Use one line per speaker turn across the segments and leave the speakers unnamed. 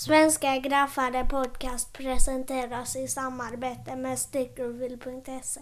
Svenska Graffare Podcast presenteras i samarbete med Stickerville.se.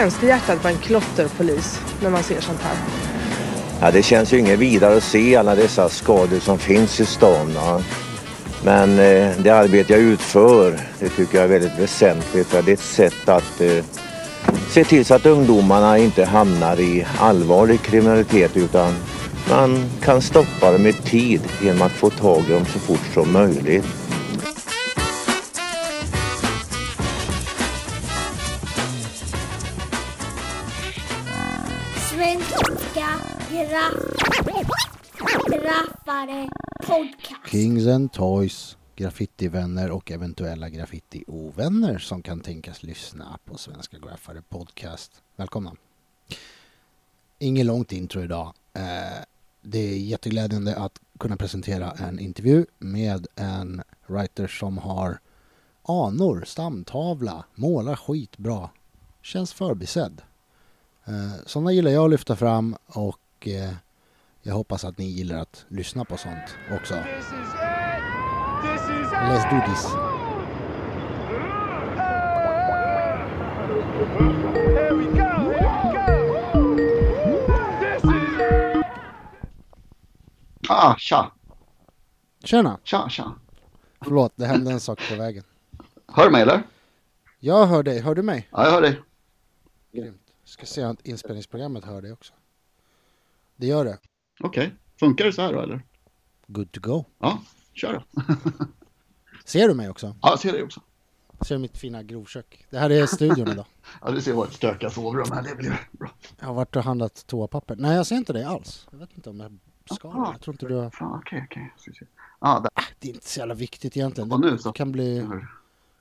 Hur känns det i hjärtat en klotterpolis när man ser sånt här?
Ja, det känns ju inget vidare att se alla dessa skador som finns i stan. Ja. Men eh, det arbete jag utför, det tycker jag är väldigt väsentligt. För det är ett sätt att eh, se till så att ungdomarna inte hamnar i allvarlig kriminalitet utan man kan stoppa dem i tid genom att få tag i dem så fort som möjligt.
Graffare Podcast.
Kings and Toys, graffitivänner och eventuella graffitiovänner som kan tänkas lyssna på Svenska Graffare Podcast. Välkomna! Inget långt intro idag. Eh, det är jätteglädjande att kunna presentera en intervju med en writer som har anor, stamtavla, målar skitbra, känns förbisedd. Eh, Sådana gillar jag att lyfta fram och eh, jag hoppas att ni gillar att lyssna på sånt också. Let's do this.
Ah, tja,
Tjena!
tja, tja.
Förlåt, det hände en sak på vägen.
Hör du mig eller?
Jag hör dig, hör du mig?
Ja, jag hör dig.
Grymt. Ska se att inspelningsprogrammet hör dig också. Det gör det.
Okej, funkar det så här då eller?
Good to go.
Ja, kör då.
Ser du mig också?
Ja, jag ser dig också.
Ser du mitt fina grovkök? Det här är studion idag.
Ja, du ser vårt stökiga sovrum här, det blir bra.
Jag har varit och handlat toapapper. Nej, jag ser inte dig alls. Jag vet inte om jag ska.
Ah,
Jag tror inte du har...
Okej, okej. Ska vi se. Ja, där.
Det är inte så jävla viktigt egentligen.
Och nu
Det
så.
kan bli...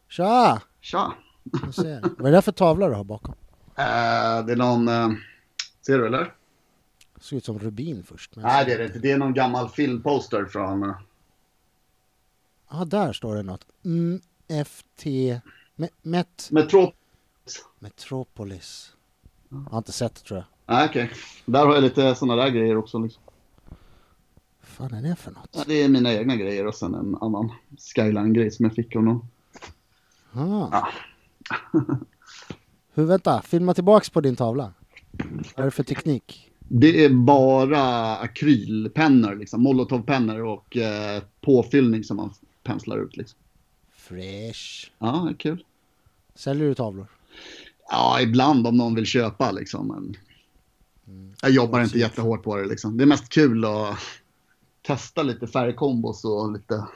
Tja!
Tja.
Vad är det för tavla du har bakom?
Eh, det är någon... eh, ser du eller?
Såg ut som rubin först. men-
Nej, det är det inte. Det är någon gammal filmposter från... eh,
Ja, där står det något. FT... Me- Met...
Metro...
Metropolis. Jag har inte sett tror jag.
Nej, okej. Där har jag lite sådana där grejer också. Liksom.
Fan är det för något?
Ja, det är mina egna grejer och sen en annan Skyline-grej som jag fick av någon.
Ah. Hur, vänta, filma tillbaks på din tavla. Vad är det för teknik?
Det är bara akrylpennor, liksom, molotovpennor och eh, påfyllning som man penslar ut. Liksom.
Fresh.
Ja, kul.
Säljer du tavlor?
Ja, ibland om någon vill köpa liksom. Men jag jobbar inte jättehårt på det liksom. Det är mest kul att testa lite färgkombos och lite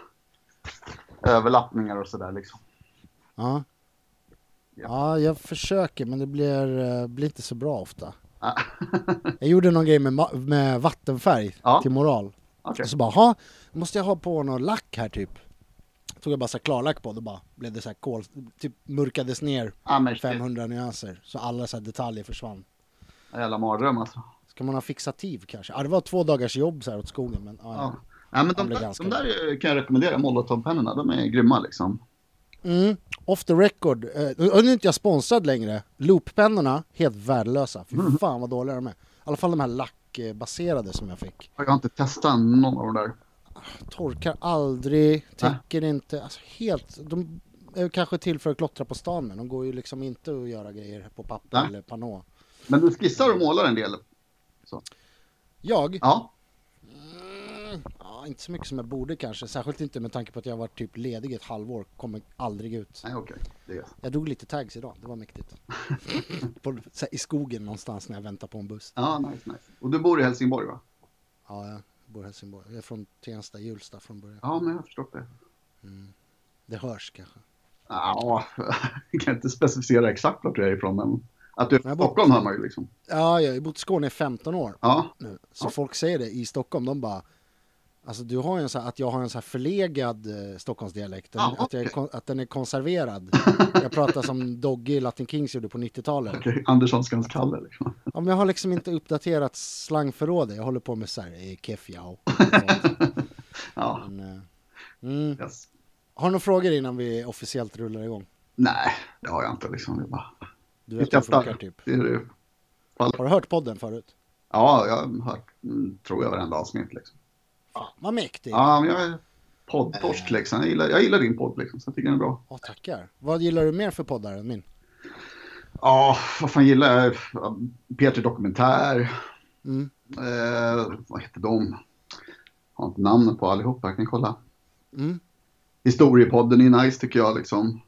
överlappningar och sådär liksom.
Ja.
Ja.
Ja, jag försöker men det blir, eh, blir inte så bra ofta. Jag gjorde någon grej med, med vattenfärg
Ja.
till moral.
Okej.
Och så bara, ha, måste jag ha på någon lack här typ? Tog jag bara så klarlack på, då bara blev det så här kol, typ mörkades ner
Ja, men shit.
500 nyanser. Så alla så detaljer försvann.
Jävla mardröm alltså.
Ska man ha fixativ kanske? Ja, det var två dagars jobb så här åt skogen men ja,
Ja.
ja.
Men de,
blir
där, de där kan jag rekommendera, molotovpennorna. De är grymma liksom.
Mm, off the record. Eh, nu är inte jag sponsrad längre. Looppennorna, helt värdelösa. Fy
Mm.
fan vad dåliga de är. I alla fall de här lackbaserade som jag fick.
Jag har inte testat någon av de där.
Torkar aldrig, täcker inte. Alltså helt, de är kanske till för att klottra på stan med. De går ju liksom inte att göra grejer på papper
Nej.
eller panå.
Men du skissar och målar en del.
Jag?
Ja.
Mm, ja, inte så mycket som jag borde kanske. Särskilt inte med tanke på att jag varit typ ledig ett halvår. Kommer aldrig ut.
Nej, okej. Det är...
Jag drog lite tags idag, det var mäktigt. på, här, I skogen någonstans när jag väntar på en buss.
Ja, nice, nice. Och du bor i Helsingborg va?
Ja, jag bor i Helsingborg. Jag är från Tensta, Hjulsta från början.
Ja, men jag har förstått det.
Det hörs kanske.
Ja, jag kan inte specificera exakt vart du är ifrån, men att du är
Jag
från Stockholm hör man ju liksom.
Ja, jag har bott i Skåne i 15 år
Ja,
nu. Så folk säger det i Stockholm, de bara Alltså du har ju en så här, att jag har en så här förlegad eh, Stockholmsdialekt. Den,
Ah,
att, jag, att den är konserverad. jag pratar som Dogge i Latin Kings gjorde på 90-talet.
Okej, Anderssonskans Kalle liksom.
Ja, men jag har liksom inte uppdaterat slangförrådet. Jag håller på med så här, eh, keffjau.
Ja,
Men, eh, mm.
yes.
Har du några frågor innan vi officiellt rullar igång?
Nej, det har jag inte liksom. Är bara...
Du vet hur det funkar typ.
Det det.
Har du hört podden förut?
Ja, jag har hört, mm, tror jag, varenda avsnitt liksom.
Fan, vad mäktigt.
Ja, men jag är poddtorsk liksom. Jag gillar, jag gillar din podd liksom, så jag tycker den är bra.
Åh, tackar. Vad gillar du mer för poddar än min?
Ja, vad fan gillar jag? Ja, Peter Dokumentär.
Mm.
Eh, vad heter de? Jag har inte namnen på allihopa, jag kan kolla.
Mm.
Historiepodden är nice tycker jag liksom.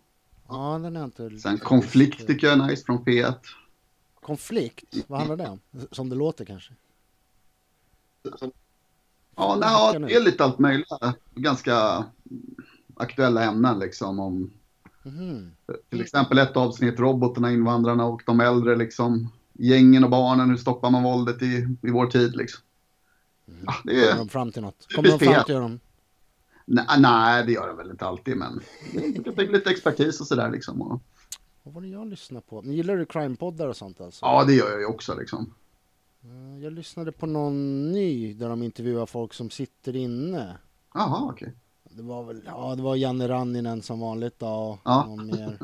Ja, den är inte...
Sen Konflikt tycker jag är nice från P1.
Konflikt? Vad handlar det om? Som det låter kanske?
Ja, nej, det är lite allt möjligt. Ganska aktuella ämnen liksom. Om,
Mhm.
till exempel ett avsnitt, robotarna, invandrarna och de äldre liksom. Gängen och barnen, hur stoppar man våldet i, i vår tid liksom. Ja, det
Kommer
är,
de fram till något? Kommer de fram
P1.
till dem?
nej, nej, det gör de väl inte alltid, men det är lite expertis och sådär liksom. Och,
Vad var det jag lyssnade på? Gillar du crime-poddar och sånt alltså?
ja, det gör jag ju också liksom.
Eh, Jag lyssnade på någon ny där de intervjuar folk som sitter inne.
Jaha, okej.
Det var väl, ja det var Janne Ranninen som vanligt då och
Ja.
någon mer.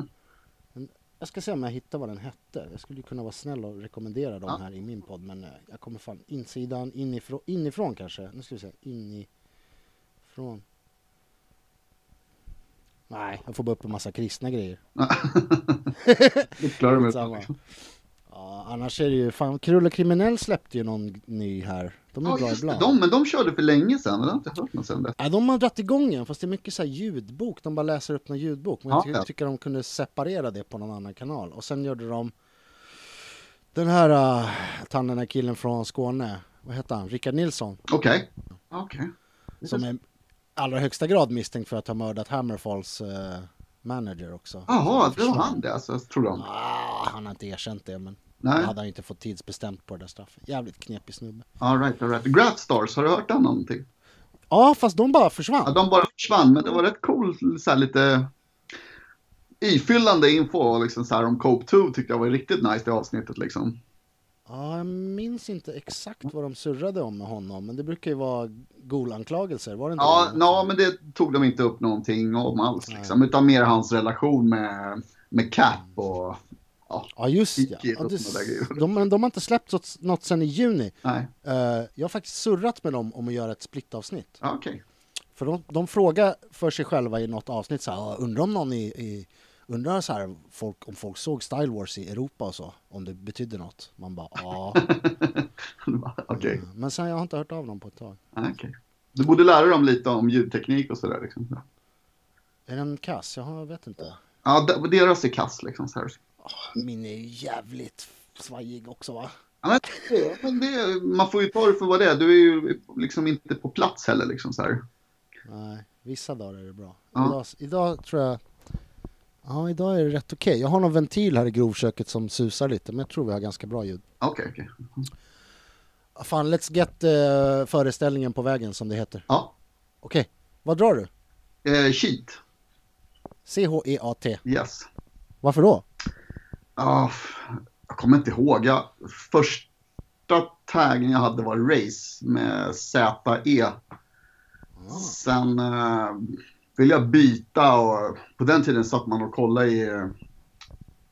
Jag ska se om jag hittar vad den hette. Jag skulle kunna vara snäll och rekommendera dem
Ja.
här i min podd men eh, jag kommer fan insidan inifrån, inifrån kanske. Nu ska vi se, inifrån. Nej, jag får bara upp en massa kristna grejer.
Det klarar de
Skitsamma. Ja, annars är det ju, fan Krull och Kriminell släppte ju någon ny här. De är
Ja,
bra
just det.
ibland.
De, men de körde för länge sedan. Jag har inte hört något sen dess.
Ja, de har dragit igång igen fast det är mycket så ljudbok. De bara läser upp någon ljudbok. Men jag
Ja,
tycker,
ja.
tycker de kunde separera det på någon annan kanal. Och sen gjorde de den här, uh, han den här killen från Skåne. Vad heter han? Rickard Nilsson.
Okej. Okej.
Som är allra högsta grad misstänkt för att ha mördat Hammerfalls eh, manager också.
Jaha, det var han det alltså, tror de.
Ah, han har inte erkänt det men
Nej.
då hade han inte fått tidsbestämt på det där straffet. Jävligt knepig snubbe.
All right, all right. Graph Stars, har du hört den någonting?
Ja, fast de bara
Ja,
försvann.
de bara försvann, men det var rätt cool, så här lite ifyllande info liksom så här om Cope 2 tyckte jag var riktigt nice det avsnittet liksom.
Ja, jag minns inte exakt vad de surrade om med honom, men det brukar ju vara golanklagelser, var det inte
Ja,
det?
ja, men det tog de inte upp någonting om alls liksom, utan mer hans relation med, med Cap och
Ja, just ja.
Kikki
ja
där grejer.
de, men de har inte släppt något, sen i juni.
nej,
Eh, jag har faktiskt surrat med dem om att göra ett splittavsnitt.
ja, okej.
För de, de frågar för sig själva i något avsnitt så här, "Ja, undrar om någon i, i undrar så här, folk, om folk såg Style Wars i Europa och så, om det betydde något. Man bara, ja.
Okej,
Men sen jag har inte hört av dem på ett tag.
ja, okej. Du borde lära dem lite om ljudteknik och sådär liksom.
Är den kass? Jag vet inte.
Ja, de- deras är kass liksom så här.
Min är jävligt svajig också va?
Ja, men det, man får ju ta det för vad det är. Du är ju liksom inte på plats heller liksom så här.
Nej, vissa dagar är det bra.
Ja.
Idag, idag tror jag... Ja, idag är det rätt okej. Jag har någon ventil här i grovköket som susar lite, men jag tror vi har ganska bra ljud.
Okej, okej.
Ah, Fan, let's get eh, föreställningen på vägen som det heter.
Ja,
Okej, vad drar du?
eh, cheat.
C-H-E-A-T.
Yes.
Varför då?
F- jag kommer inte ihåg. Jag, första taggen jag hade var race med Z-E. Sen eh, ville jag byta och på den tiden satt man och kollade i eh,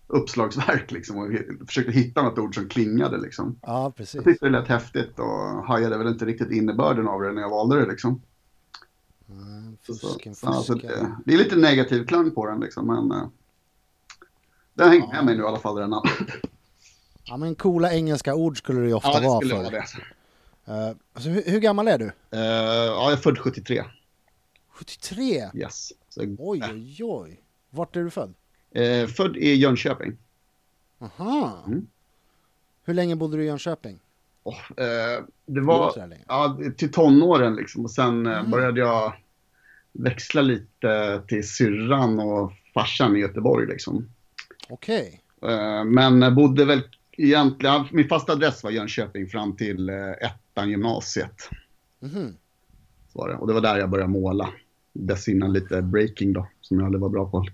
uppslagsverk liksom och försökte hitta något ord som klingade liksom.
Ja, precis.
Jag tyckte det lät häftigt och hajade väl inte riktigt innebörden av det när jag valde det liksom.
Mm, Fusken,
så, alltså,
fusken.
det, det är lite negativ klang på den liksom men eh, den har hängt med mig nu i alla fall det namnet.
Ja, men coola engelska ord skulle det ju ofta
Ja, det
vara
skulle
för.
vara det.
Alltså, hur, hur gammal är du?
Eh, ja, jag är född 73.
73?
Yes. Så,
Oj, oj, oj. Vart är du född?
eh, född i Jönköping.
Aha.
Mm.
Hur länge bodde du i Jönköping?
Oh, det
Var
ja, till tonåren liksom. Och sen
Mm.
började jag växla lite till syrran och farsan i Göteborg liksom.
Okej.
Eh, men bodde väl egentligen, min fasta adress var Jönköping fram till eh, ettan gymnasiet.
Mhm.
Så var det. Och det var där jag började måla. Dessförinnan lite breaking då, som jag aldrig var bra på.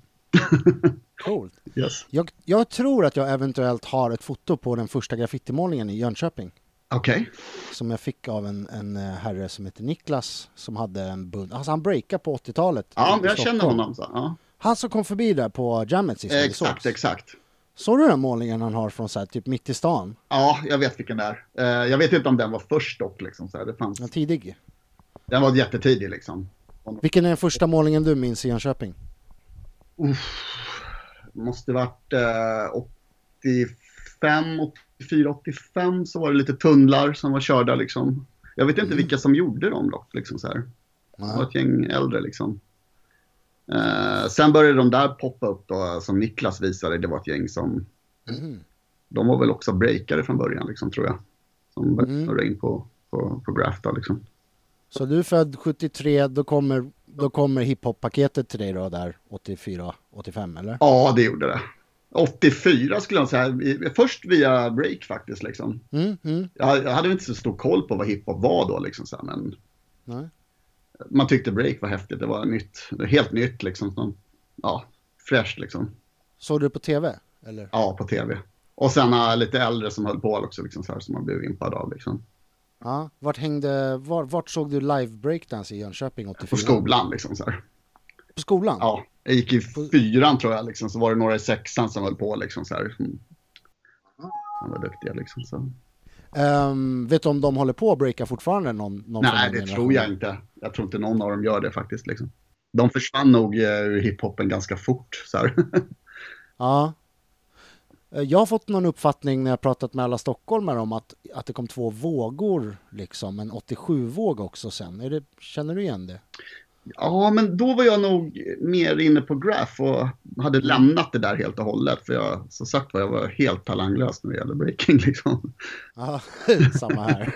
Coolt.
Yes.
Jag, jag tror att jag eventuellt har ett foto på den första graffitimålningen i Jönköping.
Okej.
Som jag fick av en, en eh, herre som heter Niklas som hade en bunt. Alltså han breakade på 80-talet.
Ja, jag känner
Stockholm.
honom. Så. Ja.
Han som kom förbi där på jammet sist
Exakt,
sågs.
exakt.
Såg du den målningen han har från så här, typ mitt i stan?
Ja, jag vet vilken det är. Eh, jag vet inte om den var först dock. Liksom, så här. Det fanns...
Ja, tidig.
Den var jättetidig liksom.
Vilken är den första målningen du minns i Jönköping?
Måste varit eh, 85, 84, 85 så var det lite tunnlar som var körda liksom. Jag vet inte vilka som gjorde dem dock. Liksom, så här. Det var ett gäng äldre liksom. Eh, sen började de där poppa upp då, som Niklas visade. Det var ett gäng som,
Mhm.
de var väl också breakare från början liksom tror jag. Som började
Mm.
snurra in på, på, på då, liksom.
Så du är född 73, då kommer, då kommer hiphop-paketet till dig då där 84, 85 eller?
Ja, det gjorde det. 84 skulle jag säga. Först via break faktiskt liksom.
Mm, mm,
Jag, jag hade inte så stor koll på vad hiphop var då liksom så här, men
nej.
Man tyckte break var häftigt. Det var nytt, helt nytt liksom. Som, ja, fräscht liksom.
Såg du på TV? Eller?
Ja, på tv. Och sen uh, lite äldre som höll på också liksom så här som man blev impad av liksom.
Ja. Vart hängde, var, vart såg du live breakdance i Jönköping 84?
På skolan liksom så här.
På skolan?
Ja, jag gick i fyran tror jag liksom. Så var det några i sexan som höll på liksom så här. De var duktiga liksom. Så.
Ehm, vet du om de håller på att breaka fortfarande? Någon, någon
Nej, det tror jag inte. Jag tror inte någon av dem gör det faktiskt. Liksom. De försvann nog eh, ur hiphopen ganska fort. Så.
Ja. Eh, Jag har fått någon uppfattning när jag pratat med alla stockholmare om att, att det kom två vågor, liksom, en 87-våg också sen. Är det, känner du igen det?
Ja, men då var jag nog mer inne på graph och hade lämnat det där helt och hållet. För jag, som sagt var, jag var helt talanglös när det gäller breaking. Liksom.
Ja, samma här.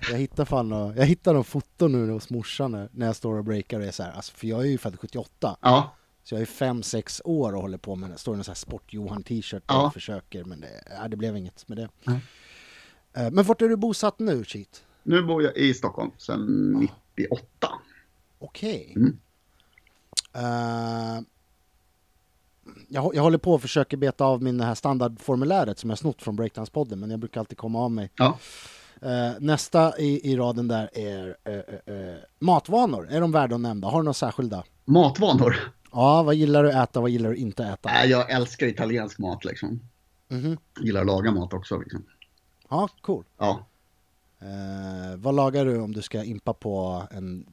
jag hittar fan och, jag hittar någon foto nu hos morsan när- jag står och breakar och är så här, alltså, för jag är ju född 78.
Ja,
Så jag är fem sex år och håller på med det. Står i en sån här sport-Johan t-shirt och
Ja.
försöker men det, ja, det blev inget med det.
Nej.
Eh, Men vart är du bosatt nu, Cheat?
nu bor jag i Stockholm sedan 98.
Okej.
Mm.
Eh, jag, hå- jag håller på att försöka beta av min här standardformuläret som jag snott från Breakdance-podden men jag brukar alltid komma av mig.
Ja.
Eh, nästa i, i raden där är eh, matvanor. Är de värda att nämna? Har du några särskilda?
Matvanor.
Ja, vad gillar du att äta? Vad gillar du inte att äta?
Nej, jag älskar italiensk mat liksom.
Mhm.
Gillar att laga mat också. Liksom.
Ja, cool.
Ja.
Vad lagar du om du ska impa på en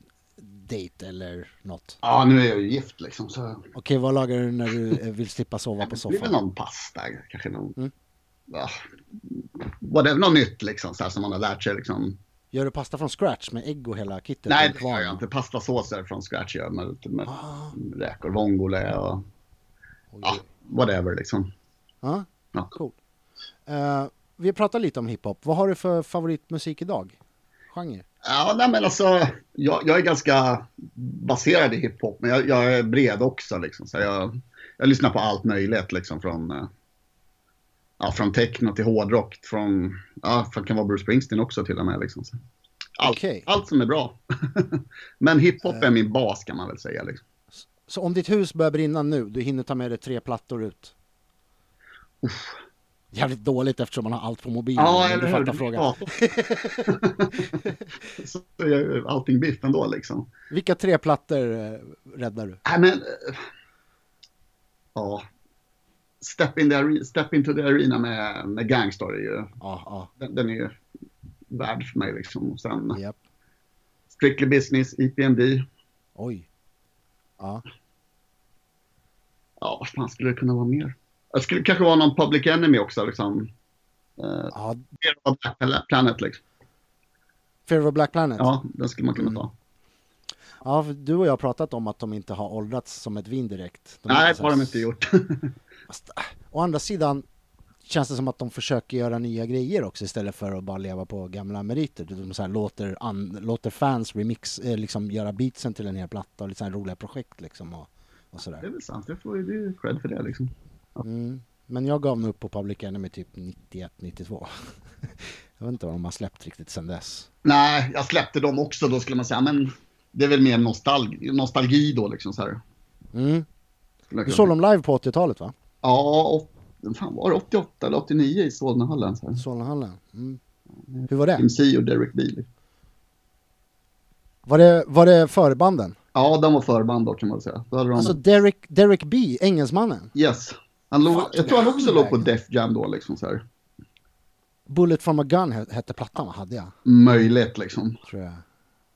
dejt eller något?
ja, nu är jag ju gift liksom. Så
Okej, vad lagar du när du eh, vill slippa sova på
det blir väl
soffan?
någon pasta, kanske någon...
Mm.
Ja, whatever, något nytt liksom, så här, som man har lärt sig. Liksom.
Gör du pasta från scratch med ägg och hela kittet?
Nej, det gör jag inte. Pastasåser från scratch gör jag med, med
Ah,
räkor, vongole och
oj,
ja, whatever liksom.
Ja,
Ja.
cool. Eh, vi pratar lite om hiphop. Vad har du för favoritmusik idag? Genre?
Ja, nej, men alltså, jag, jag är ganska baserad i hiphop, men jag, jag är bred också. Liksom, så jag, jag lyssnar på allt möjligt, liksom, från, eh, ja, från techno till hårdrock, från, ja, det kan vara Bruce Springsteen också till och med. Liksom, så. Allt,
Okej.
allt som är bra. men hiphop är min bas kan man väl säga. Liksom.
Så om ditt hus börjar brinna nu, du hinner ta med dig tre plattor ut? Jävligt dåligt eftersom man har allt på mobilen.
Ja, eller hur?
frågan.
Ja. så är ju allting biff ändå liksom.
Vilka tre plattor eh, räddar du?
Nej, men... Ja. Step, in the arena, Step into the arena med, med Gangstar är ju...
Ja, ja,
Den, den är ju värd för mig liksom. Och sen
japp.
Strictly Business, EPMD.
Oj. Ja,
Ja, vad fan skulle det kunna vara mer? Det skulle kanske vara någon Public Enemy också liksom. Uh,
ja.
Black Planet liksom.
Fear of Black Planet?
Ja, den skulle man kunna
Mm.
ta.
Ja, för du och jag har pratat om att de inte har åldrats som ett vin direkt. De
Nej, det har de inte gjort.
Fast, äh, Å andra sidan känns det som att de försöker göra nya grejer också istället för att bara leva på gamla meriter. De så här låter, an, låter fans remix, eh, liksom göra beatsen till en hel platta och lite så här roliga projekt liksom och, och
det är
sådär.
väl sant. Det får ju cred för det liksom.
Mm. Men jag gav nog upp på Public Enemy typ 91, 92. jag vet inte vad de har släppt riktigt sedan dess.
Nej, jag släppte dem också. Då skulle man säga, men det är väl mer nostalgi, nostalgi då liksom så här.
Mm. Du såg dem live på 80-talet va?
Ja, och, fan var det 88 eller 89 i Solnahallen? Så här.
Solnahallen. Mm. Hur var det?
MC och Derek Beely.
Var det, var det förbanden?
Ja, de var förband då kan man säga. Då hade de...
Alltså Derek, Derek B, engelsmannen?
Yes. Han låg,
Fan,
jag tror han också låg på? Def Jam då liksom så här.
Bullet from a gun he- hette plattan, vad hade jag?
Möjligt liksom.
Tror jag.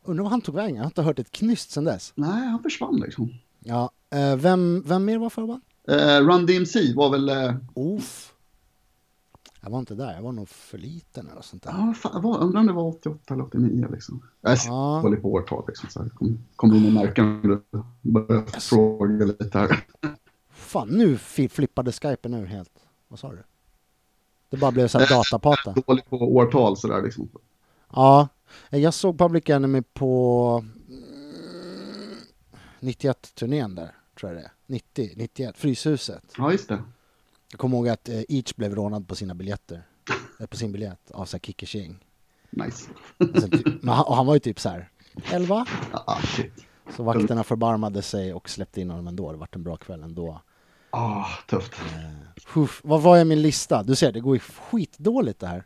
Undrar var han tog vägen? Jag har inte hört ett knyst sedan dess.
Nej, han försvann liksom.
Ja, eh, vem, vem mer var förband?
Eh, Run DMC var väl, eh,
Oof. Jag var inte där, jag var nog för liten eller sånt där.
ja fan, var, undrar om det var 88 eller 89 liksom. Jag
Ja.
dålig på årtal liksom. Så här. Kom, kom in och märka och började fråga lite här.
Fan, nu flippade skypen ur helt. Vad sa du? Det bara blev så här datapata.
Dålig på årtal sådär liksom.
Ja, jag såg Public Enemy på mm, 91-turnén där, tror jag det är. 90, 91, Fryshuset.
Ja, just det.
Jag kommer ihåg att eh, Each blev rånad på sina biljetter. Eh, På sin biljett av så här Kikki King.
Nice.
Men han, och han var ju typ så här 11.
Ah, shit.
Så vakterna förbarmade sig och släppte in honom ändå. Det vart en bra kväll ändå.
Ah, tufft.
Huff, vad var är min lista? Du ser, det går ju skitdåligt det här.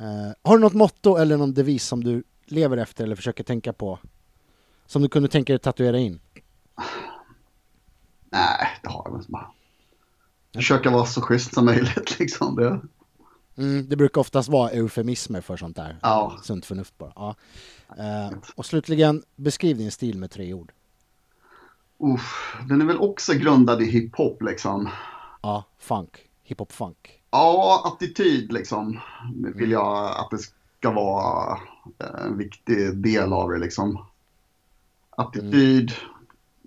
Eh, har du något motto eller någon devis som du lever efter eller försöker tänka på? Som du kunde tänka dig tatuera in?
Nej, det har jag inte. Försöka vara så schysst som möjligt liksom. Det,
Mm, det brukar oftast vara eufemismer för sånt där.
ja.
Sunt förnuft bara. Ja. Eh, och slutligen, beskriv din stil med tre ord.
Uff, den är väl också grundad i hiphop liksom.
Ja, funk. Hiphop funk.
Ja, attityd liksom. Vill jag att det ska vara eh, en viktig del av det liksom. Attityd.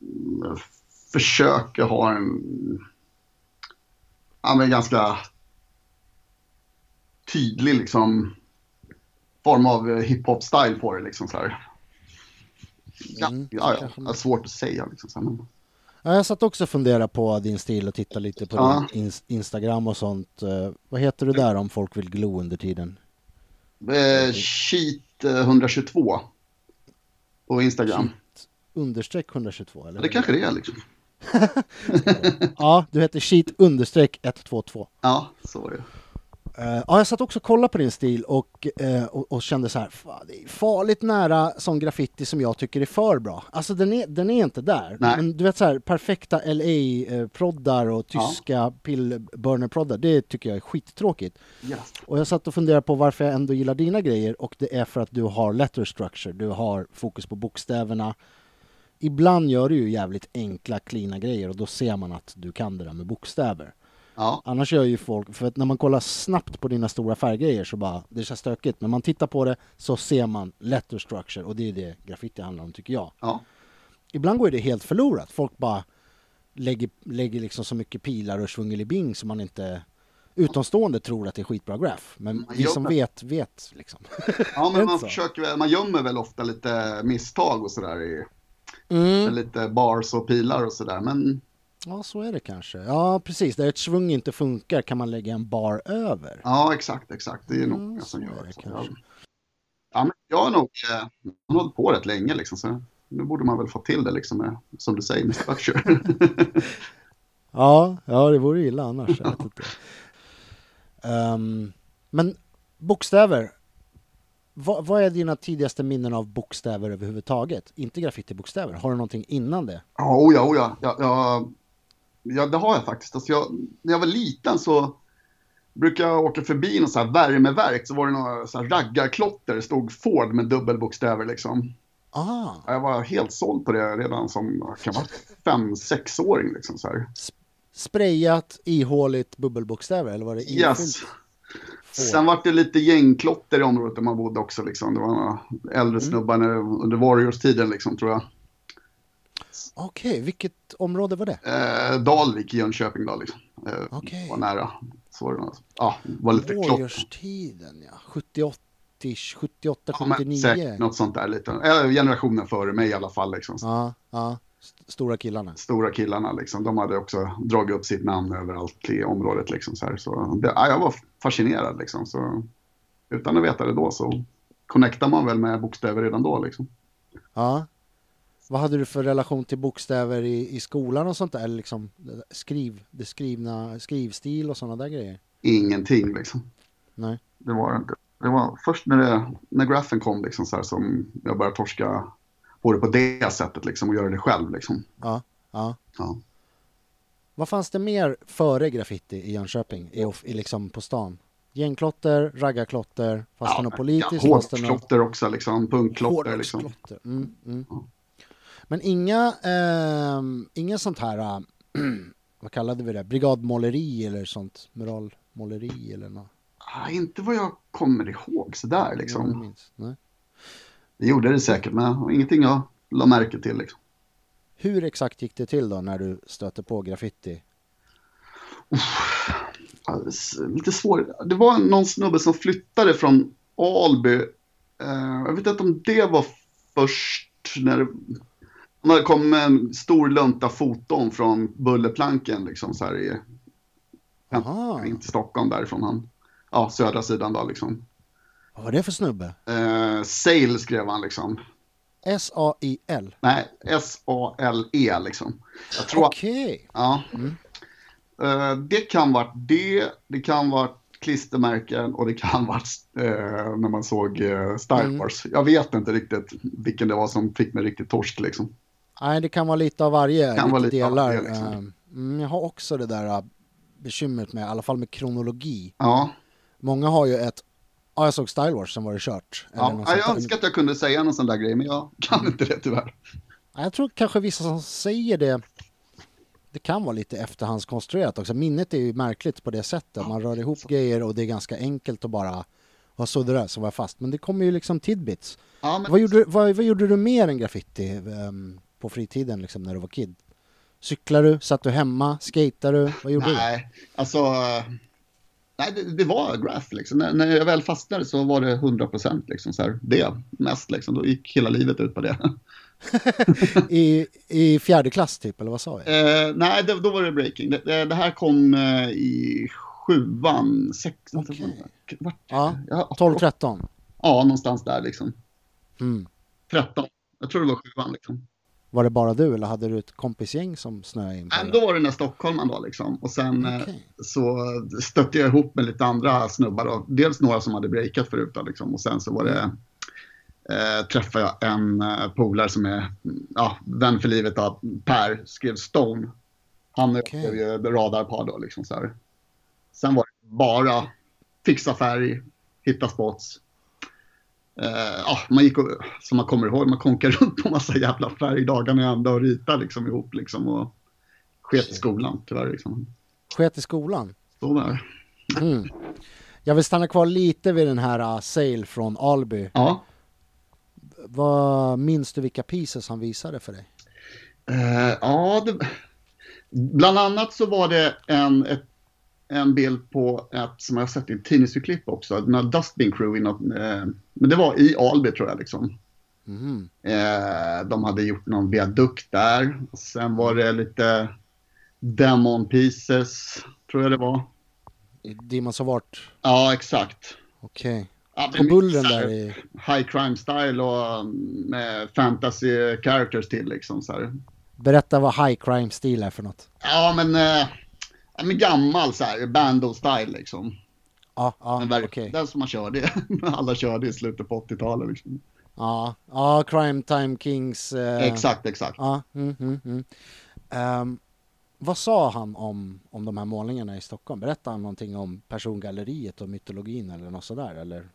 Mm. Försöker ha en ja, men ganska tydlig liksom form av hiphop-style på det liksom så här. Ja,
Mm,
ja, ja, det är svårt att säga liksom.
Ja, jag satt också och funderade på din stil och tittade lite på
Ja.
din ins- Instagram och sånt. Eh, vad heter du där om folk vill glo under tiden?
Eh, Sheet eh, 122 på Instagram.
Understreck 122 eller?
Det kanske det är liksom.
Ja, du heter sheet understreck 122.
Ja, så var det.
Eh, ja, jag satt också och kollade på din stil och, eh, och, och kände så här, "Fan, det är farligt nära sån graffiti som jag tycker är för bra. Alltså den är, den är inte där.
Nej.
Men du vet så här, perfekta LA-proddar och tyska pillburner-proddar, det tycker jag är skittråkigt.
Yes.
Och jag satt och funderade på varför jag ändå gillar dina grejer och det är för att du har letter structure, du har fokus på bokstäverna. Ibland gör du ju jävligt enkla, cleana grejer och då ser man att du kan det där med bokstäver.
Ja,
Annars gör ju folk, för att när man kollar snabbt på dina stora färggrejer så bara, det så stökigt. Men man tittar på det så ser man letter structure och det är det graffiti handlar om tycker jag.
ja.
Ibland går det helt förlorat. Folk bara lägger, lägger liksom så mycket pilar och svungelibing så man inte utomstående tror att det är skitbra graf. Men
Man
vi som vet, vet liksom.
ja men man försöker väl, man gömmer väl ofta lite misstag och sådär i
Mm.
lite bars och pilar och sådär. Men
Ja, så är det kanske. Ja, precis. Där ett svung inte funkar kan man lägga en bar över.
ja, exakt, exakt. Det är nog
Mm,
som gör
det
ja. men jag har nog eh, jag har hållit på rätt länge liksom. Så nu borde man väl få till det liksom med, som du säger, med structure.
Ja, ja det vore illa annars. Jag vet inte. Ehm, men bokstäver. Vad, vad är dina tidigaste minnen av bokstäver överhuvudtaget? Inte graffitibokstäver. Har du någonting innan det?
Oh ja, oh ja. Ja, ja. Ja, det har jag faktiskt. Alltså jag, när jag var liten så brukade jag åka förbi något så här värmeverk så var det några så här raggarklotter. Det stod Ford med dubbelbokstäver liksom.
Ah,
Ja, Jag var helt såld på det redan som kan vara fem, sexåring liksom så här.
sprayat, ihåligt bubbelbokstäver eller var det
Yes.
ifyllt? Ford?
Sen var det lite gängklotter i området där man bodde också liksom. Det var några äldre snubbar när, under Warriors-tiden liksom tror jag.
Okej, vilket område var det?
Eh, Dalvik i Jönköping då liksom. Eh,
Okej.
Var nära. Så var det. Ja, var lite klotter.
Warriors-tiden ja. 78, 78,
Ja, men
79.
säkert något sånt där lite. Eller generationen före mig i alla fall liksom.
Ja, ja. St- Stora killarna.
Stora killarna liksom. De hade också dragit upp sitt namn överallt i området liksom. Så här. Så det, ja, jag var fascinerad liksom. Så utan att veta det då så connectar man väl med bokstäver redan då liksom.
Ja. Vad hade du för relation till bokstäver i, i skolan och sånt där? Eller liksom skriv, det skrivna, skrivstil och sådana där grejer?
Ingenting liksom.
Nej.
Det var det inte. Det var först när, det, när grafen kom liksom så här som jag började torska på det på det sättet liksom och göra det själv liksom.
Ja. ja.
Ja.
Vad fanns det mer före graffiti i Jönköping? I, i liksom på stan? Gängklotter, raggarklotter, fanns det något politiskt?
Ja,
det något...
hårdklotter också liksom, punkklotter liksom.
Mm, mm. Men inga, ehm, inga sånt här, äh, vad kallade vi det, brigadmåleri eller sånt, muralmåleri eller något?
Ah, inte vad jag kommer ihåg sådär
Jag
liksom.
minns. Nej.
Det gjorde det säkert men ingenting jag la märke till liksom.
Hur exakt gick det till då när du stötte på graffiti?
Alltså, lite svårt. Det var någon snubbe som flyttade från Alby. Eh, jag vet inte om det var först när det kom en stor lunta foton från bullerplanken liksom så här i,
Aha,
in till Stockholm därifrån han, ja södra sidan då liksom.
vad var det för snubbe?
Eh, Sail skrev han liksom.
S-A-I-L?
Nej, S-A-L-E liksom. Jag tror
Okej.
Ja. Eh, det kan vara det, det kan vara klistermärken och det kan vara eh, när man såg uh, Star
Mm.
Wars. Jag vet inte riktigt vilken det var som fick mig riktigt torsk liksom.
Nej, det kan vara lite av varje,
Kan
lite delar.
varje, liksom.
Ehm, Mm, jag har också det där äh, bekymret med, i alla fall med kronologi.
Ja,
Många har ju ett, ja jag såg Style Wars, sen var det kört.
Ja. ja jag önskar att jag kunde säga någon sån där grej men jag kan inte det tyvärr.
Ja, Jag tror kanske vissa som säger det, det kan vara lite efterhandskonstruerat också. Minnet är ju märkligt på det sättet. Man rör ihop grejer och det är ganska enkelt att bara, vad så det där så var fast. Men det kommer ju liksom tidbits.
Ja, men,
Vad gjorde, vad, vad gjorde du mer än graffiti ehm, på fritiden liksom när du var kid? Cyklade du? Satt du hemma? Skatade du? Vad gjorde du?
nej, alltså. Nej, det, det var graph liksom. När, när jag väl fastnade så var det 100 procent liksom så här. Det mest liksom. Då gick hela livet ut på det.
I, I fjärde klass typ, eller vad sa jag?
Eh, nej, det, då var det breaking. Det, det, här kom eh, i sjuan, sexan.
Okej.
Vart?
Ja,
Ja,
12-13.
Ja, någonstans där liksom.
Mm.
13. Jag tror det var sjuan liksom.
Var det bara du eller hade du ett kompisgäng som snöade in på det?
då var det den där stockholmaren då liksom. Och sen eh,
Okej.
så stötte jag ihop med lite andra snubbar. Då. Dels några som hade breakat förut då, liksom. Och sen så var det eh, träffade jag en eh, polare som är ja, vän för livet av Per, skrev Stone. Han
Okej.
okay. ju radarpar då liksom så här. Sen var det bara fixa färg, hitta spots. Eh, ja, man gick och, som man kommer ihåg, man konkade runt på massa jävla färg dagarna i ända och ritade liksom ihop liksom och sket i skolan tyvärr liksom.
Sket i skolan?
Så där.
Mm. Jag vill stanna kvar lite vid den här uh, Sale från Alby.
Ja.
Vad Minns du vilka pieces han visade för dig?
Eh, ja, det, bland annat så var det en, ett, en bild på ett som jag har sett i ett tidningsurklipp också, den här Dustbin Crew något, eh, men det var i Alby tror jag liksom.
Mhm.
Eh, de hade gjort någon viadukt där. Sen var det lite Demon Pieces, tror jag det var.
I Demons of Art?
Ja, exakt.
Okej.
Ja, det
På bullren där i...
High crime style och um, med fantasy characters till liksom så här.
Berätta vad high crime stil är för något.
Ja, men, eh, ja, men gammal så här, bando-style liksom.
Ja, ja, okej.
verkligen, Den som man körde, alla körde i slutet på 80-talet liksom.
Ja, ja, Crime Time Kings. eh,
Exakt, exakt.
Ja, mm, mm, mm. Ehm, vad sa han om, om de här målningarna i Stockholm? Berättade han någonting om persongalleriet och mytologin eller något sådär? Eller?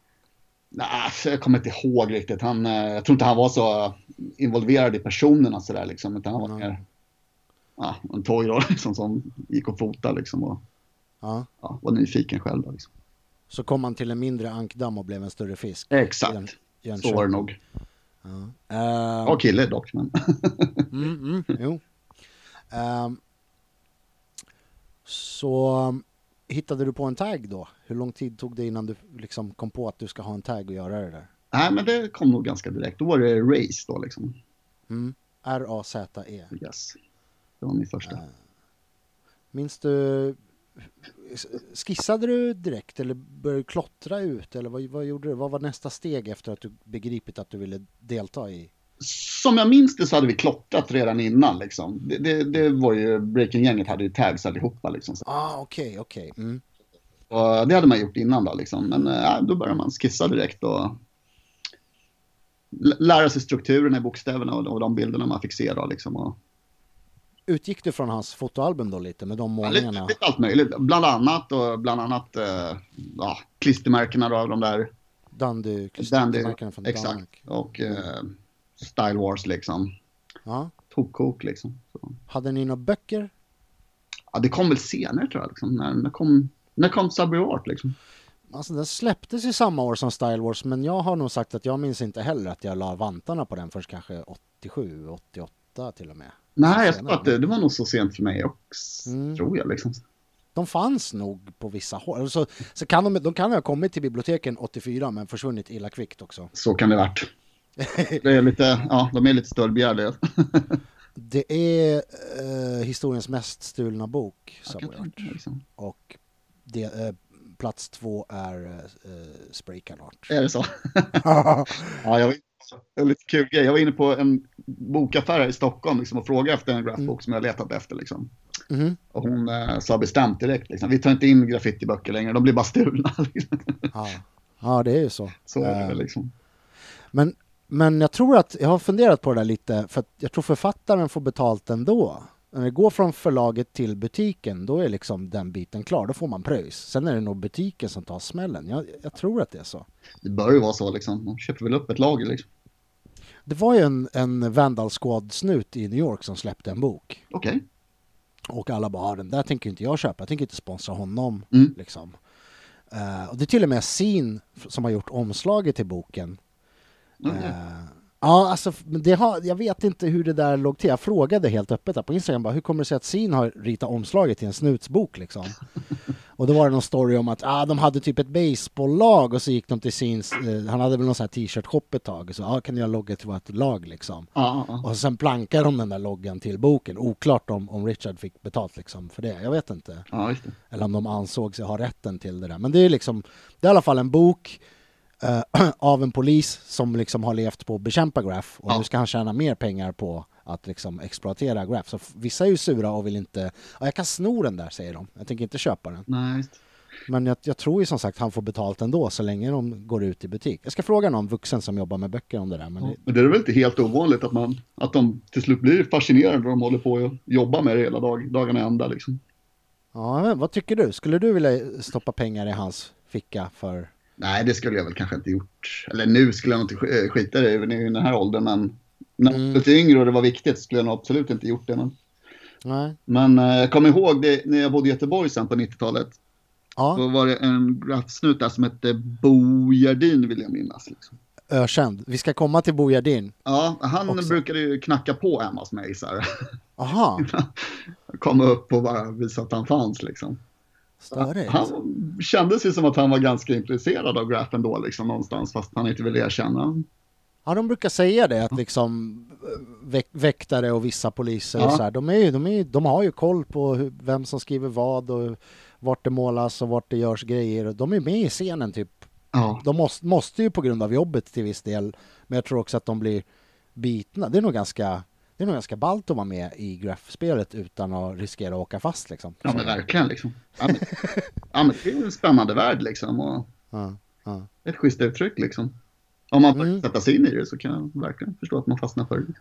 Nej, alltså, jag kommer inte ihåg riktigt. Han, eh, jag tror inte han var så involverad i personerna sådär liksom. Utan han var mer ja, en toy liksom, som gick och fotade liksom. Och
Ja.
ja, var nyfiken själv då, liksom.
Så kom han till en mindre ankdamm och blev en större fisk.
Exakt,
Jön-
så var det nog.
Ja.
Ja, kille dock, men.
mm, mm. Ehm, så um, hittade du på en tag då? Hur lång tid tog det innan du liksom kom på att du ska ha en tag och göra det där?
Nej, men det kom nog ganska direkt. Då var det race då liksom.
Mm. R-A-Z-E.
Yes. Det var min första.
Minns du, skissade du direkt eller började du klottra ut eller vad, vad gjorde du? Vad var nästa steg efter att du begripit att du ville delta i
som jag minns det så hade vi klottrat redan innan. Liksom. Det, det, det var ju, Breaking-gänget hade ju tags allihopa. Liksom.
Ah, okej, okej. Mm.
och det hade man gjort innan då. Liksom. Men äh, då började man skissa direkt och lära sig strukturen i bokstäverna och, och de bilderna man fick se. Då, liksom. och,
Utgick du från hans fotoalbum då lite med de
ja, lite,
målningarna?
allt möjligt. Bland annat, och bland annat äh, ja, klistermärkena då, av de där.
Dandy, klistermärkena från
exakt.
Danmark.
Och äh, Style Wars liksom.
Ja.
Tokkok liksom. Så.
Hade ni några böcker?
Ja, det kom väl senare tror jag. Liksom. När, när kom, när kom Subway Art liksom?
Alltså den släpptes i samma år som Style Wars men jag har nog sagt att jag minns inte heller att jag la vantarna på den först kanske 87, 88 till och med.
Nej, jag tror att det, det var nog så sent för mig också,
Mm.
tror jag. Liksom.
De fanns nog på vissa håll. Så, så kan de, de kan ha kommit till biblioteken 84 men försvunnit illa kvickt också.
Så kan det ha varit. Det är lite, ja, de är lite stöldbegärliga.
Det är eh, historiens mest stulna bok,
mig, liksom.
Och det, eh, plats två är eh, Spraycan Art.
Är det så? ja, jag var, var lite kul grej. Jag var inne på en bokaffär här i Stockholm liksom, och frågade efter en graffbok som jag letat efter. Liksom.
Mhm.
Och hon eh, sa bestämt direkt, liksom, vi tar inte in graffitiböcker längre, de blir bara stulna.
Ja. ja, det är ju så.
Så är det
Eh,
väl, liksom.
Men, men jag tror att, jag har funderat på det där lite, för jag tror författaren får betalt ändå. När det går från förlaget till butiken, då är liksom den biten klar, då får man pröjs. Sen är det nog butiken som tar smällen. Jag, jag tror att det är så.
Det bör ju vara så, liksom. de köper väl upp ett lager. Liksom.
Det var ju en, en Vandal Squad-snut i New York som släppte en bok.
Okej.
Och alla bara, "Ah, den där tänker inte jag köpa, jag tänker inte sponsra honom.
Mm.
Liksom. Eh, och det är till och med Sin som har gjort omslaget till boken.
Okej.
Eh, ja, alltså det har, jag vet inte hur det där låg till. Jag frågade helt öppet där på Instagram, bara, hur kommer det sig att Sin har ritat omslaget till en snutsbok liksom? och då var det någon story om att ah, de hade typ ett baseballlag och så gick de till Sins, eh, han hade väl någon sån här t-shirt-shop ett tag, så ah, kan jag logga till vårt lag liksom?
Ja, ja.
Och sen plankar de den där loggan till boken. Oklart om, om Richard fick betalt liksom för det. Jag vet inte.
det.
Eller om de ansåg sig ha rätten till det där. Men det är liksom, det är i alla fall en bok eh, av en polis som liksom har levt på att bekämpa Graff och nu ska han tjäna mer pengar på att liksom exploatera Graff. Så vissa är ju sura och vill inte, ja, jag kan sno den där säger de. Jag tänker inte köpa den.
Nej.
Men jag, jag tror ju som sagt han får betalt ändå så länge de går ut i butik. Jag ska fråga någon vuxen som jobbar med böcker om det där. Men det,
Men det är väl inte helt ovanligt att, man, att de till slut blir fascinerade när de håller på och jobbar med det hela dag, dagarna ända. Liksom.
ja, men vad tycker du? Skulle du vilja stoppa pengar i hans ficka för
Nej, det skulle jag väl kanske inte gjort. Eller nu skulle jag nog inte sk- skita i det i den här åldern, men när jag
Mm.
var lite yngre och det var viktigt skulle jag nog absolut inte gjort det. Men,
Nej.
men eh, jag kommer ihåg det när jag bodde i Göteborg sen på 90-talet.
Ja,
Då var det en graffsnut där som hette Bo Gerdin vill jag minnas. Liksom.
ökänd. Vi ska komma till Bo Gerdin.
Ja, han
Också.
brukade ju knacka på hemma hos mig så här.
Aha,
Komma upp och bara visa att han fanns liksom.
störigt.
Han kändes ju som att han var ganska intresserad av graffen då liksom någonstans fast han inte ville erkänna.
Ja, de brukar säga det att liksom väk väktare och vissa poliser och
Ja.
så här, de, är ju, de, är, ju- de har ju koll på hur, vem som skriver vad och vart det målas och vart det görs grejer. De är med i scenen typ.
Ja,
De måste, måste ju på grund av jobbet till viss del, men jag tror också att de blir bitna. Det är nog ganska, det är nog ganska ballt att vara med i graffspelet utan att riskera att åka fast liksom.
ja men verkligen liksom. Ja, men, ja, men det är ju en spännande värld liksom och
Ja, ja.
ett schysst uttryck liksom. Om man
Mm.
sätta sig in i det så kan jag verkligen förstå att man fastnar för det.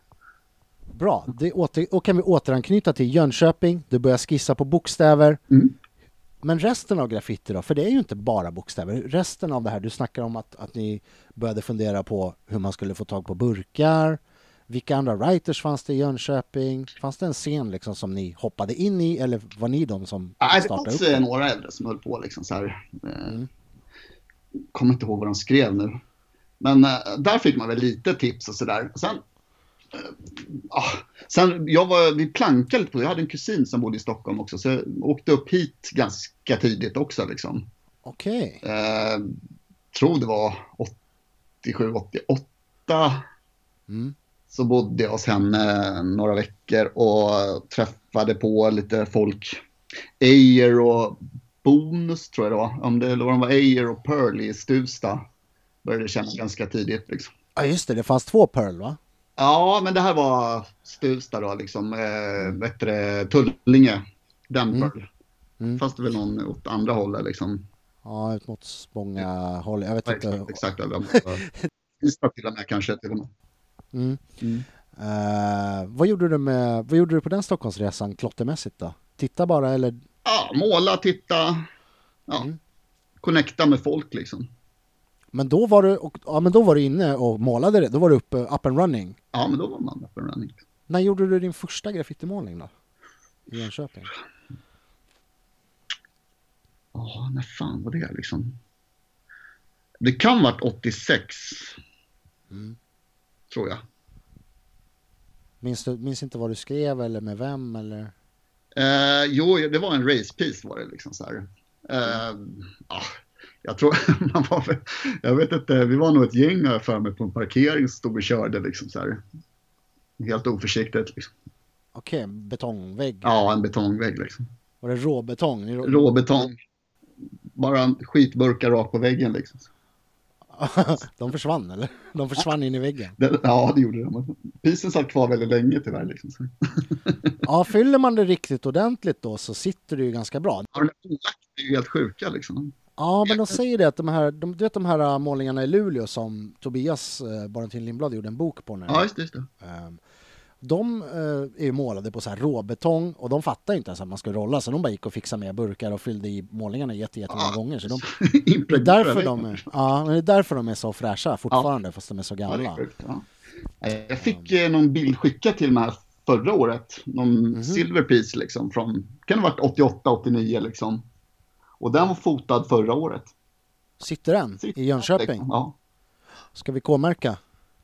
Bra, det åter, och kan vi återanknyta till Jönköping, du börjar skissa på bokstäver.
Mm.
Men resten av graffiti då? För det är ju inte bara bokstäver. Resten av det här, du snackar om att, att ni började fundera på hur man skulle få tag på burkar. Vilka andra writers fanns det i Jönköping? Fanns det en scen liksom som ni hoppade in i eller var ni de som
Nej,
startade
fanns
upp
eh,
det?
några äldre som höll på liksom så här. Eh,
Mm.
Kommer inte ihåg vad de skrev nu. Men eh, där fick man väl lite tips och sådär. Sen, ah, sen jag var, vi plankade lite på det. Jag hade en kusin som bodde i Stockholm också. Så jag åkte upp hit ganska tidigt också liksom.
Okej.
Eh, tror det var 87, 88.
Mm.
Så bodde jag hos henne några veckor och träffade på lite folk. Ejer och Bonus tror jag det var. Om det, eller det var Ejer och Pearl i Stuvsta. Började känna ganska tidigt liksom.
Ja just det, det fanns två Pearl va?
Ja, men det här var Stuvsta då, liksom. Eh, bättre Tullinge, Denver.
Mm.
Fast det väl någon åt andra hållet liksom.
Ja, ut mot Spånga håll. Jag vet
Ja,
inte.
exakt, exakt. Ystad till och med kanske till och med.
Mm.
Mm.
Eh, vad, gjorde du med, vad gjorde du på den Stockholmsresan klottermässigt då? Titta bara eller?
Ja, måla, titta, ja.
Mm.
Connecta med folk liksom.
Men då var du, och, ja, men då var du inne och målade det. Då var du uppe, up and running.
Ja, men då var man up and running.
När gjorde du din första graffitimålning då? I Jönköping?
Ja, när fan var det liksom? Det kan varit 86.
Mm.
Tror jag.
Minns du minns inte vad du skrev eller med vem eller?
Eh, jo, det var en race piece var det liksom så här. Eh, ah, jag tror man var väl- jag vet inte, vi var nog ett gäng jag för mig på en parkering som stod och körde liksom så här. Helt oförsiktigt liksom.
Okej, betongvägg.
Ja, en betongvägg liksom.
Var det råbetong? Rå-
Råbetong. Bara skitburkar rakt på väggen liksom.
De försvann eller? De försvann in i väggen.
Det, ja, det gjorde de. Pisen satt kvar väldigt länge tyvärr liksom.
Ja, fyller man det riktigt ordentligt då så sitter det ju ganska bra.
Ja, de är ju helt sjuka liksom.
Ja, men de säger det att de här, de, du vet de här äh, målningarna i Luleå som Tobias eh, Barentin Lindblad gjorde en bok på nu.
Ja, just det. Just det.
Ehm, De eh, är ju målade på så här råbetong och de fattar inte ens att man ska rolla så de bara gick och fixade med burkar och fyllde i målningarna jätte, jättemånga
Ja.
gånger. Så de, det, är därför de är, ja, men det är därför de är så fräscha fortfarande fast de är så
Ja, är
gamla.
ja. Jag fick eh, någon bild skickad till mig förra året. Någon
Mhm.
silver piece liksom från, kan det ha varit 88, 89 liksom. Och den var fotad förra året.
Sitter den
Sitter
i Jönköping?
Ja.
Ska vi K-märka?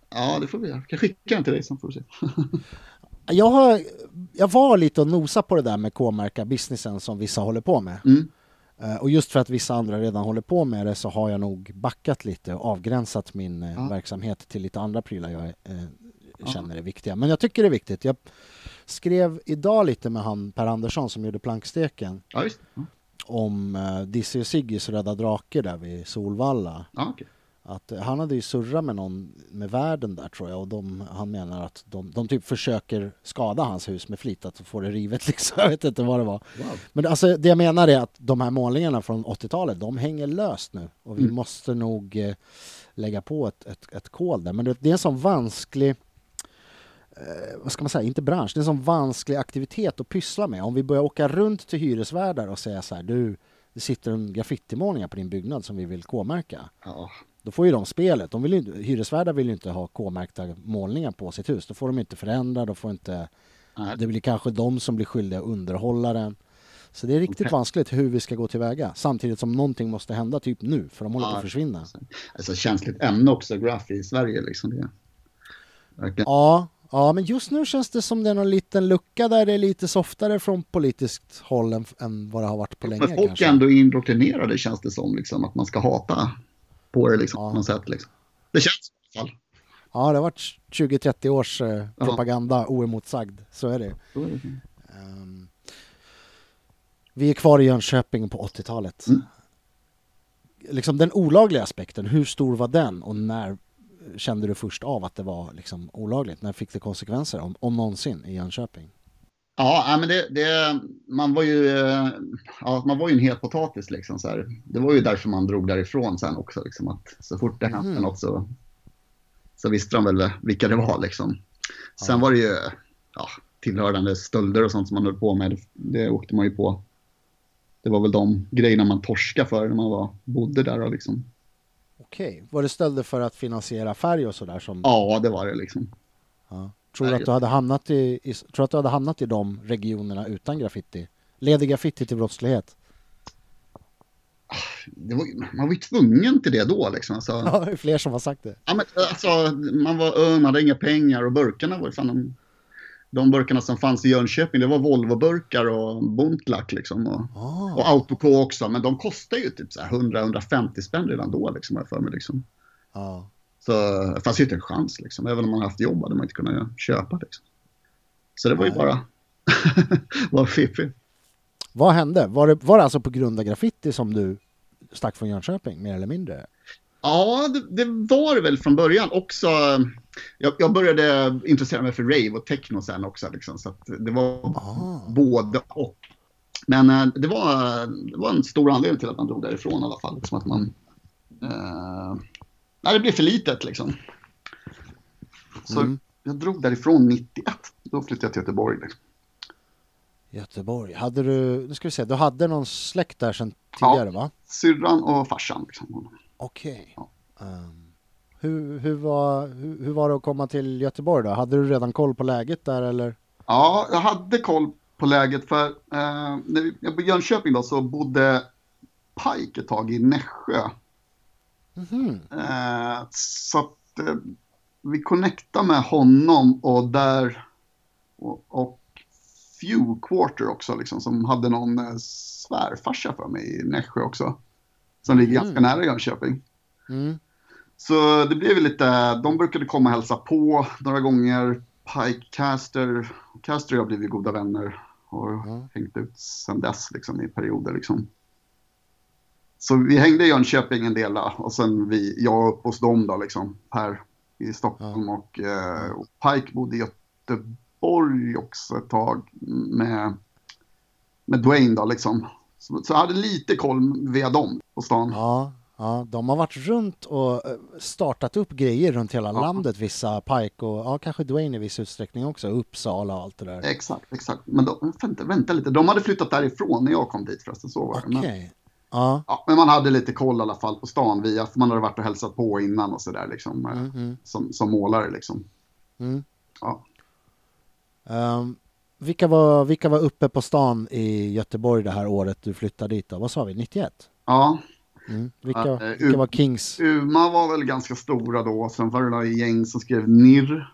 ja, det får vi göra. Jag kan skicka den till dig sen får du se.
Jag, har, jag var lite och nosa på det där med K-märka businessen som vissa håller på med.
Mm.
Eh, Och just för att vissa andra redan håller på med det så har jag nog backat lite och avgränsat min eh,
Ja.
verksamhet till lite andra prylar jag eh, känner är viktiga. Men jag tycker det är viktigt. Jag skrev idag lite med han Per Andersson som gjorde planksteken
Ja. Ja,
om eh, Dizzy och Siggys Röda Drake där vid Solvalla.
ja okej.
Att eh, han hade ju surrat med någon med världen där tror jag och de, han menar att de, de typ försöker skada hans hus med flit att få det rivet liksom. Jag vet inte vad det var.
Wow.
Men alltså, det jag menar är att de här målningarna från 80-talet, de hänger löst nu. Och vi
Mm.
måste nog eh, lägga på ett, ett, ett kol där. Men det, det är en sån vansklig, eh, vad ska man säga, inte bransch, det är en sån vansklig aktivitet att pyssla med. Om vi börjar åka runt till hyresvärdar och säga så här, du, det sitter en graffitimålningar på din byggnad som vi vill K-märka.
Ja,
Då får ju de spelet. De vill ju, hyresvärdar vill ju inte ha K-märkta målningar på sitt hus. Då får de inte förändra, då får inte
nej,
det blir kanske de som blir skyldiga att underhålla den. Så det är riktigt
Okej.
vanskligt hur vi ska gå tillväga. Samtidigt som någonting måste hända typ nu, för de håller på
Ja.
att försvinna.
alltså känsligt ämne också, graph i Sverige liksom. Det. Verkligen.
Ja, ja, men just nu känns det som det är någon liten lucka där det är lite softare från politiskt håll än, än vad det har varit på länge
Men folk
kanske.
är ändå indoktrinerade känns det som, liksom, att man ska hata på det liksom,
Ja.
på något sätt. Liksom. Det känns i alla fall.
Ja, det har varit 20-30 års eh, propaganda oemotsagd. Så är det.
Så är det.
Ehm, vi är kvar i Jönköping på 80-talet.
Mm.
Liksom den olagliga aspekten, hur stor var den och när kände du först av att det var liksom olagligt? När fick det konsekvenser, om, om någonsin, i Jönköping?
Ja, men det, det, man, var ju, eh, ja, man var ju en het potatis. Liksom, så här. Det var ju därför man drog därifrån sen också. Liksom, att så fort det hände
Mhm.
något så, så visste de väl vilka det var. Liksom. Sen
Ja.
var det ju ja, tillhörande stölder och sånt som man höll på med. Det, det åkte man ju på. Det var väl de grejerna man torskade för när man var, bodde där. Och liksom.
Okej, var det stölder för att finansiera färg och sådär? Som,
Ja, det var det. Liksom.
ja. Tror, du att du hade hamnat i, i, tror att du hade hamnat i de regionerna utan graffiti? Leder graffiti till brottslighet?
Var, man var ju tvungen till det då. Liksom. Alltså,
Ja, det är fler som har sagt det.
Ja, men, alltså, man var ung, man hade inga pengar och burkarna var fan de, de burkarna som fanns i Jönköping, det var Volvo-burkar och Bontlack liksom. Och,
Ah.
och Autoco också, men de kostar ju typ så här 100-150 spänn redan då liksom, jag för mig. Liksom.
Ja.
Så det fanns ju inte en chans liksom. Även om man haft jobb hade man inte kunnat köpa liksom. Så det var ju bara var fiffigt.
Vad hände? Var det, var det alltså på grund av graffiti som du stack från Jönköping, mer eller mindre?
Ja, det, det var det väl från början också. Jag, jag började intressera mig för rave och techno sen också. Liksom, så det var
Ah.
både och. Men eh, det, var, det var en stor anledning till att man drog därifrån i alla fall. Liksom att man, eh, nej, det blev för litet liksom. Så
Mm.
jag drog därifrån 91. Då flyttade jag till Göteborg. Liksom.
Göteborg. Hade du, nu ska vi se, du hade någon släkt där sedan tidigare va?
Syrran och farsan. Liksom.
Okej.
Ja.
Ehm, hur, hur, var, hur, hur var det att komma till Göteborg då? Hade du redan koll på läget där eller?
Ja, jag hade koll på läget för eh, när vi, jag bodde i Jönköping då så bodde Pike ett tag i Nässjö.
Mhm.
Eh, så att eh, vi connectade med honom och där och, och Few Quarter också liksom som hade någon eh, svärfarsa för mig i Nässjö också. Som ligger ganska nära Jönköping.
Mm.
Så det blev lite, de brukade komma och hälsa på några gånger. Pike Caster, Caster och jag blev ju goda vänner och
Ja.
hängt ut sen dess liksom i perioder liksom. Så vi hängde i Jönköping en del och sen vi, jag upp hos dem då liksom här i Stockholm och, eh, och Pike bodde i Göteborg också ett tag med, med Dwayne då liksom. Så, så jag hade lite koll via dem på stan.
Ja, ja, de har varit runt och eh, startat upp grejer runt hela
Ja.
landet, vissa Pike och ja, kanske Dwayne i viss utsträckning också, Uppsala och allt det där.
Exakt, exakt. Men de, vänta, vänta lite, de hade flyttat därifrån när jag kom dit förresten. Så var det.
Okej.
Men,
Ja.
ja, men man hade lite koll i alla fall på stan via, för man hade varit och hälsat på innan och sådär liksom. eh,
Mm, mm,
Som, som målare liksom.
mm.
Ja.
Ehm, vilka, var, vilka var uppe på stan i Göteborg det här året du flyttade dit då? Vad sa vi, 91?
Ja,
Mm. Vilka,
eh,
vilka var Kings?
Uma var väl ganska stora då. Sen var det några gäng som skrev NIR,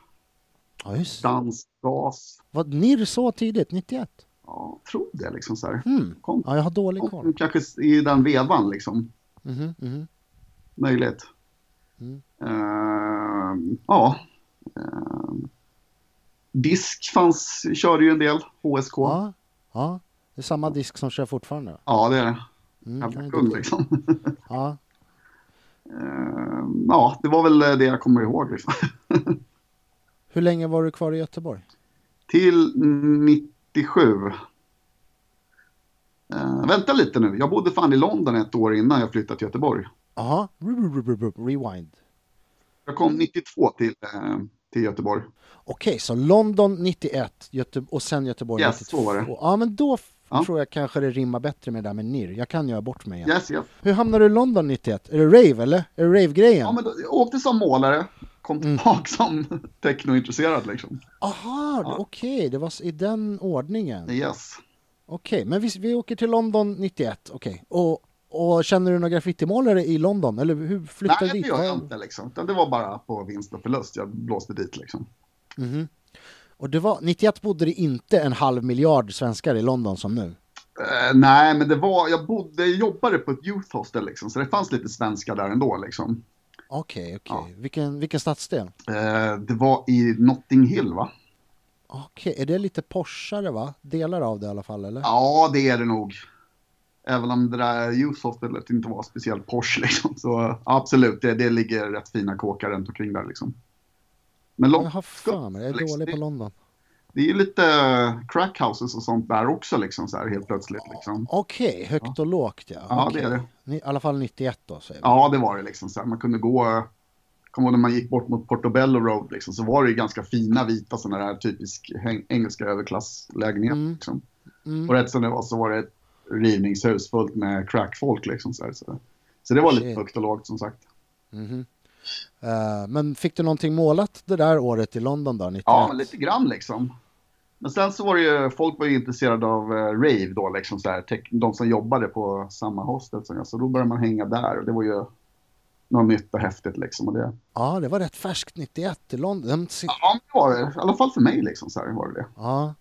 Ja, just det.
Dans, Gas.
Var NIR så tidigt, 91?
Ja, tror det liksom så här.
Mm.
Kom,
Ja, jag har dålig koll.
kanske i den vevan liksom.
Mhm, mhm.
Möjligt.
Mm.
Eh, ja. Eh, disk fanns, körde ju en del. HSK. Ja,
Ja, ja, det är samma disk som kör fortfarande.
det är det.
Mm, jag
kung liksom.
ja.
Eh, ja, det var väl det jag kommer ihåg. Liksom.
Hur länge var du kvar i Göteborg?
Till 97. Eh, vänta lite nu. Jag bodde fan i London ett år innan jag flyttade till Göteborg.
Jaha, rewind.
Jag kom 92 till, eh, till Göteborg.
Okej, så London 91 Göte och sen Göteborg
Yes,
92.
så var det.
Ja, men då
Ja.
tror jag kanske det rimmar bättre med det där med NIR. Jag kan göra bort mig igen.
Yes, yes.
Hur hamnade du i London 91? Är det rave eller? Är det rave-grejen?
Ja, men då, jag åkte som målare. Kom
Mm.
tillbaka som technointresserad liksom.
Aha,
Ja.
okej, det var i den ordningen.
Yes.
Okej, men vi, vi åker till London 91, okej. Och, och känner du några graffitimålare i London? Eller hur flyttade
Nej,
du
det
dit?
gör jag inte liksom. Det var bara på vinst och förlust jag blåste dit liksom.
Mhm. Och det var, 91 bodde det inte en halv miljard svenskar i London som nu?
Eh, nej, men det var, jag bodde, jobbade på ett youth hostel liksom. Så det fanns lite svenskar där ändå liksom.
Okej, okej.
Ja.
Vilken, vilken stadsdel?
Eh, det var i Notting Hill va?
Okej, är det lite Porschare va? Delar av det i alla fall eller?
Ja, det är det nog. Även om det där youth hostelet inte var speciellt Porsche liksom. Så absolut, det, det ligger rätt fina kåkar runt omkring där liksom. Men
Jag
långt,
har mig, jag är
liksom,
dålig på
det,
London.
det är ju lite crackhouses och sånt där också liksom så här helt plötsligt liksom.
Okej, högt och lågt ja.
Ja, det är det.
I alla fall 91 då säger vi.
Ja, det var det liksom. Så här, man kunde gå, kommer ihåg när man gick bort mot Portobello Road liksom, så var det ju ganska fina vita sådana där typisk engelska överklasslägenheter.
Mm.
Liksom.
Mm.
Och rätt som det var så var det ett rivningshus fullt med crackfolk liksom. Så, så. så det var lite
Shit.
högt och lågt som sagt.
Mhm. Eh, men fick du någonting målat det där året i London då? 91?
Ja, lite grann liksom. Men sen så var det ju, folk var ju intresserade av eh, rave då, liksom så här, de som jobbade på samma hostel som jag. Så då började man hänga där och det var ju något nytt och häftigt liksom. Och det,
Ja, det var rätt färskt 91 i London. De
ja, det var det. I alla fall för mig liksom så här var det det.
Ja,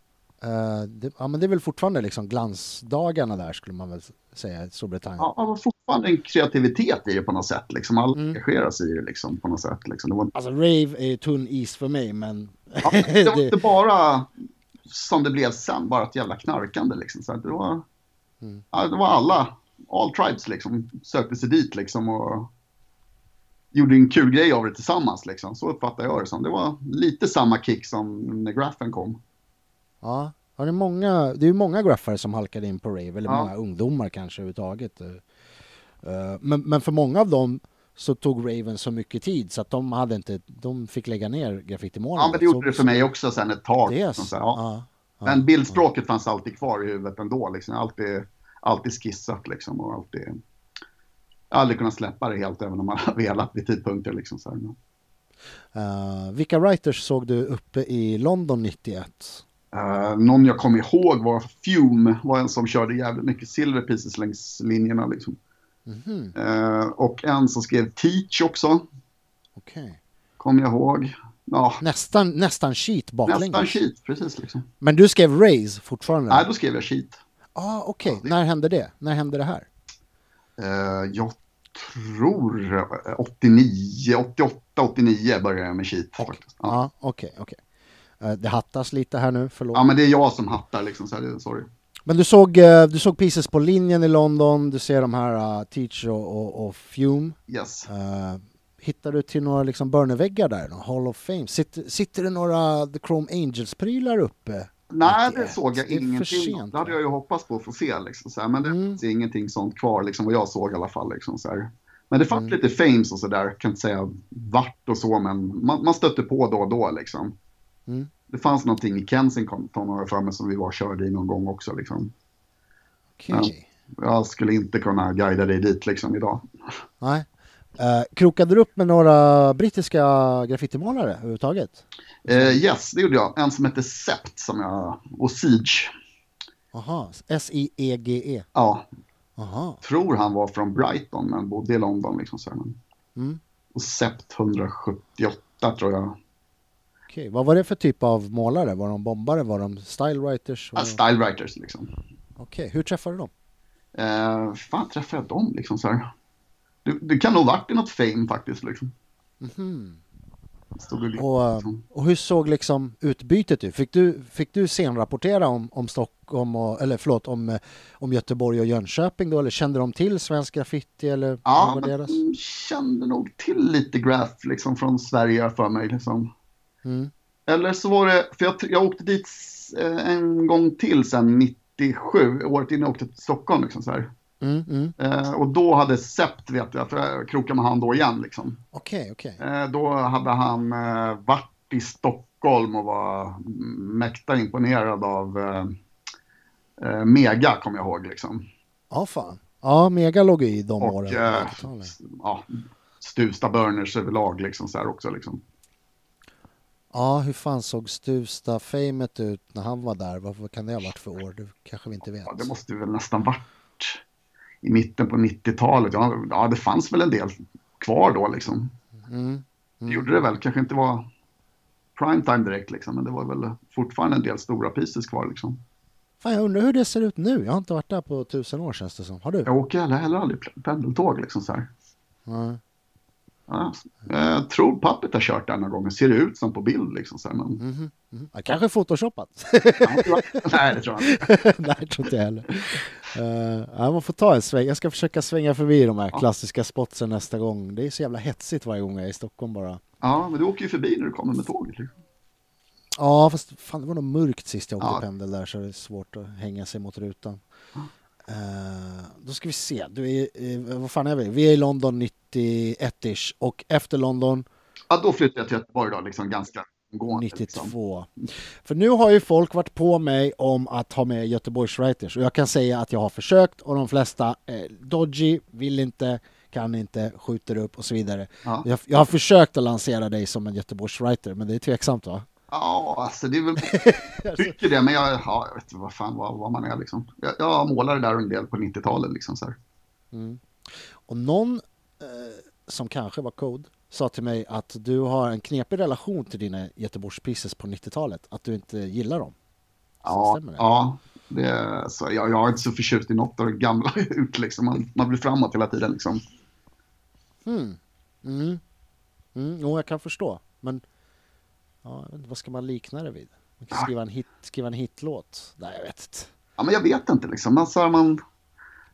eh, det, ja, men det är väl fortfarande liksom glansdagarna där skulle man väl säga i Storbritannien.
Ja, var fortfarande en kreativitet i det på något sätt. Liksom. Alla
Mm.
engagerar sig i det liksom, på något sätt. Liksom. Det, var,
Alltså rave är tunn is för mig men
ja, det var
det-
inte bara som det blev sen, bara ett jävla knarkande. Liksom. Så det, var,
Mm.
ja, det var alla, all tribes liksom, sökte sig dit liksom. Och gjorde en kul grej av det tillsammans. Liksom. Så uppfattar jag det som. Det var lite samma kick som när graffen kom.
Ja, ja det, är många, det är ju många graffare som halkade in på rave, eller
Ja.
många ungdomar kanske överhuvudtaget. Eh, Men, men för många av dem så tog raven så mycket tid så att de hade inte, de fick lägga ner graffitimålandet.
Ja, men det gjorde
så,
det för mig också sen ett tag.
Är
liksom, ja.
Ja, ja,
Men bildspråket fanns alltid kvar i huvudet ändå. Liksom. Alltid, alltid skissat liksom. Och alltid, aldrig kunnat släppa det helt även om man har velat vid tidpunkter. Liksom, så
Eh, vilka writers såg du uppe i London 91?
Eh, någon jag kommer ihåg var Fume. Var en som körde jävligt mycket silver pieces längs linjerna. Liksom.
Mhm,
Eh, och en som skrev Teach också.
Okej.
Kommer jag ihåg. Ja,
Nästan, nästan sheet baklänges.
nästan sheet. Precis liksom.
Men du skrev raise fortfarande?
Nej, då skrev jag sheet.
ah, okej. När hände det? När hände det här?
Eh, jag tror eh, 89, 88, 89 började jag med sheet. Faktiskt. Ja.
Ja, okej, okej. Eh, Det hattas lite här nu, förlåt.
Ja, men det är jag som hattar liksom, så här, sorry.
Men du såg, eh, du såg Pieces på linjen i London, du ser de här uh, Teach och, och, och Fume.
Yes.
Uh, hittar du till några liksom burnerväggar där? Någon Hall of Fame? Sitter, sitter det några The Chrome Angels-prylar uppe?
Nej,
91.
det såg jag
Det är
ingenting Det hade jag ju hoppats på att få se, liksom, så här, men det
Mm.
finns ingenting sånt kvar, liksom, vad jag såg i alla fall. Liksom, så här. Men det fanns
Mm.
lite fames och sådär, kan inte säga vart och så, men man, man stötte på då och då. Liksom.
Mm.
Det fanns någonting i Kensington har jag för mig som vi var körde i någon gång också. Liksom.
Okej.
Jag skulle inte kunna guida dig dit liksom, idag.
Nej. Eh, krokade du upp med några brittiska graffitimålare överhuvudtaget?
Eh, yes, det gjorde jag. En som hette Sept som jag, och Siege.
Aha, S-I-E-G-E.
Ja,
Aha,
tror han var från Brighton men bodde i London. Liksom, så
Mm.
Och Sept 178 tror jag.
Okej. Vad var det för typ av målare? Var de bombare? Var de stylewriters?
Ja, style writers liksom.
Okej, hur träffade du dem?
Eh, fan träffade jag dem liksom så här. Det, det kan nog varit i något fame faktiskt liksom.
Mhm.
Stod och,
Och, eh, och hur såg liksom utbytet ut? Fick du, fick du scenrapportera om, om Stockholm, och, eller förlåt, om, eh, om Göteborg och Jönköping då? Eller kände de till svensk graffiti eller
ja, de kände nog till lite graph liksom från Sverige för mig liksom.
Mm.
Eller så var det, för jag, jag åkte dit eh, en gång till sen 97, året innan jag åkte till Stockholm liksom så.
Mm, mm.
Eh, och då hade Sept, vet jag, för jag krokade med han då igen liksom.
Okej, okej.
Eh, då hade han eh, varit i Stockholm och var mäkta imponerad av eh, eh, Mega, kommer jag ihåg liksom.
Ja, fan. Ja, Mega låg i de
Och
åren. 80-talet.
ja, Stuvsta Burners överlag liksom så här också liksom.
Ja, hur fan såg Stuvsta-famet ut när han var där? Vad, vad kan det ha varit för år? Det kanske vi inte vet.
Ja, det måste väl nästan varit i mitten på 90-talet. Ja, ja, det fanns väl en del kvar då liksom.
Mm.
Det gjorde det väl, kanske inte var primetime direkt liksom, men det var väl fortfarande en del stora pieces kvar liksom.
Fan, jag undrar hur det ser ut nu. Jag har inte varit där på tusen år känns det som. Har du?
Jag åker heller, aldrig pendeltåg liksom så här.
Ja.
Ja, jag tror Puppet har kört den några gånger. Ser det ut som på bild liksom. Så här, men,
Mhm, mhm. Ja, kanske photoshoppat.
ja, nej, det tror jag inte.
Nej, jag tror inte jag heller. Uh, ja, man får ta en sväng. Jag ska försöka svänga förbi de här
Ja.
klassiska spotsen nästa gång. Det är så jävla hetsigt varje gång jag är i Stockholm bara.
Ja, men du åker ju förbi när du kommer med tåget. Liksom.
Ja, fast fan det var nog mörkt sist jag åkte
Ja.
pendel där så det är svårt att hänga sig mot rutan. Eh, då ska vi se, du är, eh, vad fan är vi? Vi är i London 91-ish och efter London
Ja, då flyttade jag till Göteborg då, liksom ganska omgående. Liksom.
92. För nu har ju folk varit på mig om att ha med Göteborgs Writers och jag kan säga att jag har försökt och de flesta är dodgy, vill inte, kan inte, skjuter upp och så vidare.
Ja.
Jag, jag har försökt att lansera dig som en Göteborgs Writer men det är tveksamt va?
Ja, alltså det är väl... Jag tycker det, men jag, ja, jag vet inte vad fan vad, vad man är liksom. Jag, jag målade där en del på 90-talet liksom så här.
Och någon eh, som kanske var code sa till mig att du har en knepig relation till dina Göteborgs Pieces på 90-talet, att du inte gillar dem.
Ja,
stämmer det?
ja det, är- så jag, jag är inte så förtjust i något av det gamla ut liksom. Man, man blir framåt hela tiden liksom.
Hmm. Mm. Mm, jo, jag kan förstå. Men ja, vad ska man likna det vid? Man kan skriva en, hit, skriva en hitlåt? Nej, jag vet inte.
Ja, men jag vet inte liksom. Alltså, man,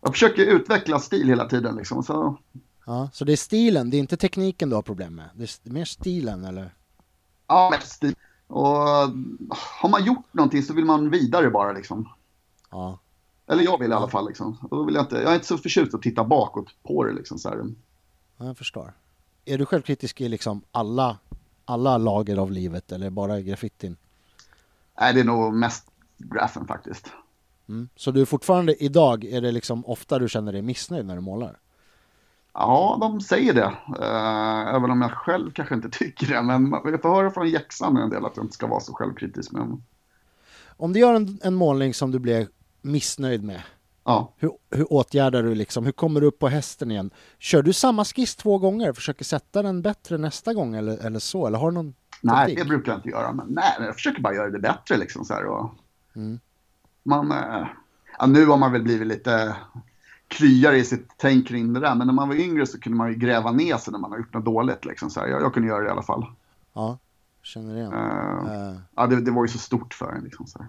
jag försöker utveckla stil hela tiden liksom. Så
Ja, så det är stilen, det är inte tekniken du har problem med? Det är mer stilen eller?
Ja, mest stil. Och har man gjort någonting så vill man vidare bara liksom.
Ja.
Eller jag vill i alla fall liksom. Då vill jag, inte, jag är inte så förtjust att titta bakåt på det liksom. Så här.
Ja, jag förstår. Är du självkritisk i liksom alla, alla lager av livet eller bara graffitin?
Nej, det är nog mest grafen faktiskt.
Mm. Så du är fortfarande idag, är det liksom ofta du känner dig missnöjd när du målar?
Ja, de säger det. Uh, även om jag själv kanske inte tycker det. Men jag får höra från Jexan en del att jag inte ska vara så självkritisk. Men...
Om du gör en, en målning som du blir missnöjd med,
Ja.
hur, hur åtgärdar du liksom? Hur kommer du upp på hästen igen? Kör du samma skiss två gånger? Försöker sätta den bättre nästa gång eller, eller så? Eller har någon
Nej,
taktik?
det brukar jag inte göra. Men nej, jag försöker bara göra det bättre liksom så här. Och
Mm.
man, eh, ja, nu har man väl blivit lite kryare i sitt tänk kring det där. Men när man var yngre så kunde man ju gräva ner sig när man har gjort något dåligt. Liksom, så här. Jag, jag kunde göra det i alla fall.
Ja, känner igen.
Eh,
Eh,
ja, det, det var ju så stort för en. Liksom, så här.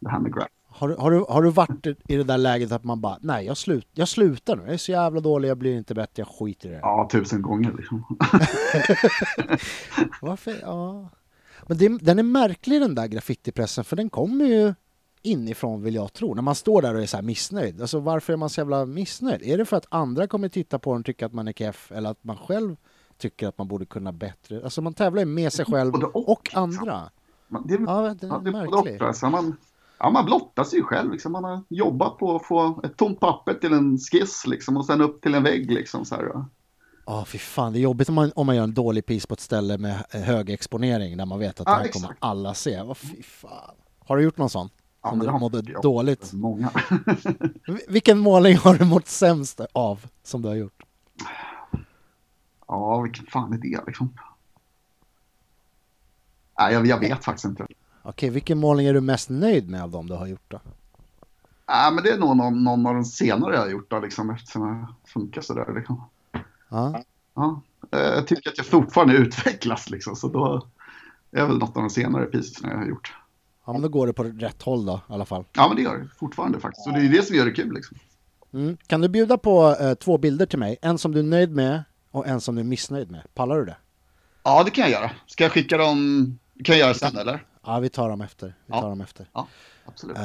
Det här med graf.
Har, du, har, du, har du varit i det där läget att man bara, nej jag, slut, jag slutar nu, jag är så jävla dålig, jag blir inte bättre, jag skiter i det.
Ja, tusen gånger liksom.
Varför? Ja. Men det, den är märklig den där graffitipressen för den kommer ju inifrån vill jag tro. När man står där och är så missnöjd. Alltså varför är man så jävla missnöjd? Är det för att andra kommer titta på den och tycka att man är keff eller att man själv tycker att man borde kunna bättre? Alltså man tävlar ju med sig själv
Både och,
och
liksom.
andra.
Man, det,
Ja, den
ja,
är
det är både
märklig.
och, alltså, man, ja, man blottar sig själv. Liksom. Man har jobbat på att få ett tomt papper till en skiss liksom, och sen upp till en vägg. Liksom, så här, ja.
Ja, fy fan. Det är jobbigt om man, om man gör en dålig piece på ett ställe med hög exponering där man vet att
Ja,
det här kommer alla se. Vad fy fan. Har du gjort någon sån?
Ja,
Som du mådde dåligt?
Många.
Vi- Vilken målning har du mått sämst av som du har gjort?
ja, vilken fan är det liksom? Nej, jag, jag vet faktiskt inte.
Okej, vilken målning är du mest nöjd med av dem du har gjort då?
Nej, men det är nog någon, någon av de senare jag har gjort då, liksom, eftersom jag funkar sådär. Liksom.
Ja,
Ja. Eh, Jag tycker att jag fortfarande utvecklas liksom, så då är väl något av de senare pieces jag har gjort.
ja men då går det på rätt håll då i alla fall.
Ja, men det gör det fortfarande faktiskt. Och det är det som gör det kul liksom.
Mm. Kan du bjuda på eh, två bilder till mig? En som du är nöjd med och en som du är missnöjd med. Pallar du det?
Ja, det kan jag göra. Ska jag skicka dem? kan jag göra sen eller?
Ja, vi tar dem efter. Vi
Ja.
tar dem efter.
Ja, absolut.
Eh,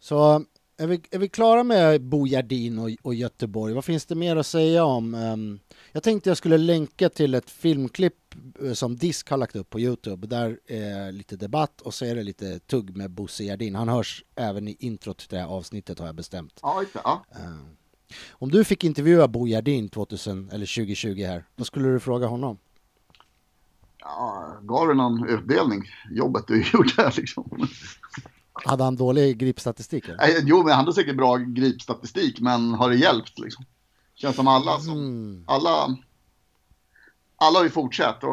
så är vi, är vi klara med Bo Gerdin och, och Göteborg? Vad finns det mer att säga om? ehm, jag tänkte jag skulle länka till ett filmklipp eh, som Disk har lagt upp på Youtube. Där är lite debatt och så är det lite tugg med Bosse Gerdin. Han hörs även i introt till det här avsnittet har jag bestämt.
Ja, det. Ja.
Eh, om du fick intervjua Bo Gerdin 2000 eller 2020 här, vad skulle du fråga honom?
Ja, gav du någon utdelning? Jobbet du gjort här liksom.
Hade han dålig gripstatistik? eller?
Jo, men han hade säkert bra gripstatistik, men har det hjälpt liksom? Känns som alla som,
Mm.
alla, alla har ju fortsatt och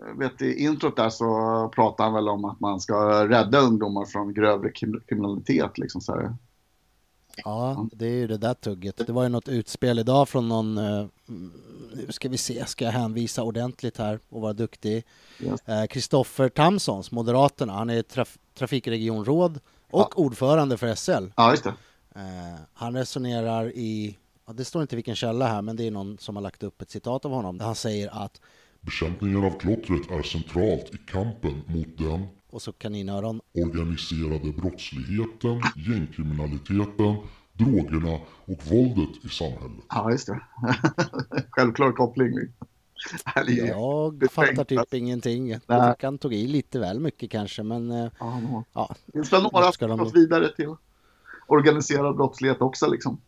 jag vet i introt där så pratar han väl om att man ska rädda ungdomar från grövre krim- kriminalitet liksom så här.
Ja, det är ju det där tugget. Det var ju något utspel idag från någon, eh, nu ska vi se, ska jag hänvisa ordentligt här och vara duktig.
Yes.
Eh, Kristoffer Tamsons, Moderaterna, han är traf- trafikregionråd och ordförande för SL.
Ja, just det.
Eh, han resonerar i, ja, det står inte vilken källa här, men det är någon som har lagt upp ett citat av honom. Där han säger att,
Bekämpningen av klottret är centralt i kampen mot den
och så kaninöron,
organiserade brottsligheten, gängkriminaliteten, drogerna och våldet i samhället.
Ja, just det. Självklar koppling.
Jag
det
fattar typ ingenting. Jag
Nej.
han tog i lite väl mycket kanske, men eh,
Ja,
ja,
Det finns väl några som
de-
vidare till organiserad brottslighet också liksom.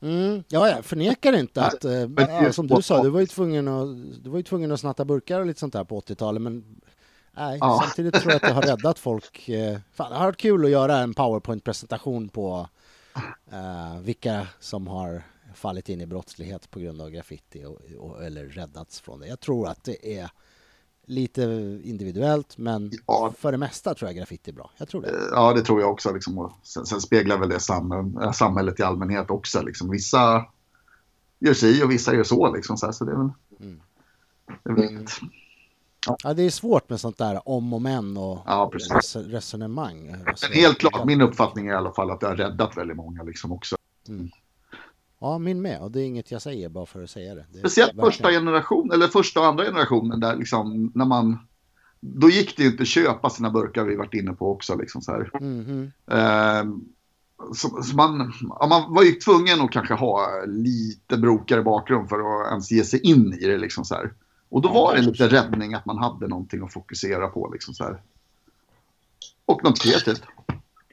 Mm, ja, jag förnekar inte
Nej,
att,
är
ja, som du sa, du var ju tvungen att, du var ju tvungen att snatta burkar och lite sånt där på 80-talet, men nej,
Ja.
samtidigt tror jag att det har räddat folk. Eh, fan, det har varit kul att göra en powerpoint-presentation på eh, vilka som har fallit in i brottslighet på grund av graffiti och, och, eller räddats från det. Jag tror att det är lite individuellt, men
Ja.
för det mesta tror jag graffiti är bra. Jag tror det.
Ja, det tror jag också. Liksom. Sen, sen speglar väl det sam, äh, samhället i allmänhet också. Liksom. Vissa gör si och vissa gör så. Liksom, så, det är väl...
Mm.
Det är väl
Ja, det är svårt med sånt där om och men och
Ja,
resonemang. Alltså,
Men helt klart, min uppfattning är i alla fall att det har räddat väldigt många liksom också.
Mm. Ja, min med. Och det är inget jag säger bara för att säga det. det
Speciellt
verkligen-
första generation, eller första och andra generationen där liksom när man... Då gick det ju inte att köpa sina burkar, vi varit inne på också liksom så här.
Mhm.
Ehm, så, så man, ja, man var ju tvungen att kanske ha lite brokare bakgrund för att ens ge sig in i det liksom så här. Och då var det lite räddning att man hade någonting att fokusera på liksom så här. Och något kreativt.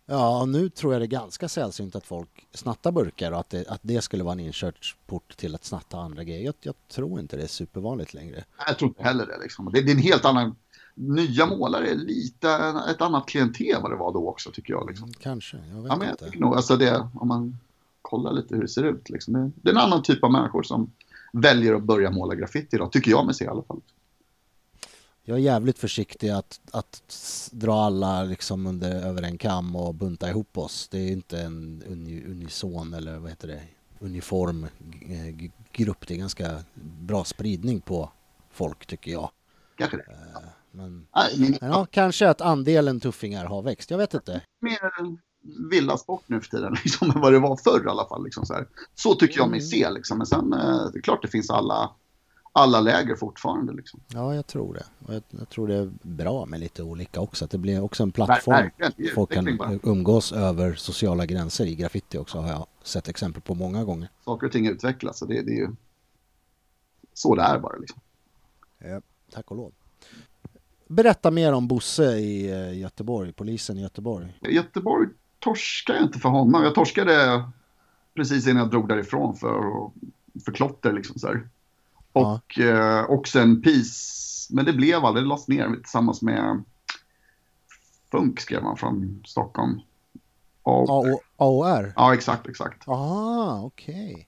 Ja, nu tror jag det är ganska sällsynt att folk snattar burkar och att det, att det skulle vara en inkörsport till att snatta andra grejer. Jag, jag tror inte det är supervanligt längre.
Jag tror inte heller det. Liksom. Det, det är en helt annan... Nya målare är lite ett annat klientel vad det var då också tycker jag. Liksom.
Kanske, jag vet
Ja, men jag
inte.
nog, alltså det, om man kollar lite hur det ser ut. Liksom. Det, det är en annan typ av människor som väljer att börja måla graffiti idag, tycker jag mig se i alla fall.
Jag är jävligt försiktig att, att dra alla liksom under, över en kam och bunta ihop oss. Det är inte en uni, unison eller vad heter det, uniform eh, grupp. Det är ganska bra spridning på folk tycker jag.
Kanske det.
Men
Nej, men,
men ja, kanske att andelen tuffingar har växt. Jag vet inte.
mer villasport nu för tiden liksom, än vad det var förr i alla fall. Liksom, så, här. så tycker jag mig
Mm.
se. Liksom. Men sen eh, det är klart det finns alla, alla läger fortfarande. Liksom.
Ja, jag tror det. Och jag, jag tror det är bra med lite olika också. Att det blir också en plattform.
det är
Folk kan
bara.
umgås över sociala gränser i graffiti också har jag sett exempel på många gånger.
Saker och ting utvecklas. Så det, det är ju så det är bara. Liksom.
Tack och lov. Berätta mer om Bosse i eh, Göteborg, polisen i Göteborg.
Göteborg torskade jag inte för honom. Jag torskade precis innan jag drog därifrån för, för klotter. Liksom, så här.
Ja.
Och eh, också en piece, men det blev aldrig, det lades ner tillsammans med Funk skrev man från Stockholm.
AOR?
ja, exakt, exakt.
Ah, okej.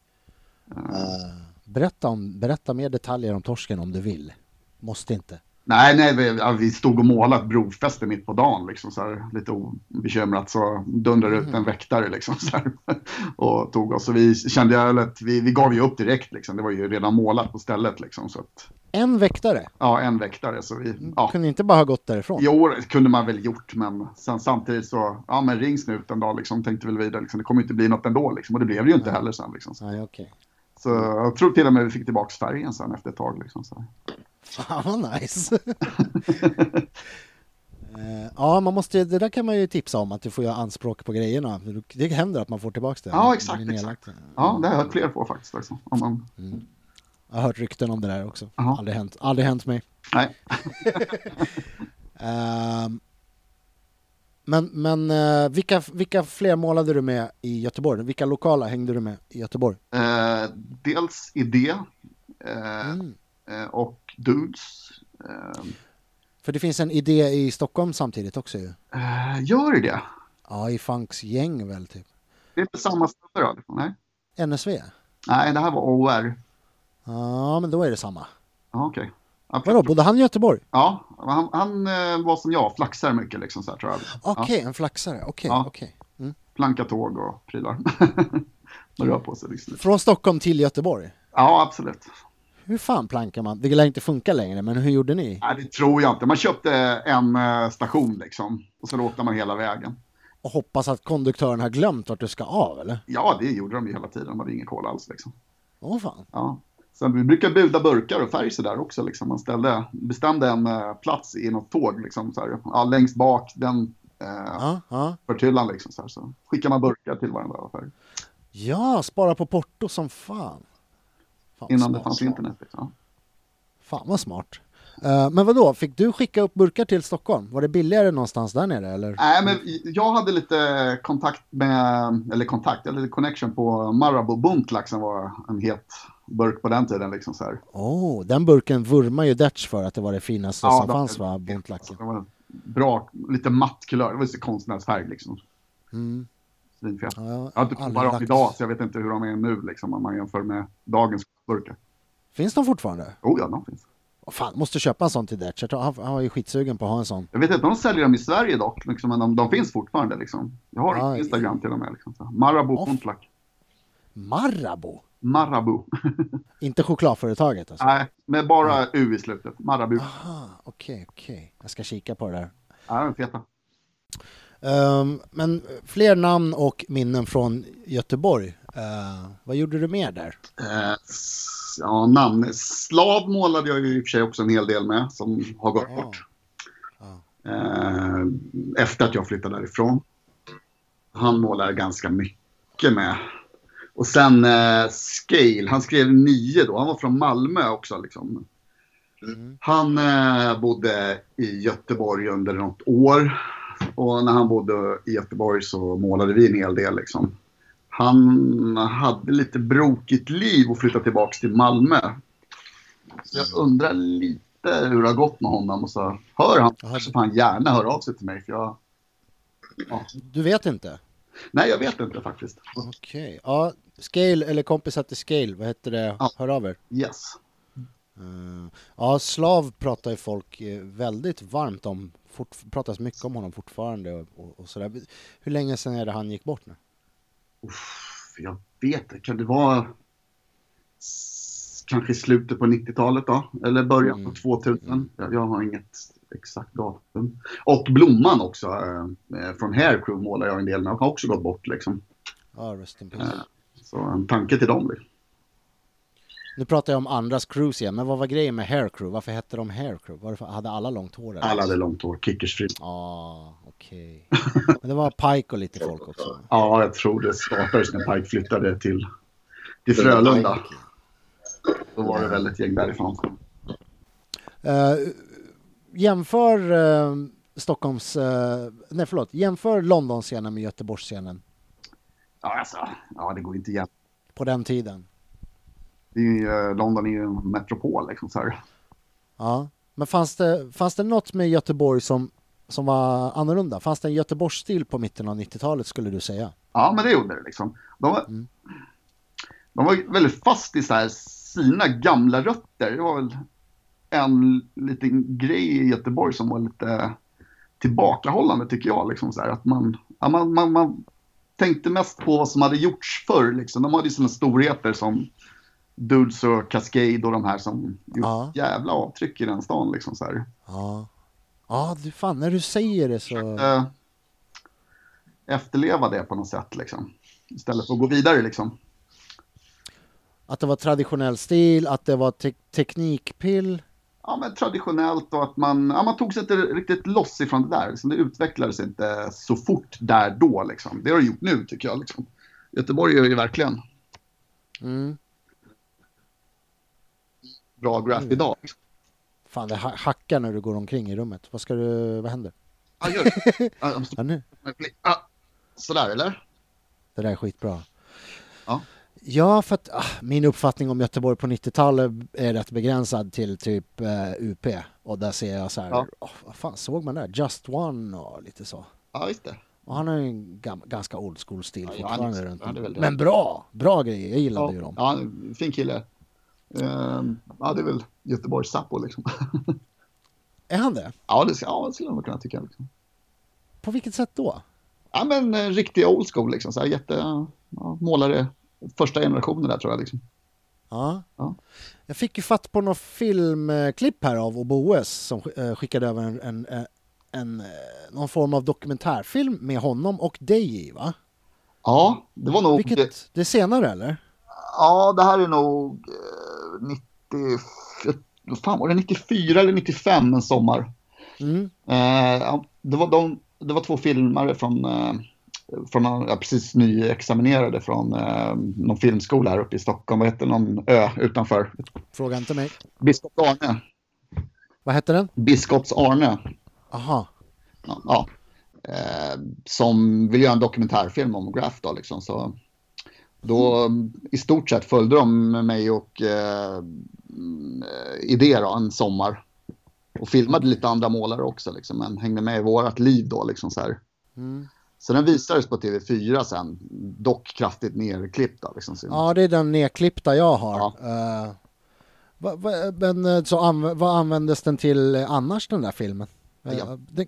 Eh, berätta, om, berätta mer detaljer om torsken om du vill. Måste inte.
Nej, nej, vi, vi stod och målade ett brofäste mitt på dagen, liksom, så här, lite obekymrat, så dundrade ut en väktare liksom, så här, och tog oss. Så vi kände att vi, vi gav ju upp direkt, liksom. det var ju redan målat på stället. Liksom, så att,
En väktare?
ja, en väktare. Så vi, ja.
Kunde inte bara ha gått därifrån?
Jo, det kunde man väl gjort, men sen samtidigt så, ja men ring snuten då, liksom, tänkte väl vidare, liksom, det kommer inte bli något ändå, liksom, och det blev det ju inte heller sen. Liksom. Så,
Nej, okej.
så jag tror till och med vi fick tillbaka färgen sen efter ett tag. Liksom, så.
Fan vad nice. Eh, ja, man måste, det där kan man ju tipsa om, att du får göra anspråk på grejerna. Det händer att man får tillbaka det.
Ja, exakt,
nedlagt.
Ja, det har jag hört fler på faktiskt. Liksom. Om man,
Jag har hört rykten om det där också.
Jaha.
Aldrig hänt, aldrig hänt mig.
nej.
Ehm, men men eh, vilka, vilka fler målade du med i Göteborg? Vilka lokala hängde du med i Göteborg?
Eh, dels idé eh,
Mm.
Eh, och dudes. Eh,
För det finns en idé i Stockholm samtidigt också ju.
eh, gör det det?
Ja, i Funks gäng väl typ.
Det är inte samma snubbe då? Nej.
NSV?
nej, det här var OR.
Ja, men då är det samma.
Ja, okej. Ja,
Vadå, bodde han i Göteborg?
Ja, han, han eh, var som jag, flaxar mycket liksom så här tror jag.
Okej, en flaxare. Okej,
Ja.
okej. Mm.
Planka tåg och prylar. Man rör på sig liksom.
Från Stockholm till Göteborg?
Ja, absolut.
Hur fan plankar man? Det lär inte funka längre, men hur gjorde ni?
Nej, det tror jag inte. Man köpte en eh, station liksom. Och så åkte man hela vägen.
Och hoppas att konduktören har glömt vart du ska av, eller?
Ja, det gjorde de ju hela tiden. De hade ingen koll alls liksom.
Åh fan.
Ja. Sen vi brukar buda burkar och färg sådär också. Liksom. Man ställde, bestämde en eh, plats i något tåg, liksom, så här. Ja, längst bak, den eh,
Ja, ja.
förtyllan. Liksom, så, här. så skickar man burkar till varandra. Färg.
ja, spara på porto som fan. Fan
Innan
smart.
det fanns internet. Liksom.
Fan vad smart. Eh, men vad då? fick du skicka upp burkar till Stockholm? Var det billigare någonstans där nere eller?
Nej, men jag hade lite kontakt med, eller kontakt, eller lite connection på Marabou Buntlack som var en het burk på den tiden. Liksom, så här.
Oh, den burken vurmar ju Dutch för att det var det finaste
Ja,
som
de-
fanns va? Bontlacken.
Det var bra, lite matt kulör. Det var lite konstnärsfärg liksom.
Mm.
Svinfet.
Ja,
Jag har inte provat dem idag så jag vet inte hur de är nu liksom om man jämför med dagens burkar.
Finns de fortfarande?
Oh ja, de finns.
Fan, måste köpa en sån till Dutch. Han, han var ju skitsugen på att ha en sån.
Jag vet inte om de säljer dem i Sverige dock, liksom, men de, de finns fortfarande. Liksom. Jag har
Ja,
Instagram till och med. Liksom. Marabou
Ja.
Buntlack.
Marabou?
Marabou.
Inte chokladföretaget alltså?
Nej, med bara U i slutet. Marabou.
Okej, okej. Jag ska kika på det där.
Ja, de är feta.
Ehm, men fler namn och minnen från Göteborg. Eh, vad gjorde du mer där?
S- ja, namn. Slav målade jag ju i och för sig också en hel del med som har gått
Ja.
bort. Eh, efter att jag flyttade därifrån. Han målade ganska mycket med. Och sen Scale, han skrev nio då. Han var från Malmö också. Liksom. Han eh, bodde i Göteborg under något år. Och när han bodde i Göteborg så målade vi en hel del. Liksom. Han hade lite brokigt liv och flyttade tillbaka till Malmö. Så jag undrar lite hur det har gått med honom. Och så hör han får han gärna höra av sig till mig. För jag, ja.
Du vet inte?
Nej, jag vet inte faktiskt.
Okej. Ja, Scale eller kompisar till Scale, vad heter det?
Ja.
Hör av er.
Yes.
Eh, ja, Slav pratar ju folk eh, väldigt varmt om. Fort, pratas mycket om honom fortfarande och, och, och sådär. Hur länge sedan är det han gick bort nu?
Uff, jag vet inte. Kan det vara kanske slutet på 90-talet då? Eller början på
Mm.
2000? Jag, jag har inget exakt datum. Och Blomman också. Eh, från Hair Crew målar jag en del med. Har också gått bort liksom.
Ja, rest in peace.
Eh, så en tanke till dem. Liksom.
Nu pratar jag om andras crews igen, men vad var grejen med Hair Crew? Varför hette de Hair Crew? Varför hade alla långt hår? eller?
Alla hade långt hår. Kickersfri.
Ja, okej. Men det var Pike och lite folk också.
Ja, jag tror det startades när Pike flyttade till, till Frölunda. Då var det väl ett gäng därifrån.
Eh, jämför eh, Stockholms, eh, nej förlåt, jämför Londonscenen med Göteborgsscenen
Ja, alltså, ja, det går inte igen.
på den tiden.
Det är ju, London är ju en metropol liksom så här.
Ja, men fanns det, fanns det något med Göteborg som, som var annorlunda? Fanns det en Göteborgsstil på mitten av 90-talet skulle du säga?
Ja, men det gjorde det liksom. De var,
Mm.
de var väldigt fast i så sina gamla rötter. Det var väl en liten grej i Göteborg som var lite tillbakahållande tycker jag. Liksom så här, att man, ja, man, man, man tänkte mest på vad som hade gjorts förr. Liksom. De hade ju sådana storheter som Dudes och Cascade och de här som gjort
Ja.
jävla avtryck i den stan. Liksom, så här.
Ja. Ja, du fan, när du säger det så...
Eh, efterleva det på något sätt liksom. Istället för att gå vidare liksom.
Att det var traditionell stil, att det var te- teknikpill.
ja, men traditionellt och att man, ja, man tog sig inte riktigt loss ifrån det där. Liksom. Det utvecklades inte så fort där då. Liksom. Det har det gjort nu tycker jag. Liksom. Göteborg gör ju verkligen
Mm.
bra graph idag. Liksom.
Fan, det ha- hackar när du går omkring i rummet. Vad ska du... Vad händer?
Ja, gör det. Ja, måste-
Ja, nu.
ja, sådär eller?
Det där är skitbra.
Ja.
Ja, för att ah, min uppfattning om Göteborg på 90-talet är rätt begränsad till typ eh, UP. Och där ser jag så här,
Ja.
åh, vad fan såg man där? Just One och lite så.
Ja, just det.
Och han har ju en ganska old school stil
Ja,
fortfarande.
han-
runt
han väl det.
Men bra! Bra grejer, jag gillade
Ja,
ju dem.
ja, fin kille. Ehm, ja, det är väl Göteborgs Sappo liksom.
Är han det?
ja, det, ska- ja, det skulle man kunna tycka. Liksom.
På vilket sätt då?
Ja, men eh, riktig old school liksom. Så här, jätte, ja, målare, första generationen där tror jag liksom.
Ja.
Ja.
Jag fick ju fatt på något filmklipp här av Oboes som eh, skickade över en, en, en, en, eh, någon form av dokumentärfilm med honom och dig va?
Ja, det var nog...
Vilket, det senare eller?
Ja, det här är nog eh, 90... Vad fan var det? 94 eller 95 en sommar.
Mm.
Eh, det, var de, det var två filmare från, eh, från ja, precis nyexaminerade från eh, någon filmskola här uppe i Stockholm. Vad heter någon ö utanför?
Fråga inte mig.
Biskops Arne.
Vad hette den?
Biskops Arne.
Aha.
Ja, ja. Eh, som vill göra en dokumentärfilm om Graph då liksom. Så då i stort sett följde de mig och eh, eh, då, en sommar. Och filmade lite andra målare också liksom, men hängde med i vårat liv då liksom så här.
Mm.
Så den visades på TV4 sen, dock kraftigt nerklippt då liksom.
Ja, det är den nedklippta jag har.
Ja.
Eh, va, va, men eh, så anv- vad användes den till eh, annars den där filmen? Uh,
Ja.
den,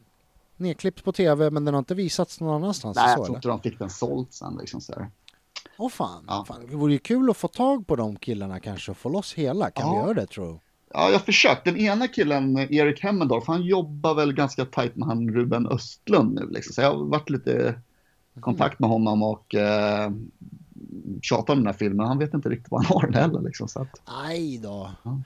nedklippt på tv men den har inte visats någon annanstans?
Nej, jag tror inte de fick den såld sen liksom så här.
Åh fan.
Ja.
fan. Det vore ju kul att få tag på de killarna kanske och få loss hela. Kan vi
Ja.
göra det tror du?
Ja, jag har försökt. Den ena killen, Erik Hemmendorf, han jobbar väl ganska tajt med han Ruben Östlund nu. Liksom. Så jag har varit lite i kontakt med honom och eh, tjatar om den här filmen. Han vet inte riktigt vad han har den heller. Liksom, så att,
Aj då.
Ja.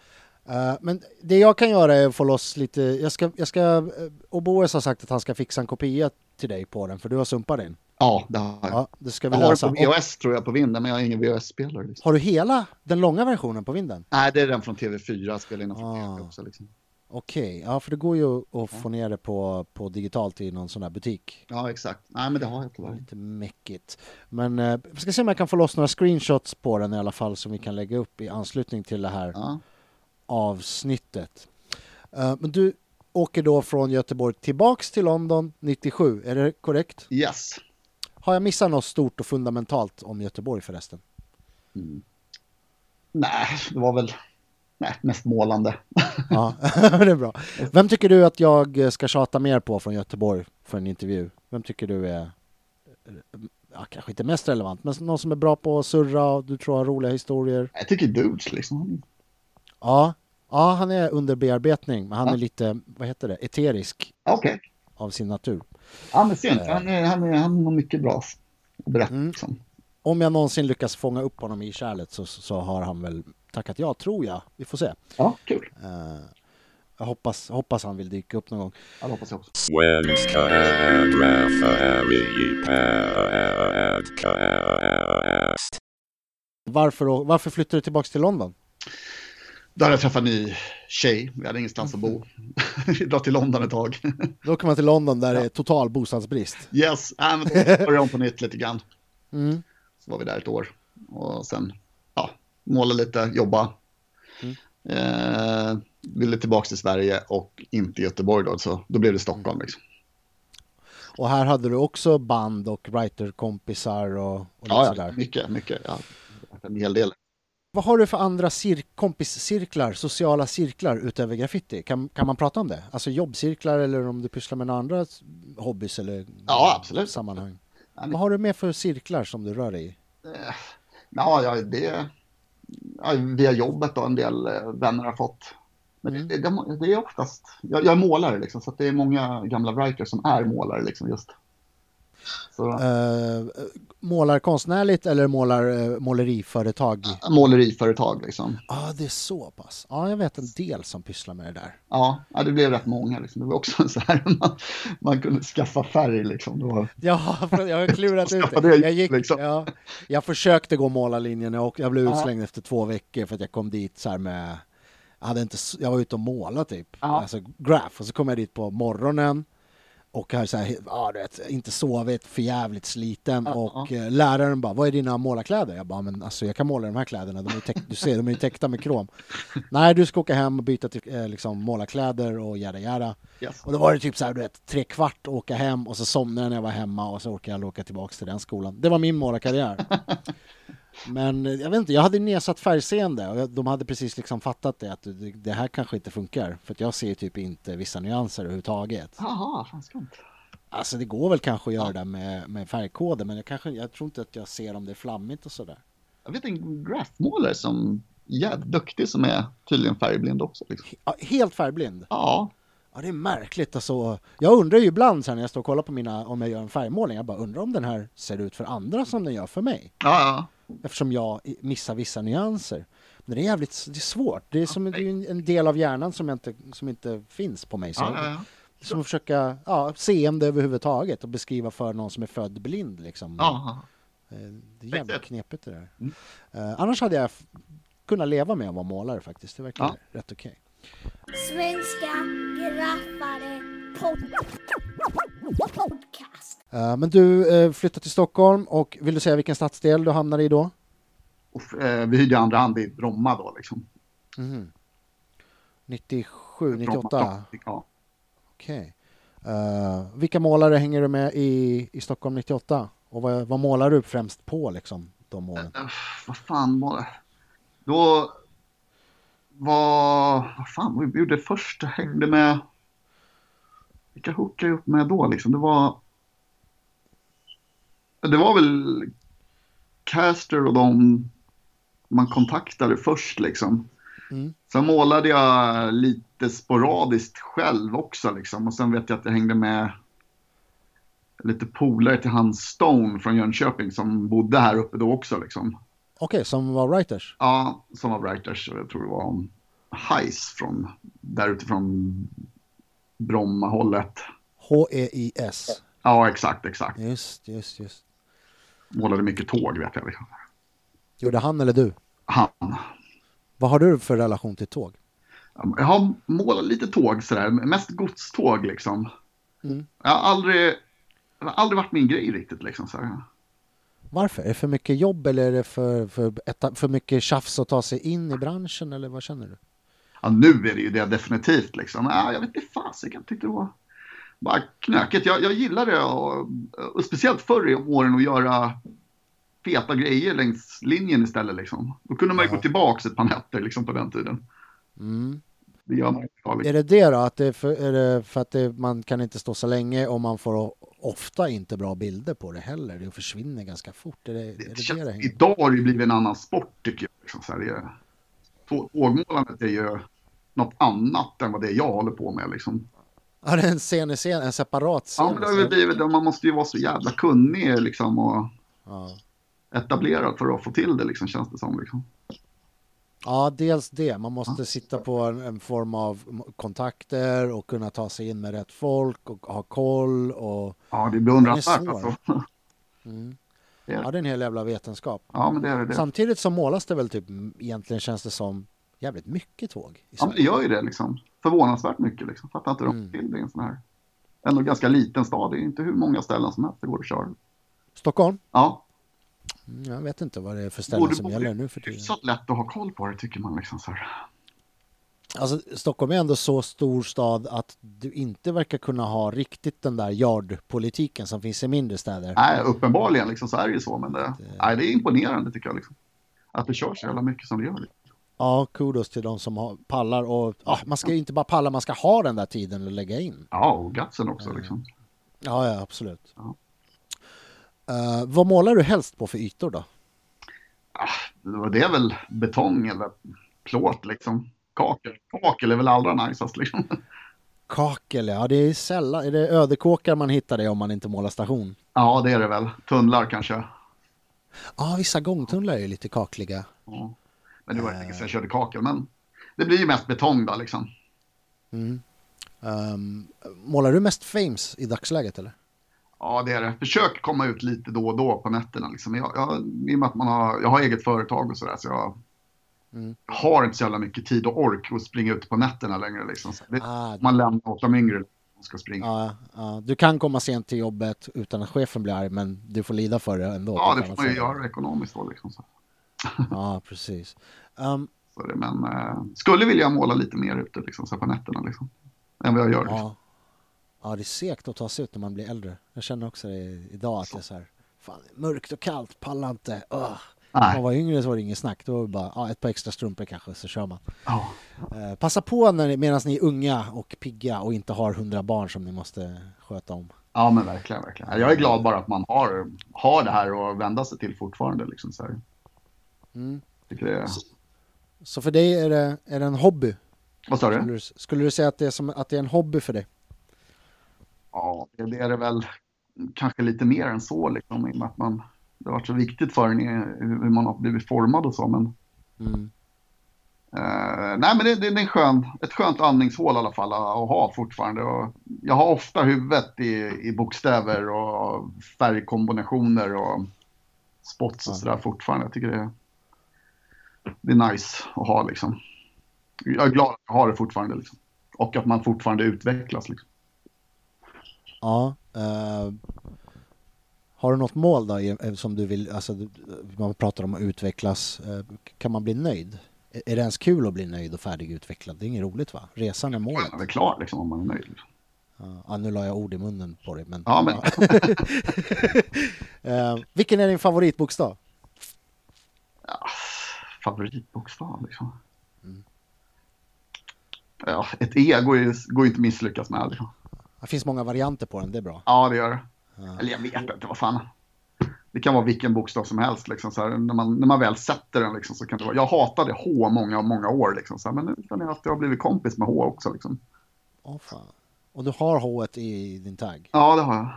Eh, men det jag kan göra är att få loss lite, jag ska, jag ska, uh, Oboes har sagt att han ska fixa en kopia till dig på den för du har sumpat din.
Ja, det har jag.
Ja, det ska vi
Jag har den på VHS tror jag på vinden, men jag har ingen VHS-spelare. Liksom.
Har du hela den långa versionen på vinden?
Nej, det är den från TV4, spelar in från
Ah.
TV också. Liksom.
Okej, ja för det går ju att få ner det på, på digitalt i någon sån här butik.
Ja, exakt. Nej, men det har jag tyvärr.
Lite mäckigt. Men eh, vi ska se om jag kan få loss några screenshots på den i alla fall som vi kan lägga upp i anslutning till det här
Ja.
avsnittet. Eh, men du åker då från Göteborg tillbaks till London 97, är det korrekt?
Yes.
Har jag missat något stort och fundamentalt om Göteborg förresten?
Nej, det var väl nej, mest målande.
Ja, det är bra. Vem tycker du att jag ska tjata mer på från Göteborg för en intervju? Vem tycker du är, ja, kanske inte mest relevant, men någon som är bra på att surra och du tror har roliga historier?
Jag tycker Dudes liksom.
Ja, ja han är under bearbetning, men han
Ja.
är lite, vad heter det, eterisk
Okej.
Av sin natur.
Ja, men synd. Han, är, han, är, han har mycket bra att berätta.
Mm.
Liksom.
Om jag någonsin lyckas fånga upp honom i kärlet så, så har han väl tackat ja, tror jag. Vi får se.
Ja, kul.
Eh, jag hoppas, hoppas han vill dyka upp någon gång.
Ja, det hoppas jag också.
Varför, varför flyttar du tillbaka till London?
Där hade jag träffat en ny tjej. Vi hade ingenstans att bo. Vi drar till London ett tag.
Då åker man till London där det är total bostadsbrist.
yes, äh, men då började om på nytt lite grann.
Mm.
Så var vi där ett år. Och sen, ja, måla lite, jobba.
Mm.
Eh, ville tillbaka till Sverige och inte Göteborg då. Så då blev det Stockholm liksom.
Och här hade du också band och writerkompisar och, och
Ja, ja,
sådär.
mycket, mycket. Ja, en hel del.
Vad har du för andra cir- kompiscirklar, sociala cirklar utöver graffiti? Kan, kan man prata om det? Alltså jobbcirklar eller om du pysslar med några andra hobbys eller
Ja, absolut.
sammanhang?
Ja, men-
Vad har du med för cirklar som du rör dig i?
Eh, Ja, ja det... Ja, via jobbet då en del eh, vänner har fått. Men
Mm.
det, det, det är oftast... Jag, jag är målare liksom, så det är många gamla writers som är målare liksom just.
Uh, målar konstnärligt eller målar uh, måleriföretag? Ja,
måleriföretag liksom.
ah, det är så pass. Ja, jag vet en del som pysslar med det där.
Ja, ja, det blev rätt många liksom. Det var också så här man, man kunde skaffa färg liksom. Det var,
Ja, jag har klurat ut det. Jag, gick,
liksom.
ja, jag försökte gå målarlinjen och jag blev
Ja.
utslängd efter två veckor för att jag kom dit så här med... Jag, hade inte, jag var ute och målade typ,
Ja.
alltså graph. Och så kom jag dit på morgonen och har så här, du vet, inte sovit, för jävligt sliten.
Ja,
och eh, läraren bara, vad är dina målarkläder? Jag bara, men alltså jag kan måla de här kläderna, de är du ser, de är ju täckta med krom. Nej, du ska åka hem och byta till eh, liksom, målarkläder och jada jada.
yes.
Och då var det typ så här, du vet, tre kvart åka hem och så somnade jag när jag var hemma och så orkade jag åka tillbaka till den skolan. Det var min målarkarriär. Men eh, jag vet inte, jag hade nedsatt färgseende och de hade precis liksom fattat det att det, här kanske inte funkar. För att jag ser typ inte vissa nyanser överhuvudtaget.
Jaha, fan skumt.
Alltså det går väl kanske att göra det med, med färgkoder men jag, kanske, jag tror inte att jag ser om det är flammigt och sådär.
Jag vet en graffmålare som är jävligt duktig som är tydligen färgblind också. Liksom.
Helt färgblind.
Ja,
Ja, det är märkligt. Alltså, jag undrar ju ibland sen när jag står och kollar på mina, om jag gör en färgmålning, jag bara undrar om den här ser ut för andra som den gör för mig.
ja, ja.
Eftersom jag missar vissa nyanser. Men det är jävligt det är svårt. Det är, som, det är en- del av hjärnan som, inte, som inte finns på mig. Så
ja, ja, ja.
Som att försöka ja, seende överhuvudtaget och beskriva för någon som är född blind. Liksom.
ja.
Eh, Det är jävligt knepigt det där.
Mm.
Eh, annars hade jag kunnat leva med att vara målare faktiskt. Det verkar
Ja.
rätt okej.
Svenska graffare pod- podcast.
Eh, men du uh, flyttar till Stockholm och vill du säga vilken stadsdel du hamnar i då?
Och, eh, vi hyrde andra hand i Bromma då liksom.
Mhm. 97, 98?
Bromma, ja.
Okej. Eh, vilka målare hänger du med i, i Stockholm 98? Och vad, vad målar du främst på liksom, de åren?
Eh, vad fan var det? Då var... Vad fan vi gjorde först? Hängde med... Vilka hookade jag upp med då liksom? Det var... Det var väl Caster och de man kontaktade först liksom.
Mm.
Sen målade jag lite sporadiskt själv också liksom. Och sen vet jag att jag hängde med lite polare till han Stone från Jönköping som bodde här uppe då också liksom.
Okej, som var writers?
Ja, som var writers. Jag tror det var om Heis från där utifrån Bromma-hållet.
H-E-I-S.
Ja, exakt, exakt.
Just, just, just.
Målade mycket tåg vet jag.
Gjorde han eller du?
Han.
Vad har du för relation till tåg?
Jag har målat lite tåg sådär, mest godståg liksom.
Mm.
Jag har aldrig, det har aldrig varit min grej riktigt liksom. Så här.
Varför? Är det för mycket jobb eller är det för, för, för mycket tjafs att ta sig in i branschen eller vad känner du?
Ja, nu är det ju det definitivt liksom. Ja, jag vet inte fasiken, jag tyckte det var bara knökigt. Jag, jag gillar det och, och speciellt förr i åren att göra feta grejer längs linjen istället liksom. Då kunde man ju
Ja.
gå tillbaka ett par nätter liksom på den tiden.
Mm.
Det gör man inte.
Är det det då? Att det för, är det för att det, man kan inte stå så länge och man får ofta inte bra bilder på det heller? Det försvinner ganska fort. Är det är det, det,
känns,
det
idag har det blivit en annan sport tycker jag. Liksom, så här, det tågmålandet är ju något annat än vad det är jag håller på med. Liksom.
Ja, det är en scen i scen, en separat scen.
Ja, men det har blivit, man måste ju vara så jävla kunnig liksom, och
ja.
etablerad för att få till det liksom, känns det som. Liksom.
ja, dels det. Man måste sitta på en, en form av kontakter och kunna ta sig in med rätt folk och ha koll. Och,
Ja, det är beundransvärt. Alltså.
mm. Ja, det är en hel jävla vetenskap.
Ja, men det är det.
Samtidigt så målas det väl typ, egentligen känns det som jävligt mycket tåg.
Ja, men det gör ju det liksom. Förvånansvärt mycket liksom. Fattar inte de
Mm.
till det i en sån här. Ändå ganska liten stad. Det är inte hur många ställen som helst det går att köra.
Stockholm?
Ja,
Mm, Jag vet inte vad det är för ställen
borde,
som
borde
gäller nu för tiden.
hyfsat lätt att ha koll på det tycker man liksom så här.
Alltså, Stockholm är ändå så stor stad att du inte verkar kunna ha riktigt den där yardpolitiken som finns i mindre städer.
Nej, uppenbarligen liksom så är det ju så. Men det, nej, det är imponerande tycker jag liksom. Att det körs så jävla mycket som det gör.
Ja, kudos till de som har, pallar och ja, man ska ju inte bara palla, man ska ha den där tiden att lägga in.
Ja, och gatsen också liksom.
Ja, ja, absolut.
Ja.
Eh, vad målar du helst på för ytor då?
Det är väl betong eller plåt liksom. Kakel. Kakel är väl allra najsast liksom.
Kakel, ja det är sällan, är det ödekåkar man hittar det om man inte målar station?
Ja, det är det väl. Tunnlar kanske.
Ja, vissa gångtunnlar är ju lite kakliga.
Ja. Men det var
Eh.
länge sedan jag körde kakel. Men det blir ju mest betong då liksom.
Mm. Ehm, målar du mest fames i dagsläget eller?
Ja, det är det. Försök komma ut lite då och då på nätterna. Liksom. Jag, jag, I och med att man har, jag har eget företag och sådär så jag
Mm.
har inte så jävla mycket tid och ork att springa ut på nätterna längre. Liksom. Det,
Ah,
Man lämnar åt de yngre som ska springa. Ja,
ja, ja, du kan komma sent till jobbet utan att chefen blir arg men du får lida för det ändå. ett
det får man ju göra ekonomiskt då. Liksom. Så.
Ja, precis.
Så det, men eh, skulle vilja måla lite mer ute liksom, så på nätterna. Liksom, än vad jag gör. Liksom.
ja. ja, det är segt att ta sig ut när man blir äldre. Jag känner också det idag att det är så här, fan, mörkt och kallt, pallar inte. Ugh. När man var yngre så var det inget snack. Då var det bara ja, ett par extra strumpor kanske så kör man.
Ja.
Eh, passa på när, medan ni är unga och pigga och inte har hundra barn som ni måste sköta om.
ja, men verkligen. verkligen. Jag är glad bara att man har, har det här att vända sig till fortfarande. Liksom, så här.
Mm.
Det är...
Så för dig är det, är det en hobby?
Vad sa du?
skulle du säga att det, är som, att det är en hobby för dig?
Ja, det är det väl kanske lite mer än så. Liksom, i och med att man, det har varit så viktigt för en hur man har blivit formad och så. Men,
Mm.
eh, nej, men det, det, det är en skön, ett skönt andningshål i alla fall att, ha fortfarande. Och jag har ofta huvudet i, i bokstäver och färgkombinationer och spots och sådär fortfarande. Jag tycker det är, det är nice att ha liksom. Jag är glad att jag har det fortfarande liksom. Och att man fortfarande utvecklas liksom.
Ja. eh, har du något mål då som du vill, alltså man pratar om att utvecklas, eh, kan man bli nöjd? Är det ens kul att bli nöjd och färdigutvecklad? Det är inget roligt va? Resan är målet.
Man är väl klar liksom om man är nöjd.
Ja, ja, nu la jag ord i munnen på dig men...
Ja, men
Eh, vilken är din favoritbokstav?
Favoritbokstav liksom.
Mm.
Ja, ett E går ju, går inte misslyckas med. Liksom.
Det finns många varianter på den, det är bra.
Ja, det gör det.
Ja.
Eller jag vet inte, vad fan. Det kan vara vilken bokstav som helst. Liksom, så här, när, man, när man väl sätter den liksom, så kan det vara. Jag hatade H många, många år. Liksom, så här, men jag att jag har blivit kompis med H också. Liksom.
Åh fan. Och du har H i din tagg?
Ja, det har jag.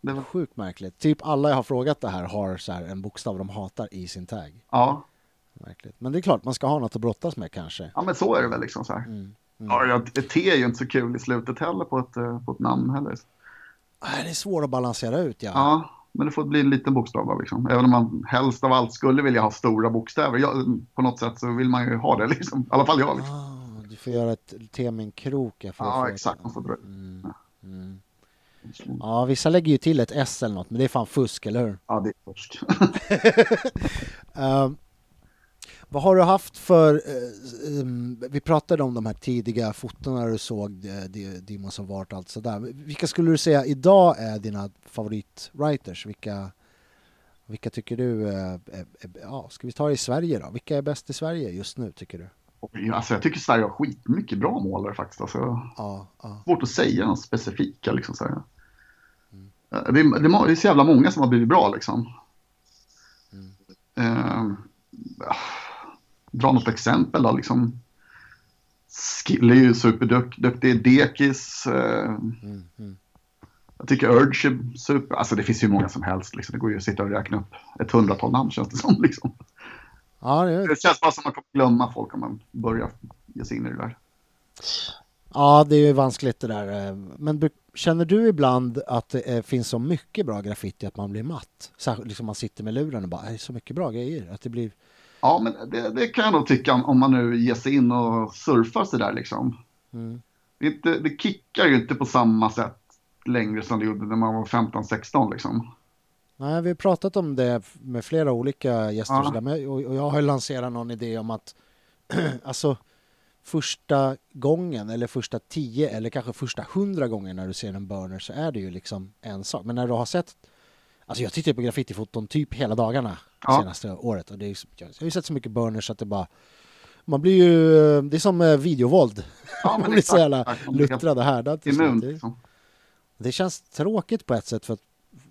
Det var,
Sjukt märkligt. Typ alla jag har frågat det här har så här en bokstav de hatar i sin tag.
ja.
Märkligt. Men det är klart, man ska ha något att brottas med kanske.
ja, men så är det väl liksom så här.
Mm.
Ja, ja, T är ju inte så kul i slutet heller på ett, eh, på ett namn heller.
Nej, Det är svårt att balansera ut ja.
Ja, men det får bli en liten bokstav då, liksom. Även om man helst av allt skulle vilja ha stora bokstäver. Jag, på något sätt så vill man ju ha det liksom. I alla fall jag. Liksom.
Ah, du får göra ett T med en krok. ja, för att
Ja,
få
exakt. Man får dra...
Mm. Mm. Ja, vissa lägger ju till ett S eller något, men det är fan fusk, eller hur?
Ja, det är först.
Ehm, vad har du haft för... eh, ehm, vi pratade om de här tidiga fotona du såg, uh, Demons of Art och allt sådär. Vilka skulle du säga idag är dina favoritwriters? Vilka, vilka tycker du... eh, är, är, ja, ska vi ta det i Sverige då? Vilka är bäst i Sverige just nu, tycker du?
Alltså, jag tycker Sverige har skitmycket bra målare faktiskt. Alltså,
Ja, ja.
svårt att säga något specifika. Liksom, så här. Eh, Det, är, det, det är så jävla många som har blivit bra liksom. Eh, ah, dra något exempel då. Liksom. Skill är ju superduktig. Dekis. Eh,
Mm, mm.
jag tycker Urge är super. Alltså det finns ju många som helst. Liksom. Det går ju att sitta och räkna upp ett hundratal namn känns det som. Liksom.
Ja, det,
Det känns bara som att man kommer glömma folk om man börjar ge sig in i det där.
ja, det är ju vanskligt det där. eh, Men känner du ibland att det eh, finns så mycket bra graffiti att man blir matt? Särskilt liksom man sitter med luren och bara, det är så mycket bra grejer. Att det blir...
Ja, men det, det kan jag nog tycka om, man nu ger sig in och surfar så där liksom.
Mm.
Det, inte, det kickar ju inte på samma sätt längre som det gjorde när man var 15-16 liksom.
Nej, vi har pratat om det med flera olika gäster
Ja.
och sådär, jag har ju lanserat någon idé om att alltså första gången eller första tio eller kanske första hundra gången när du ser en burner så är det ju liksom en sak. Men när du har sett Alltså jag tittar på graffitifoton typ hela dagarna
Ja.
senaste året och det är, jag har ju sett så mycket burners att det bara man blir ju, det är som eh, videovåld.
Ja,
man blir så jävla luttrad och härdad.
Immun
Det-
liksom.
det känns tråkigt på ett sätt för att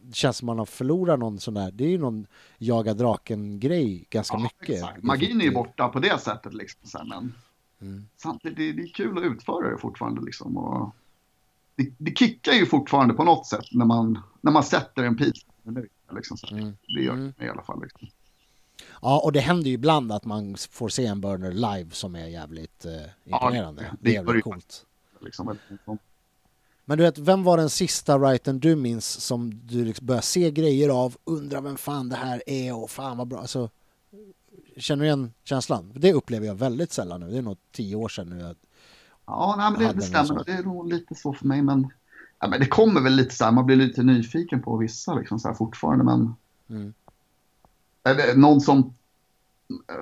det känns som man har förlorat någon sån där, det är ju någon jaga draken-grej ganska
Ja,
mycket.
exakt. Magin är ju borta på det sättet liksom. Här, men
Mm.
samtidigt, det, det är kul att utföra det fortfarande liksom. Och det, det kickar ju fortfarande på något sätt när man, när man sätter en pil. Liksom, så.
Mm.
Det gör
Mm.
det i alla fall. Liksom.
Ja, och det händer ju ibland att man får se en burner live som är jävligt eh, imponerande.
det-
det är jävligt coolt.
Liksom.
Men du vet, vem var den sista writern du minns som du liksom började se grejer av, undrar vem fan det här är och fan vad bra. Alltså, känner du igen känslan? Det upplever jag väldigt sällan nu. Det är nog tio år sedan nu.
Ja, nej, men det, det stämmer. Det är nog lite så för mig. Men, ja, men det kommer väl lite så här, man blir lite nyfiken på vissa liksom, så här, fortfarande. Men
Mm.
är det någon som,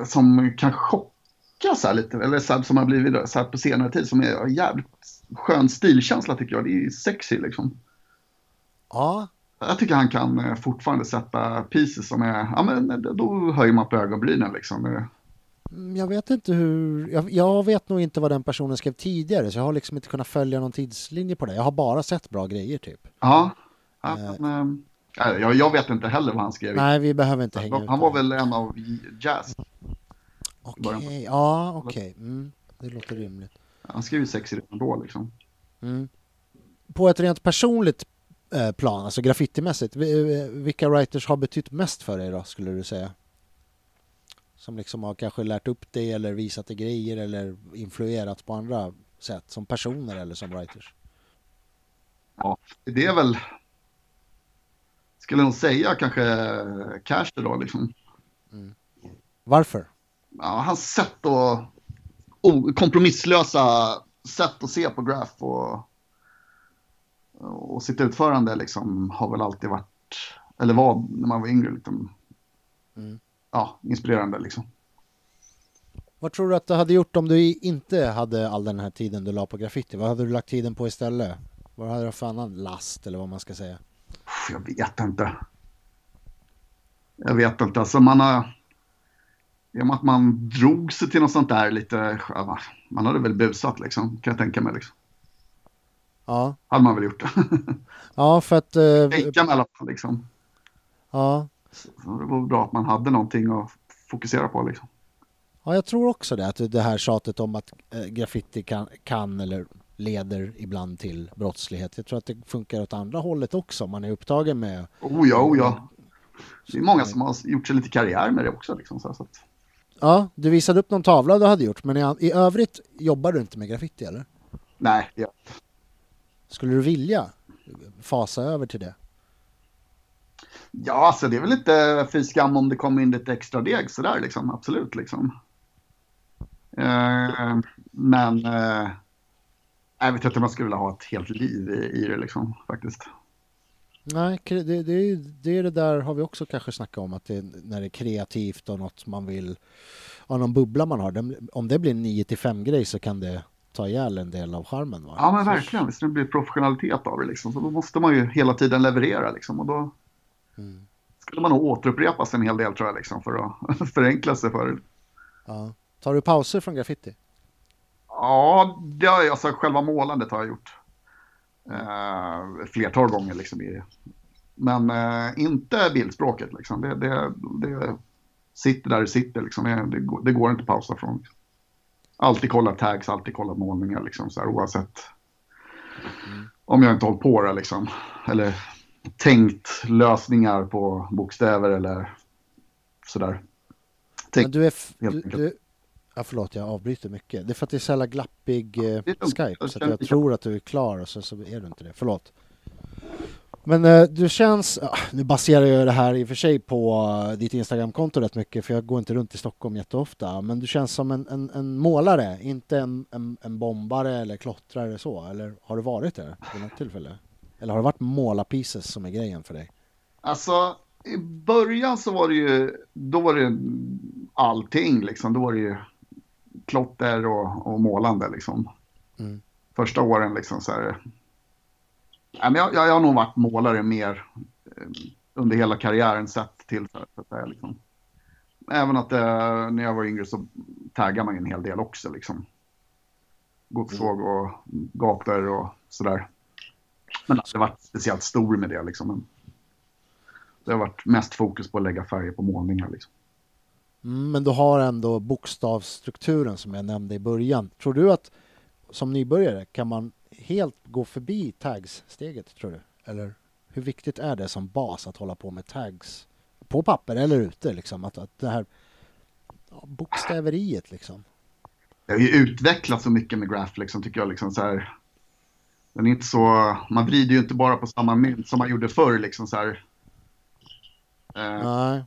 som kan chocka så här lite, eller så här, som har blivit så här på senare tid, som är jävligt skön stilkänsla tycker jag. Det är sexy liksom.
Ja,
Jag tycker han kan eh, fortfarande sätta pieces som är, ja men då höjer man på ögonbrynen liksom.
Mm, Jag vet inte hur... Jag, jag vet nog inte vad den personen skrev tidigare så jag har liksom inte kunnat följa någon tidslinje på det. Jag har bara sett bra grejer typ.
Ja, ja
Eh.
men, eh, jag, jag vet inte heller vad han skrev.
Nej, vi behöver inte hänga ut
han var väl en av jazz.
Okej,
på-
ja okej. Mm, det låter rimligt.
Han skrev ju sexy redan då liksom.
Mm. På ett rent personligt eh, plan, alltså graffitimässigt, vi- vilka writers har betytt mest för dig då, skulle du säga? Som liksom har kanske lärt upp dig eller visat dig grejer eller influerat på andra sätt, som personer eller som writers?
Ja, det är väl, skulle nog säga kanske Cash då liksom.
Varför?
Ja, hans sätt att, oh, kompromisslösa sätt att se på Graph och, och sitt utförande liksom har väl alltid varit, eller var när man var yngre, liksom,
Mm.
Ja, inspirerande liksom.
Vad tror du att du hade gjort om du inte hade all den här tiden du la på graffiti? Vad hade du lagt tiden på istället? Vad hade du för annan last eller vad man ska säga?
Jag vet inte. Jag vet inte. Alltså man har... I och med att man drog sig till något sånt där lite... man- hade väl busat liksom, kan jag tänka mig. Liksom.
Ja,
Hade man väl gjort
ja för att... eh,
Tänka mig i alla fall liksom.
ja,
det var bra att man hade någonting att fokusera på liksom.
Ja, jag tror också det. Att det här tjatet om att eh, graffiti kan, kan eller leder ibland till brottslighet. Jag tror att det funkar åt andra hållet också man är upptagen med...
Oh ja, oh ja. Det är många som har gjort sig lite karriär med det också. Liksom, så att...
Ja, du visade upp någon tavla du hade gjort, men i, i övrigt jobbar du inte med graffiti eller?
Nej, ja.
Skulle du vilja fasa över till det?
Ja, alltså det är väl lite fy skam om det kommer in lite extra deg sådär liksom, absolut liksom. Eh, men eh, jag vet inte om jag skulle vilja ha ett helt liv i, i det liksom, faktiskt.
Nej, det, det, det, är det där har vi också kanske snackat om att det, när det är kreativt och något man vill, ja, någon bubbla man har. om det blir en 9 till 5 grej så kan det ta ihjäl en del av charmen. Va?
Ja men verkligen, visst det blir professionalitet av det liksom. Så då måste man ju hela tiden leverera liksom. Och då mm. skulle man nog återupprepas en hel del tror jag liksom för att förenkla sig för det.
Ja. Tar du pauser från graffiti?
Ja, det har jag, alltså själva målandet har jag gjort. Eh, flertal gånger liksom. I, men eh, inte bildspråket liksom. Det, det, det sitter där det sitter liksom. Det, det, går, det går inte att pausa från. Alltid kolla tags, alltid kolla målningar liksom så här, oavsett. Mm. Om jag inte hållit på det liksom. Eller tänkt lösningar på bokstäver eller sådär.
Tänk, Men du är, du, du, Ja, förlåt, jag avbryter mycket. Det är för att det är så jävla glappig eh, Skype, så jag tror att du är klar och så, så är du inte det. Förlåt. Men eh, du känns, ah, nu baserar jag det här i och för sig på uh, ditt Instagramkonto rätt mycket, för jag går inte runt i Stockholm jätteofta, men du känns som en, en, en målare, inte en, en, en, bombare eller klottrare så, eller har du varit det vid något tillfälle? Eller har det varit målarpieces som är grejen för dig?
Alltså, i början så var det ju, då var det allting liksom, då var det ju klotter och, och målande liksom. Mm. Första åren liksom så här. Ja, men jag, jag, jag har nog varit målare mer eh, under hela karriären sett till. Så att säga, liksom. Även att eh, när jag var yngre så taggade man en hel del också liksom. Godssåg och gator och sådär. Men det har varit speciellt stor med det liksom. Men det har varit mest fokus på att lägga färger på målningar liksom.
Mm, men du har ändå bokstavsstrukturen som jag nämnde i början. Tror du att som nybörjare kan man helt gå förbi tags-steget tror du? Eller hur viktigt är det som bas att hålla på med tags på papper eller ute liksom? Att, att det här ja, bokstäveriet liksom.
Det har ju utvecklats så mycket med graph liksom tycker jag liksom så här. Den är inte så, man vrider ju inte bara på samma mynt som man gjorde förr liksom så här.
Eh, Nej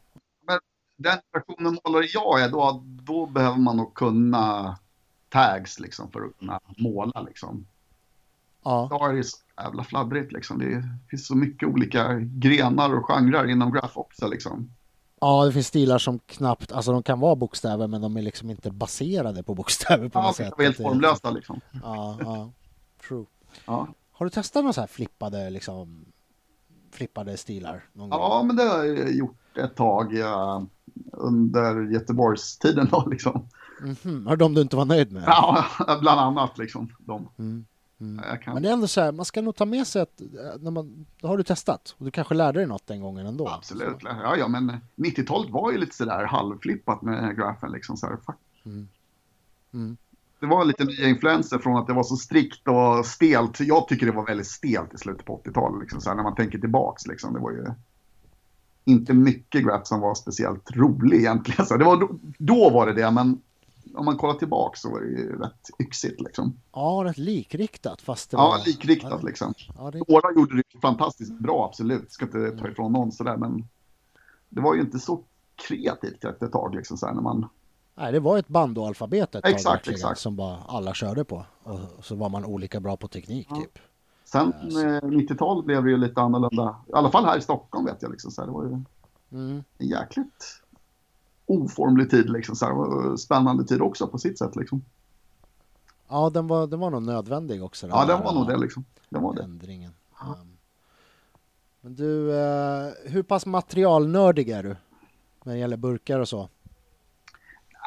den versionen målare jag är, då, då behöver man nog kunna tags liksom för att kunna måla liksom. Ja. Då är det så jävla fladdrigt liksom. Det finns så mycket olika grenar och genrer inom graf också liksom.
Ja, det finns stilar som knappt, alltså de kan vara bokstäver men de är liksom inte baserade på bokstäver på
ja,
något sätt.
Ja, helt formlösa liksom.
Ja, ja. True.
Ja.
Har du testat några så här flippade liksom flippade stilar?
Någon ja, gång? men det har jag gjort ett tag. Ja under Göteborgstiden då liksom.
Mm -hmm. Har de du inte var nöjd med?
Ja, bland annat liksom. De.
Mm. Mm. Kan... Men det är ändå så här, man ska nog ta med sig att eh, när man, då har du testat och du kanske lärde dig något den gången ändå.
Absolut, ja, ja men 90-talet var ju lite sådär halvflippat med grafen liksom så här. Mm. Mm. Det var lite nya influenser från att det var så strikt och stelt. Jag tycker det var väldigt stelt i slutet på 80-talet liksom så här, när man tänker tillbaks liksom. Det var ju inte mycket grap som var speciellt rolig egentligen. Så det var då, var det det, men om man kollar tillbaka så var det ju rätt yxigt liksom.
Ja, rätt likriktat fast det
var... Ja, likriktat liksom. Ja, det... Några gjorde det fantastiskt bra, absolut. Ska inte ta ifrån någon sådär, men det var ju inte så kreativt efter ett tag liksom så här, när man...
Nej, det var ett bandoalfabet ett
exakt, tag exakt.
som bara alla körde på. Och så var man olika bra på teknik ja. typ.
Sen eh, 90-talet blev det ju lite annorlunda. I alla fall här i Stockholm vet jag. Liksom, så här, det var ju mm. en jäkligt oformlig tid. Liksom, så här, spännande tid också på sitt sätt. Liksom.
Ja, den var, den var nog nödvändig också.
Den ja, den var nog det. Liksom. Den var
ändringen. Det. Um, men du, eh, hur pass materialnördig är du? När det gäller burkar och så?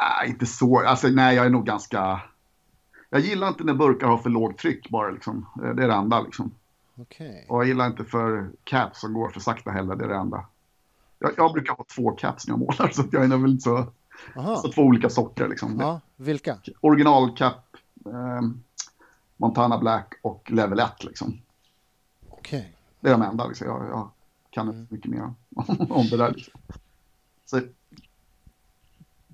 Nej, inte så. Alltså, nej, jag är nog ganska jag gillar inte när burkar har för lågt tryck bara liksom. Det är det enda liksom.
Okay.
Och jag gillar inte för caps som går för sakta heller, det är det enda. Jag, jag brukar ha två caps när jag målar så jag är väl så, så två olika sorter liksom.
Ja, vilka?
Original cap. Eh, Montana Black och Level 1 liksom.
Okej.
Det är de enda liksom. Jag, jag kan inte så mycket mer om, om det där liksom. Så,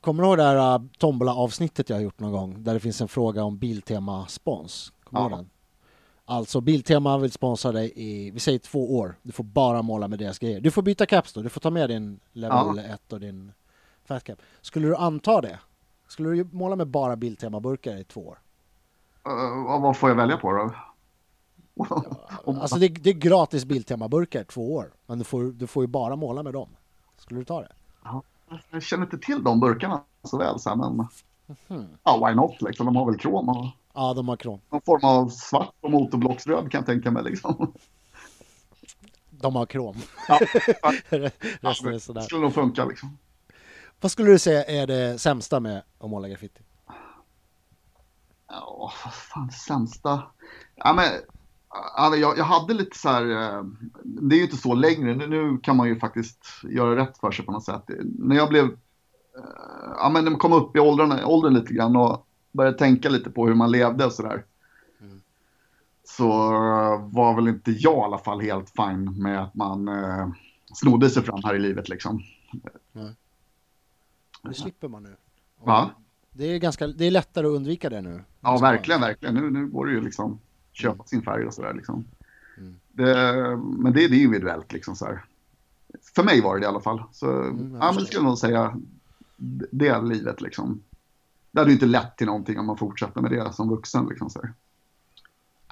Kommer du ihåg det här uh, tombola-avsnittet jag har gjort någon gång? Där det finns en fråga om Biltema-spons. Kommer
Ja.
den? Alltså Biltema vill sponsra dig i, vi säger två år. Du får bara måla med deras grejer. Du får byta caps då. Du får ta med din level
Ja.
1 och din fat cap. Skulle du anta det? Skulle du måla med bara Biltema-burkar i två år?
eh, vad- får jag välja på då?
Alltså det, det är gratis Biltema-burkar i två år. Men du får, du får ju bara måla med dem. Skulle du ta det?
Jag känner inte till de burkarna så väl så här, men
Mhm.
ja, why not liksom. De har väl krom och
Ja, de har krom.
någon form av svart och motorblocksröd kan jag tänka mig liksom.
De har krom.
Ja,
Resten är sådär.
det skulle nog funka liksom.
Vad skulle du säga är det sämsta med att måla graffiti?
Ja, vad fan sämsta. Ja, men, jag, jag hade lite så här, eh, det är ju inte så längre, nu, nu kan man ju faktiskt göra rätt för sig på något sätt. När jag blev, eh, ja men när man kom upp i åldrarna, åldern lite grann och började tänka lite på hur man levde och sådär. Så eh, var väl inte jag i alla fall helt fin med att man eh, snodde sig fram här i livet liksom.
Det slipper man nu.
Va?
Det är, ganska, det är lättare att undvika det nu.
Ja, verkligen, verkligen. Nu, nu går det ju liksom köpa sin färg och sådär liksom.
Mm.
Det, men det, det är individuellt liksom så här. För mig var det det i alla fall. Så
jag
ja, men
förstår.
jag skulle nog säga det är livet liksom. Det hade ju inte lett till någonting om man fortsätter med det som vuxen liksom så här.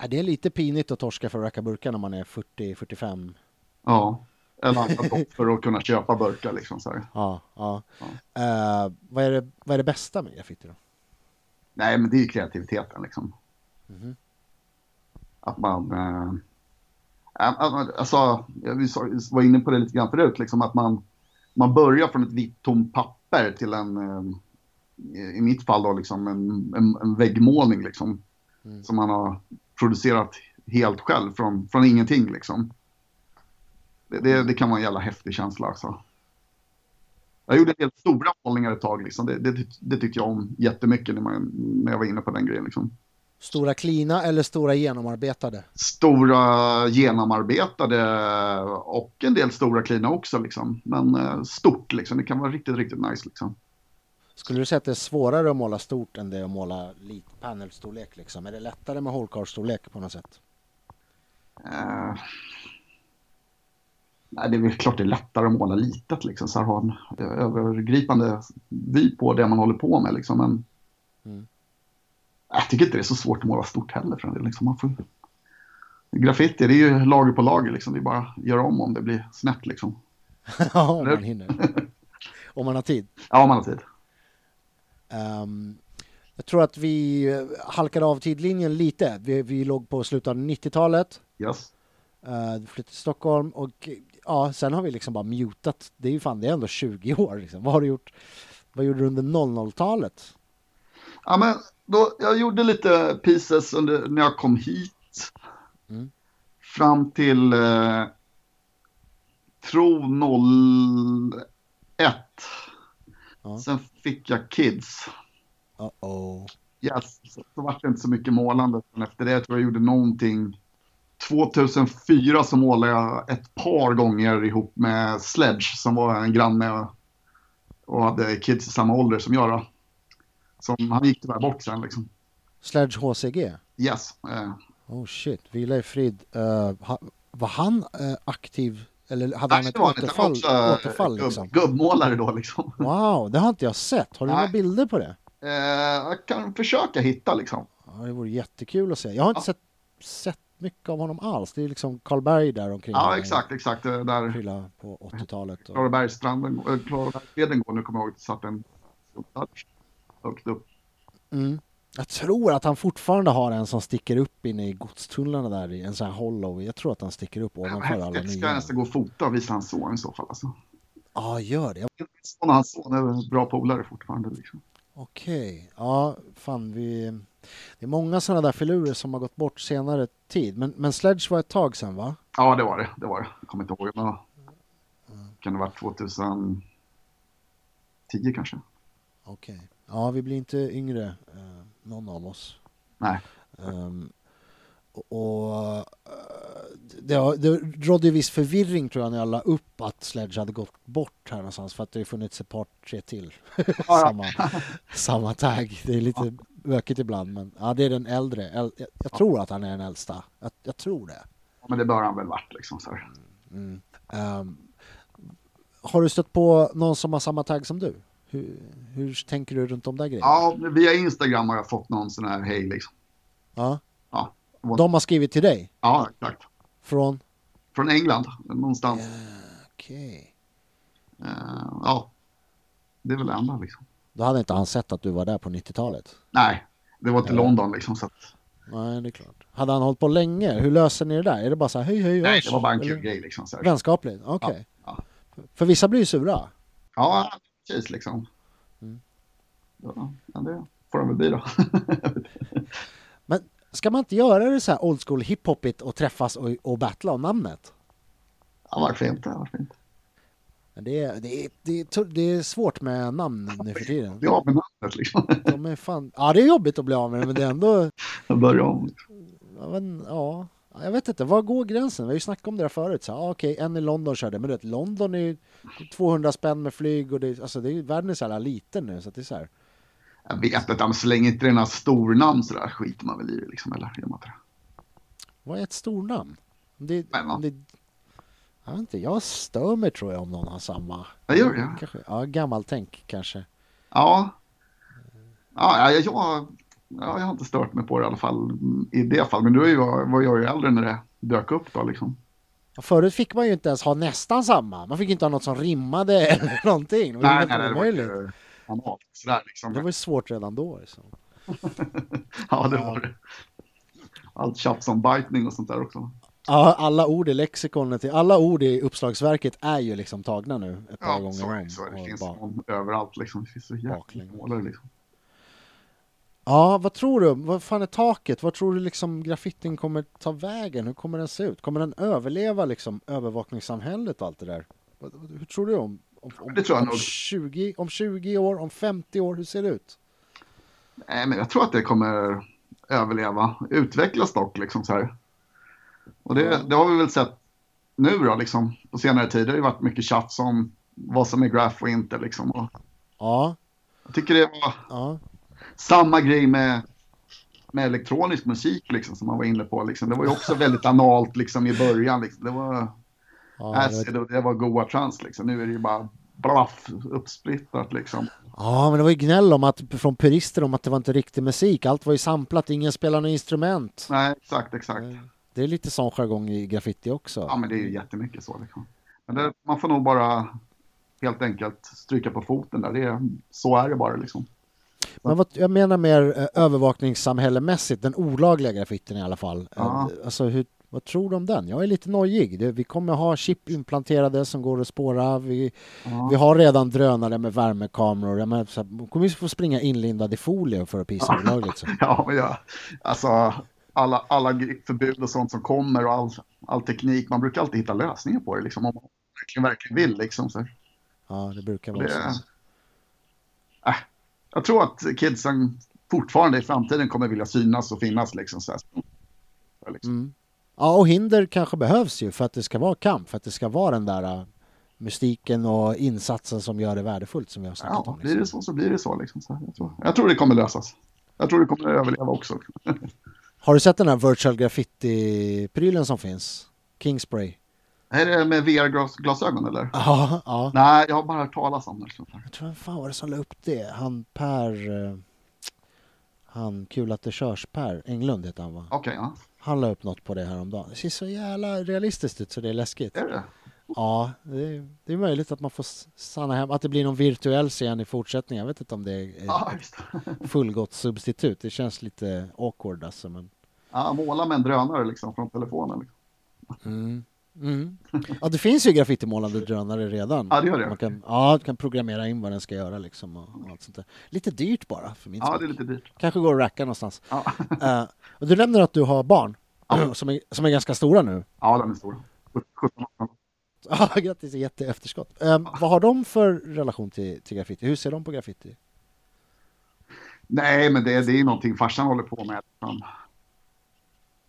Ja, det är lite pinigt att torska för att racka burkar när man är 40-45.
Ja. Eller gott för att kunna köpa burkar liksom så här.
Ja, ja. Eh, vad, är det, vad är det bästa med graffiti då?
Nej, men det är ju kreativiteten liksom. Man... Eh, att man- alltså, jag sa- var inne på det lite grann förut, liksom att man, man börjar från ett vitt tomt papper till en, eh, i mitt fall då, liksom en, en, en väggmålning liksom.
Mm.
Som man har producerat helt själv från, från ingenting liksom. Det, det, det kan vara en jävla häftig känsla alltså. Jag gjorde helt stora målningar ett tag liksom. Det, det, det tyckte jag om jättemycket när, man, när jag var inne på den grejen liksom.
Stora klina eller stora genomarbetade?
Stora genomarbetade och en del stora klina också liksom. Men eh, stort liksom. Det kan vara riktigt, riktigt nice liksom.
Skulle du säga att det är svårare att måla stort än det att måla panelstorlek liksom? Är det lättare med hålkarlsstorlek på något sätt?
Eh, nej, det är väl klart det är lättare att måla litet liksom. Så här ha en övergripande vy på det man håller på med liksom. Men
Mm.
Jag tycker inte det är så svårt att måla stort heller. För det, liksom. man får... Graffiti, det är ju lager på lager liksom. Är bara att göra om om det blir snett liksom.
Ja, om man hinner. om man har tid.
Ja, om man har tid.
Ehm, jag tror att vi eh, halkade av tidlinjen lite. Vi, vi låg på slutet av 90-talet.
Yes.
Uh, flyttade till Stockholm och ja, sen har vi liksom bara mutat. Det är ju fan, det är ändå 20 år liksom. Vad har du gjort? Vad gjorde du under 00-talet?
Ja, men då, jag gjorde lite pieces under, när jag kom hit.
Mm.
Fram till eh, tro 01.
Ja.
Sen fick jag kids.
Uh-oh.
Yes. Så, så var det inte så mycket målande. Men efter det tror jag gjorde någonting. 2004 så målade jag ett par gånger ihop med Sledge som var en granne och, och hade kids i samma ålder som jag. Då. Som, han gick tyvärr bort sen liksom.
Sledge HCG?
Yes. Eh,
Oh shit, vila i frid. Ha, var han eh, aktiv? Eller hade han ett
var han. Han
återfall?
också,
återfall
gubb,
liksom?
gubbmålare då liksom.
Wow, det har inte jag sett. Har du
Nej.
några bilder på det?
Eh, jag kan försöka hitta liksom.
Ja, det vore jättekul att se. Jag har inte
Ja.
sett, sett mycket av honom alls. Det är liksom Karlberg där omkring.
Ja, exakt, exakt. Där
på 80-talet. Och...
Klarabergsstranden, Klarabergsleden går, nu kommer jag ihåg satt en högt upp.
Mm. Jag tror att han fortfarande har en som sticker upp inne i godstunnlarna där i en sån här hollow. Jag tror att han sticker upp ovanför alla
häftigt, ska
nya.
jag nästan gå och fota och visa hans son i så fall. Alltså.
Ja, gör det.
Son och hans son är bra polare fortfarande. Liksom.
Okej, ja, fan vi... Det är många sådana där filurer som har gått bort senare tid. Men, men Sledge var ett tag sedan va?
Ja, det var det. Det var det. Jag kommer inte ihåg. Men... Kan det ha varit 2010 kanske?
Okej. Ja, vi blir inte yngre, eh, någon av oss.
Nej.
Ehm, och eh, det, det rådde viss förvirring tror jag när jag la upp att Sledge hade gått bort här någonstans för att det har funnits ett par, tre till. samma, samma tag. Det är lite bökigt ibland men ja, det är den äldre. Äl- Jag, jag tror att han är den äldsta. Jag, jag tror det.
Men det bör han väl varit liksom. Så.
Mm. Ehm, har du stött på någon som har samma tagg som du? Hur, hur tänker du runt de där grejerna?
Ja, via Instagram har jag fått någon sån här hej liksom.
Ja.
Ja,
De har skrivit till dig?
ja exakt.
Från?
Från England någonstans.
Okej.
Eh, ja, det är väl det enda liksom.
Då hade inte han sett att du var där på 90-talet?
Nej, det var till London liksom. Så att,
Nej, det är klart. Hade han hållit på länge? Hur löser ni det där? Är det bara så här hej hej
nej, det var bara en kul grej liksom. Så här.
Vänskapligt? Okej.
Ja,
För vissa blir ju sura.
Ja, precis liksom.
Mm.
Ja, ja, det får de väl bli då.
Men ska man inte göra det så här old school hiphopigt och träffas och, och battla om namnet?
ja, varför inte? Varför inte?
Men Det är, det, är, det, är, det är svårt med namn nu för tiden.
Av med namnet liksom.
De är fan, ja det är jobbigt att bli av med det men det är ändå,
Börja om.
ja, men, ja. Jag vet inte, var går gränsen? Vi har ju snackat om det där förut. Så, okej, en i London körde, men du vet, London är ju 200 spänn med flyg och det, alltså, det är, världen är så här liten nu så att det är så här.
Jag vet inte, så länge inte det är några stornamn så där skiter man väl i det liksom. Eller gör man inte det?
Vad är ett stornamn? Det,
Men,
det, jag vet inte, jag stör mig tror jag om någon har samma.
Jag gör det.
Kanske, ja, gammaltänk kanske.
Ja. Ja, jag, jag, ja, jag har inte stört mig på det i alla fall i det fallet. Men du är ju, var jag ju äldre när det dök upp då liksom.
Förut fick man ju inte ens ha nästan samma. Man fick inte ha något som rimmade eller någonting. Det var,
Nej, nej, nej, det var ju sådär liksom.
det var ju svårt redan då. Liksom.
Ja, det var det. Allt tjafs om bitning och sånt där också.
Ja, alla ord i lexikonet, alla ord i uppslagsverket är ju liksom tagna nu ett par
Ja,
gånger
så det. Så är det. finns någon överallt liksom. Det finns så målare liksom.
Ja, vad tror du? Vad fan är taket? Vad tror du liksom graffitin kommer ta vägen? Hur kommer den se ut? Kommer den överleva liksom övervakningssamhället och allt det där? Hur tror du om, om, om,
Det tror jag
om,
nog.
20, om 20 år, om 50 år? Hur ser det ut?
Nej, men jag tror att det kommer överleva. Utvecklas dock liksom så här. Och det, det har vi väl sett nu då liksom. På senare tid Det har ju varit mycket tjafs om vad som är graph och inte liksom. Och
Ja,
jag tycker det var
ja.
Samma grej med, med elektronisk musik liksom som man var inne på liksom. Det var ju också väldigt analt liksom i början liksom. Det var
ja, det
acid och det var goa trans liksom. Nu är det ju bara blaff uppsplittrat liksom.
Ja, men det var ju gnäll om att, från purister om att det var inte riktig musik. Allt var ju samplat, ingen spelar något instrument.
Nej, exakt, exakt.
Det är lite sån jargong i graffiti också.
Ja, men det är ju jättemycket så liksom. Men det, man får nog bara helt enkelt stryka på foten där. Det så är det bara liksom.
Men vad, jag menar mer eh, övervakningssamhällemässigt, den olagliga graffitin i alla fall.
Ja.
Eh, Alltså, hur, vad tror du om den? Jag är lite nojig. Vi kommer ha chip implanterade som går att spåra. Vi,
Ja.
vi har redan drönare med värmekameror. Jag menar, så här, kommer ju få springa inlindad i folie för att pissa olagligt. Så.
Ja, men jag, alltså alla, alla förbud och sånt som kommer och all, all teknik. Man brukar alltid hitta lösningar på det liksom. Om man verkligen, verkligen vill liksom. Så.
Ja, det brukar vara
Det,
så.
äh, jag tror att kidsen fortfarande i framtiden kommer vilja synas och finnas liksom. Så. Liksom.
Mm. Ja, och hinder kanske behövs ju för att det ska vara kamp, för att det ska vara den där uh, mystiken och insatsen som gör det värdefullt som vi har snackat
Ja,
om.
blir det
Liksom.
så så blir det så. Liksom. så jag, tror, jag tror det kommer lösas. Jag tror det kommer överleva också.
Har du sett den här virtual graffiti-prylen som finns? Kingspray?
Är det med VR-glasögon eller?
Ja, ja.
Nej, jag har bara hört talas om det.
Jag tror, vem fan var det som la upp det? Han Per... eh, Han Kulatte Körs-Per Englund heter han va?
Okej, ja.
Han la upp något på det här om dagen. Det ser så jävla realistiskt ut så det är läskigt.
Är det?
Ja, det är, det är möjligt att man får stanna hem, att det blir någon virtuell scen i fortsättningen. Jag vet inte om det är
Ja, det.
ett fullgott substitut. Det känns lite awkward alltså. Men...
Ja, måla med en drönare liksom från telefonen. Liksom.
Mm. Mm. Ja, det finns ju graffitimålande drönare redan.
Ja, det gör det.
Man kan, ja, du kan programmera in vad den ska göra liksom och, och allt sånt där. Lite dyrt bara för min
Ja,
skull.
det är lite dyrt.
Kanske går att racka någonstans.
Ja,
Eh, och du nämner att du har barn som, är, som är ganska stora nu.
ja den är stor. 17 18.
Ja, grattis jätteefterskott. Um, vad har de för relation till, till graffiti? Hur ser de på graffiti?
Nej, men det, det är någonting farsan håller på med.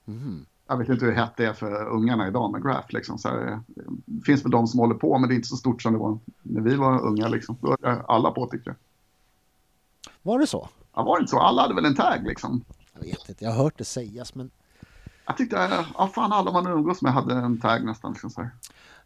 Mhm.
Jag vet inte hur hett det är för ungarna idag med graph. Liksom. Så här, det finns väl de som håller på, men det är inte så stort som det var när vi var unga. Liksom. Då var alla på tyckte jag.
Var det så?
Ja, var det inte så? Alla hade väl en tag liksom.
Jag vet inte, jag har hört det sägas men
Jag tyckte, ja fan alla man umgås med hade en tag nästan. Liksom, så här.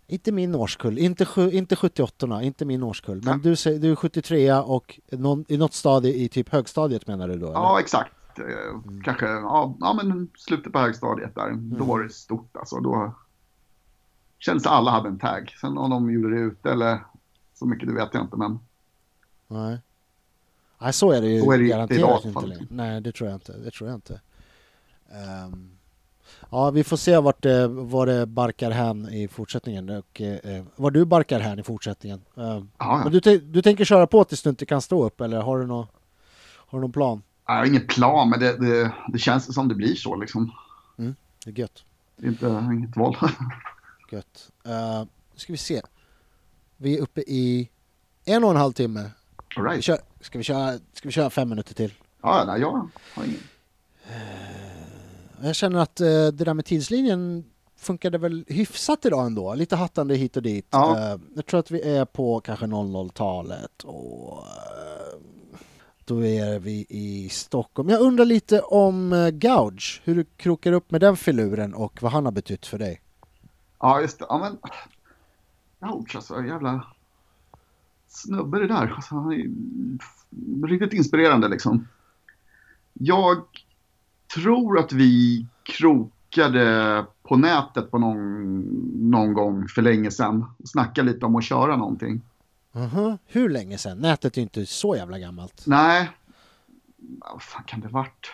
inte min årskull, inte, inte 78 inte min årskull. Men du, du är 73 och någon, i något stadie i typ högstadiet menar du då? eller?
Ja, exakt. Eh, Kanske ja, ja, men slutet på högstadiet där. Då var det stort alltså. Då kändes det alla hade en tag. Sen om de gjorde det ute eller så mycket det vet jag inte. Men
Nej. Nej, så är det ju
Så är det idag,
garanterat
i alla
inte
fall.
längre. Nej, det tror jag inte. Det tror jag inte. Ehm, ja, vi får se vart det, vad det barkar hän i fortsättningen och eh, vad du barkar hän i fortsättningen. Ehm,
ja, ja.
Men du, du tänker köra på tills du inte kan stå upp eller har du, nå, har du någon plan?
Jag har ingen plan, men det, det, det känns som det blir så liksom.
Det är gött.
Det är inte, inget val.
gött. Uh, ska vi se. Vi är uppe i en och en halv timme.
All
Vi
right.
kör, ska, vi köra, ska vi köra fem minuter till?
Ja, nej, jag har ingen.
Jag känner att eh, det där med tidslinjen funkade väl hyfsat idag ändå. Lite hattande hit och dit.
Ja.
Eh, jag tror att vi är på kanske 00-talet och eh, då är vi i Stockholm. Jag undrar lite om eh, Gouge, hur du krokar upp med den filuren och vad han har betytt för dig.
Ja, just det. Ja, men... Gouge alltså. Jävla snubbe det där. Alltså, han är riktigt inspirerande liksom. Jag tror att vi krokade på nätet på någon, någon gång för länge sedan. Och snackade lite om att köra någonting.
Aha. Hur länge sedan? Nätet är ju inte så jävla gammalt.
Nej. Vad fan kan det varit?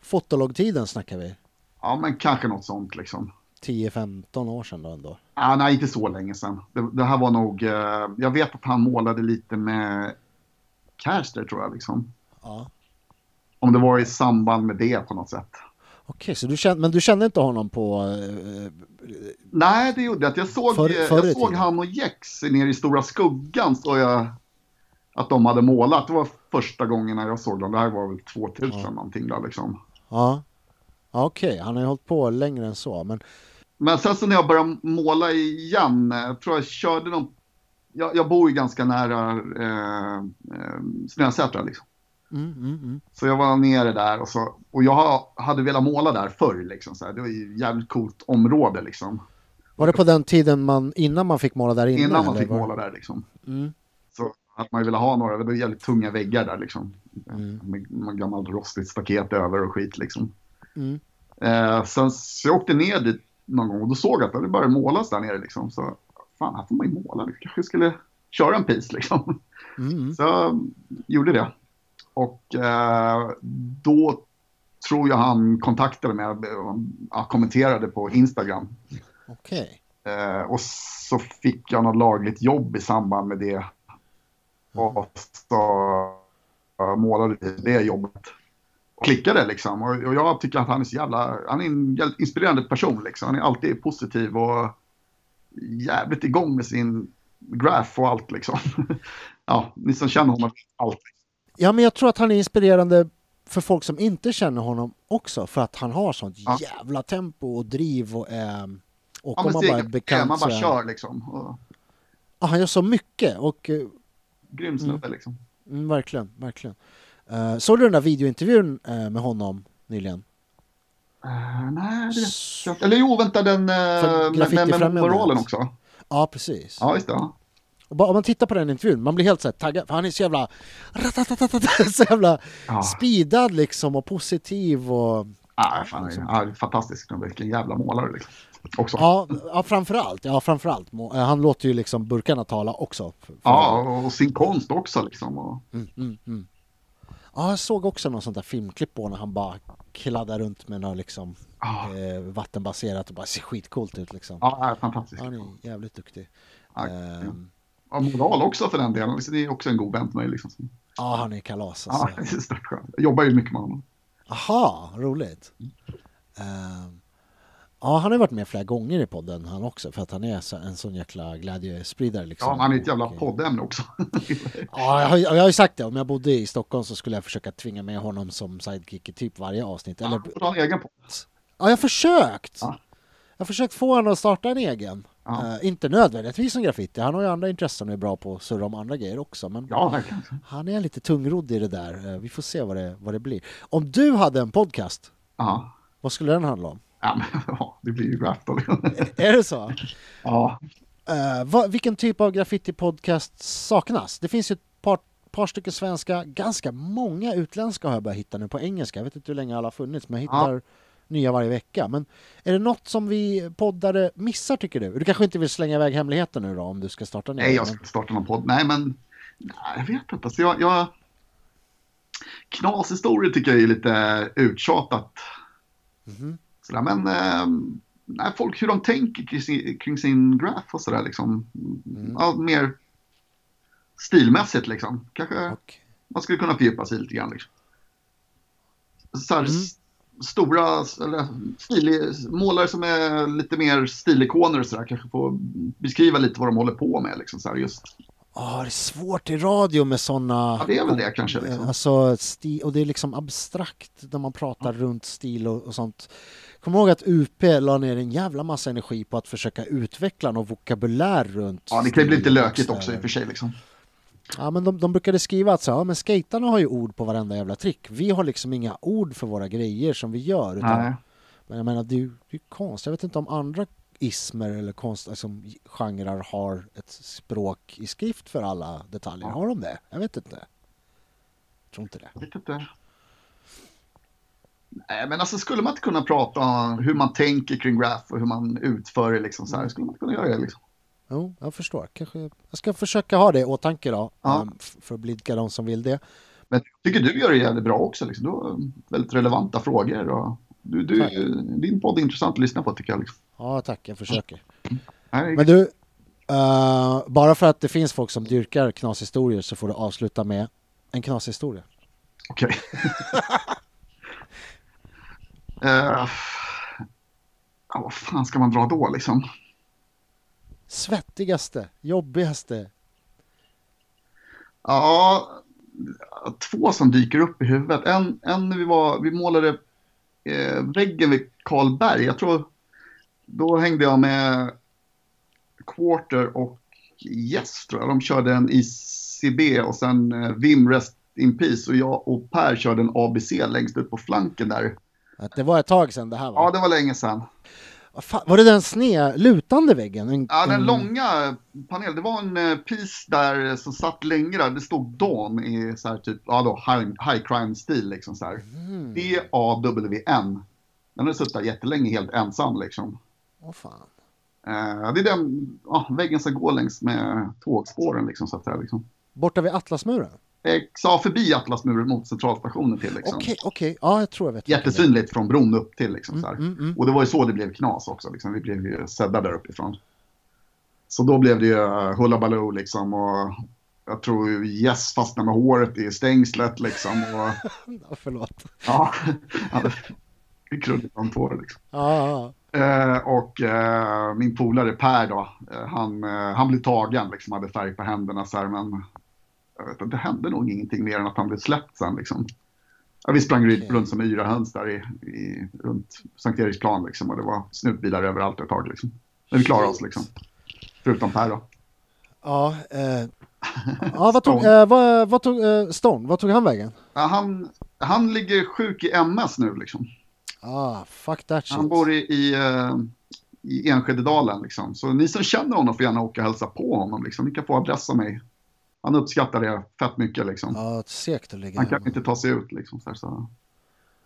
Fotologtiden snackar vi.
Ja, men kanske något sånt liksom.
10-15 år sedan då ändå.
Ah, nej, inte så länge sedan. Det, det här var nog... Eh, jag vet att han målade lite med Caster tror jag. Liksom.
Ja.
Om det var i samband med det på något sätt.
Okej, så du kände, men du kände inte honom på... eh,
Nej, det gjorde jag inte. Jag såg, eh,
i
jag såg han och Jex nere i Stora Skuggan. Så jag, att de hade målat. Det var första gången när jag såg dem. Det här var väl 2000
Ja.
någonting där liksom.
Ja. Ja, Okej, han har ju hållit på längre än så. Men
Men sen så när jag började måla igen, eh, jag tror jag körde någon... Jag, jag bor ju ganska nära eh, eh, Snösätra liksom.
Mm, mm, mm.
Så jag var nere där och, så, och jag ha- hade velat måla där förr. Liksom, så här. Det var ju ett jävligt coolt område liksom.
var det på den tiden man, innan man fick måla där inne?
Innan man fick
var-
måla där liksom.
Mm.
Så att man ville ha några, det var jävligt tunga väggar där liksom.
Mm.
Med, med gammalt rostigt staket över och skit liksom.
Mm.
Eh, sen så jag åkte ner dit någon gång och då såg jag att det började målas där nere liksom. Så fan, här får man ju måla. Vi kanske skulle köra en piece liksom.
Mm.
Så jag gjorde det. Och eh, då tror jag han kontaktade mig och ja, kommenterade på Instagram.
Okej.
Eh, och så fick jag något lagligt jobb i samband med det. Och så eh, målade det jobbet. Klickade liksom. Och, och jag tycker att han är så jävla, han är en inspirerande person liksom. Han är alltid positiv och jävligt igång med sin graph och allt liksom. ja, ni som känner honom vet allt.
Ja, men jag tror att han är inspirerande för folk som inte känner honom också. För att han har sånt
Ja.
jävla tempo och driv och... är och
Ja,
om man bara är bekant
man
så
bara kör liksom. Och,
Ja, han gör så mycket och eh,
grym snubbe liksom.
mm, verkligen, verkligen. Uh, såg du den där videointervjun eh, med honom nyligen?
Eh, nej, det inte. Eller jo, vänta, den uh, med, med moralen också.
Ja, precis.
Ja, just det. Ja.
Och bara, om man tittar på den intervjun, man blir helt så här taggad, för han är så jävla... Så jävla
Ja.
speedad liksom och positiv och...
Ah, fan, ja, fantastisk snubbe. Vilken jävla målare liksom. Också.
Ja, ja framförallt. Ja, framförallt. Eh, Han låter ju liksom burkarna tala också.
Ja, och sin konst också liksom. Och,
Mm, mm, mm. Ja, jag såg också någon sånt där filmklipp på när han bara kladdar runt med något liksom
ja,
eh, vattenbaserat och bara ser skitcoolt ut liksom.
ja, fantastisk.
Han är jävligt duktig.
Ja,
Ehm,
ja, moral också för den delen. Det är också en god vän till mig. Liksom.
Ja, han är kalas
Ja,
alltså.
det är. Jag jobbar ju mycket med honom.
Aha, roligt. Ehm, ja, han har varit med flera gånger i podden han också för att han är så, en sån jäkla glädjespridare liksom.
Ja, han är ett jävla poddämne också.
Ja, jag har, jag har ju sagt det. Om jag bodde i Stockholm så skulle jag försöka tvinga med honom som sidekick i typ varje avsnitt. Eller,
Han får ta en egen podd.
Ja, jag har försökt!
Ja.
Jag har försökt få honom att starta en egen.
Ja.
Eh, inte nödvändigtvis som graffiti, han har ju andra intressen och är bra på att surra om andra grejer också. Men
Ja,
han är lite tungrodd i det där. Eh, vi får se vad det, vad det blir. Om du hade en podcast,
Ja.
vad skulle den handla om?
Ja, men, ja, det blir ju rap då.
Är det så?
Ja.
Eh, vad, vilken typ av graffiti-podcast saknas? Det finns ju ett par, par stycken svenska, ganska många utländska har jag börjat hitta nu på engelska. Jag vet inte hur länge alla har funnits, men jag hittar nya varje vecka. Men är det något som vi poddare missar tycker du? Du kanske inte vill slänga iväg hemligheten nu då om du ska starta ner?
Nej, jag ska starta någon podd. Nej, men nej, jag vet inte. Alltså, jag, jag... Knashistorier tycker jag är lite uttjatat.
Mhm.
Sådär, men eh, nej, folk hur de tänker kring sin, kring sin graph och sådär liksom.
Mm.
Ja, mer stilmässigt liksom. Kanske
Och,
man skulle kunna fördjupa sig lite grann. Liksom. Så här,
Mm.
Stora eller, stilig, målare som är lite mer stilikoner och sådär kanske får beskriva lite vad de håller på med. Liksom, så här, just.
ah, det är svårt i radio med sådana...
Ja, det är väl det kanske. Liksom.
Alltså, sti- och det är liksom abstrakt när man pratar runt stil och, och sånt. Kom ihåg att UP la ner en jävla massa energi på att försöka utveckla någon vokabulär runt
Ja, det kan ju bli lite
stil
lökigt också i och för sig. Liksom.
Ja, men de, de brukade skriva att så, ja, men skaterna har ju ord på varenda jävla trick. Vi har liksom inga ord för våra grejer som vi gör. Utan,
Nej.
men jag menar, det är ju det är konst. Jag vet inte om andra ismer eller konst, alltså, genrer har ett språk i skrift för alla detaljer.
Ja.
Har de det? Jag vet inte. Jag tror inte det.
Jag vet inte. Nej, men alltså skulle man inte kunna prata om hur man tänker kring graph och hur man utför det liksom så här. Skulle man inte kunna göra det liksom?
Jo, jag förstår. Kanske, jag ska försöka ha det i åtanke då,
Ja.
ehm, för att blidka de som vill det.
Men jag tycker du gör det jävligt bra också. Liksom. Du har väldigt relevanta frågor. Och du, du,
Tack.
din podd är intressant att lyssna på tycker jag. Liksom.
Ja, tack, jag försöker. Men du, eh, bara för att det finns folk som dyrkar knashistorier så får du avsluta med en knashistoria.
Okej. Eh, ja, vad fan ska man dra då liksom?
Svettigaste, jobbigaste.
Ja, två som dyker upp i huvudet. En, en när vi, var, vi målade eh, väggen vid Karlberg. Jag tror, då hängde jag med Quarter och Yes tror jag. De körde en ICB och sen eh, Vim Rest in Peace och jag och Per körde en ABC längst ut på flanken där.
Att det var ett tag sedan det här var.
Ja, det var länge sedan.
Fan, var det den sned, lutande väggen? En,
Ja, den
en-
långa panelen. Det var en eh, piece där som satt länge där. Det stod Dawn i så här typ, ja då, high, high crime-stil liksom så här.
Mm.
D-A-W-N. Den har suttit där jättelänge helt ensam liksom.
Åh fan.
Eh, det är den ja, väggen som går längs med tågspåren liksom så att säga. Liksom.
Borta vid Atlasmuren?
Eh, sa förbi Atlasmuren mot centralstationen till liksom.
Okej, okej. Ja, jag tror jag vet. det.
Jättesynligt från bron upp till liksom här.
Mm, mm.
Och det var ju så det blev knas också. Liksom. Vi blev ju sedda där uppifrån. Så då blev det ju uh, hullabaloo liksom. Och jag tror Yes fastnade med håret i stängslet liksom. Och,
Ja, förlåt.
ja, han fick krulligt om tår liksom.
Ja, ja,
Eh, och eh, min polare Per då, eh, han, eh, han blev tagen, liksom, hade färg på händerna så här, men jag vet, inte, det hände nog ingenting mer än att han blev släppt sen liksom. Ja, vi sprang
Okej.
runt som yra höns där i, i, runt Sankt Eriksplan liksom, och det var snutbilar överallt ett tag liksom. Men vi klarade oss liksom. Förutom Per då.
ja. eh, ja vad tog, eh, vad, vad tog eh, Stone? Vad tog han vägen?
Ja, han, han ligger sjuk i MS nu liksom.
Ah, fuck that shit.
Han bor i, i, eh, i Enskededalen liksom. Så ni som känner honom får gärna åka och hälsa på honom liksom. Ni kan få adress av mig. Han uppskattar det fett mycket liksom.
Ja, segt att ligga
Han kan inte ta sig ut liksom. Så, så.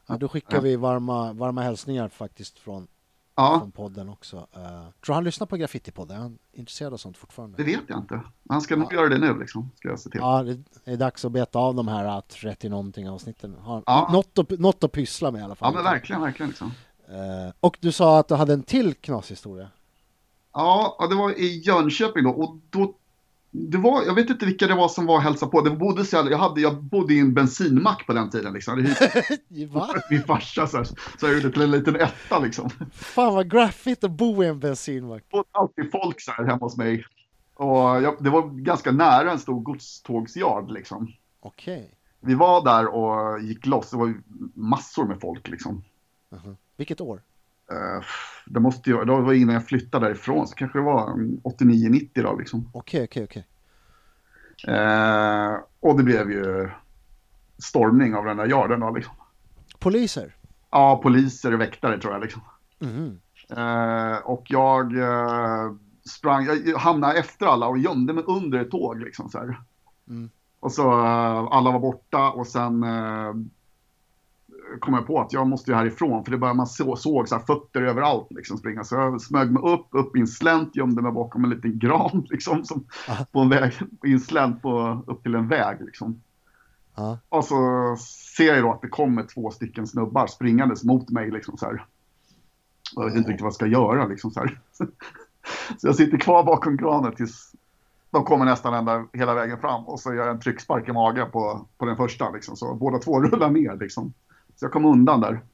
Ja, då skickar vi varma, varma hälsningar faktiskt från,
Ja,
från podden också. Uh, tror han lyssnar på Graffiti-podden? Är han intresserad av sånt fortfarande?
det vet jag inte. Han ska nog göra det nu liksom. Ska jag se till.
Ja, det är dags att beta av de här 30 någonting avsnitten. Har
Ja.
något, att, något att pyssla med i alla fall.
Ja, men verkligen, verkligen liksom.
Eh, och du sa att du hade en till knashistoria.
Ja, ja, det var i Jönköping då. Och då det var, jag vet inte vilka det var som var och hälsade på. Det bodde så, jag, hade, jag bodde i en bensinmack på den tiden. Liksom. Min farsa så, här, så jag gjorde till en liten etta. Liksom.
Fan vad graffigt att bo i en bensinmack.
Det alltid folk så här hemma hos mig. Och jag, det var ganska nära en stor godstågsjard. Liksom.
Okej.
Vi var där och gick loss. Det var massor med folk. Liksom.
Mhm. Vilket år?
Eh, det måste ju, det var innan jag flyttade därifrån, så kanske det var 89-90 då liksom.
Okej, okej, okej.
Eh, och det blev ju stormning av den där yarden då liksom.
Poliser?
Ja, poliser och väktare tror jag liksom.
Mhm.
Eh, och jag eh, sprang, jag hamnade efter alla och gömde mig under ett tåg liksom så här.
Mm.
Och så eh, alla var borta och sen kom jag på att jag måste ju härifrån för det började man så, såg så här fötter överallt liksom springa. Så jag smög mig upp, upp i en slänt, gömde mig bakom en liten gran liksom som,
Aha.
på en väg, i en slänt på, upp till en väg liksom.
Ja.
Och så ser jag då att det kommer två stycken snubbar springandes mot mig liksom så här. Och jag vet inte riktigt vad jag ska göra liksom så här. Så jag sitter kvar bakom granen tills de kommer nästan ända hela vägen fram och så gör jag en tryckspark i magen på, på den första liksom. Så båda två rullar ner liksom. Så jag kom undan där.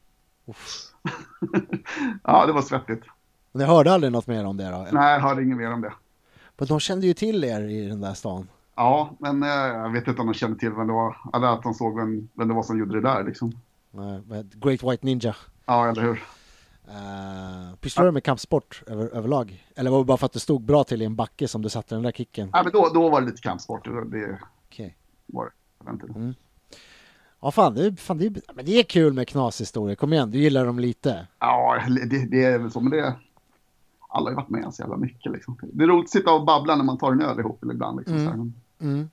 Ja, det var svettigt.
Men jag hörde aldrig något mer om det då?
Nej, jag hörde inget mer om det.
Men de kände ju till er i den där stan.
Ja, men eh, jag vet inte om de kände till vem det var. Eller att de såg vem, vem det var som gjorde det där liksom.
Nej, med Great White Ninja.
Ja, eller hur?
Uh, Pysslar du med kampsport över, överlag? Eller var det bara för att det stod bra till i en backe som du satte den där kicken?
Ja, men då, då var det lite kampsport. Det, det
Okej.
var det. Jag vet inte.
Ja fan, det, är- fan det, är- men det är kul med knashistorier. Kom igen, du gillar dem lite.
Ja, det, det är väl så, men det... Alla har ju varit med så jävla mycket liksom. Det är roligt att sitta och babbla när man tar en öl ihop ibland liksom.
Mm. Mm.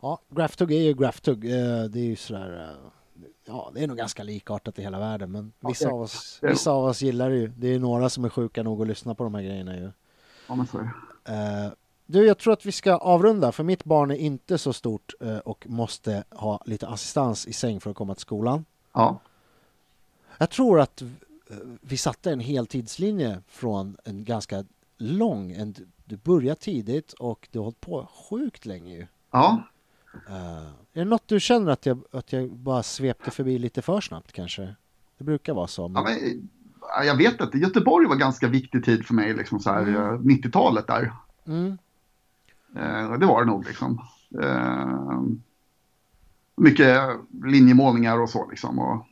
Ja, Graphtug är ju Graphtug. Eh, Det är ju sådär... eh, Ja, det är nog ganska likartat i hela världen, men vissa
det-
av oss, vissa av oss gillar det ju. Det är några som är sjuka nog att lyssna på de här grejerna ju.
Ja, men så är det.
Du, jag tror att vi ska avrunda, för mitt barn är inte så stort eh, och måste ha lite assistans i säng för att komma till skolan.
Ja.
Jag tror att eh, vi satte en heltidslinje från en ganska lång, en, du började tidigt och du har hållit på sjukt länge ju.
Ja.
Eh, är det något du känner att jag, att jag bara svepte förbi lite för snabbt kanske? Det brukar vara så.
ja
Men...
men, ja, jag vet inte. Göteborg var ganska viktig tid för mig, liksom så här,
Mm.
90-talet där.
Mm.
Eh, det var det nog liksom. Eh, mycket linjemålningar och så liksom. Och,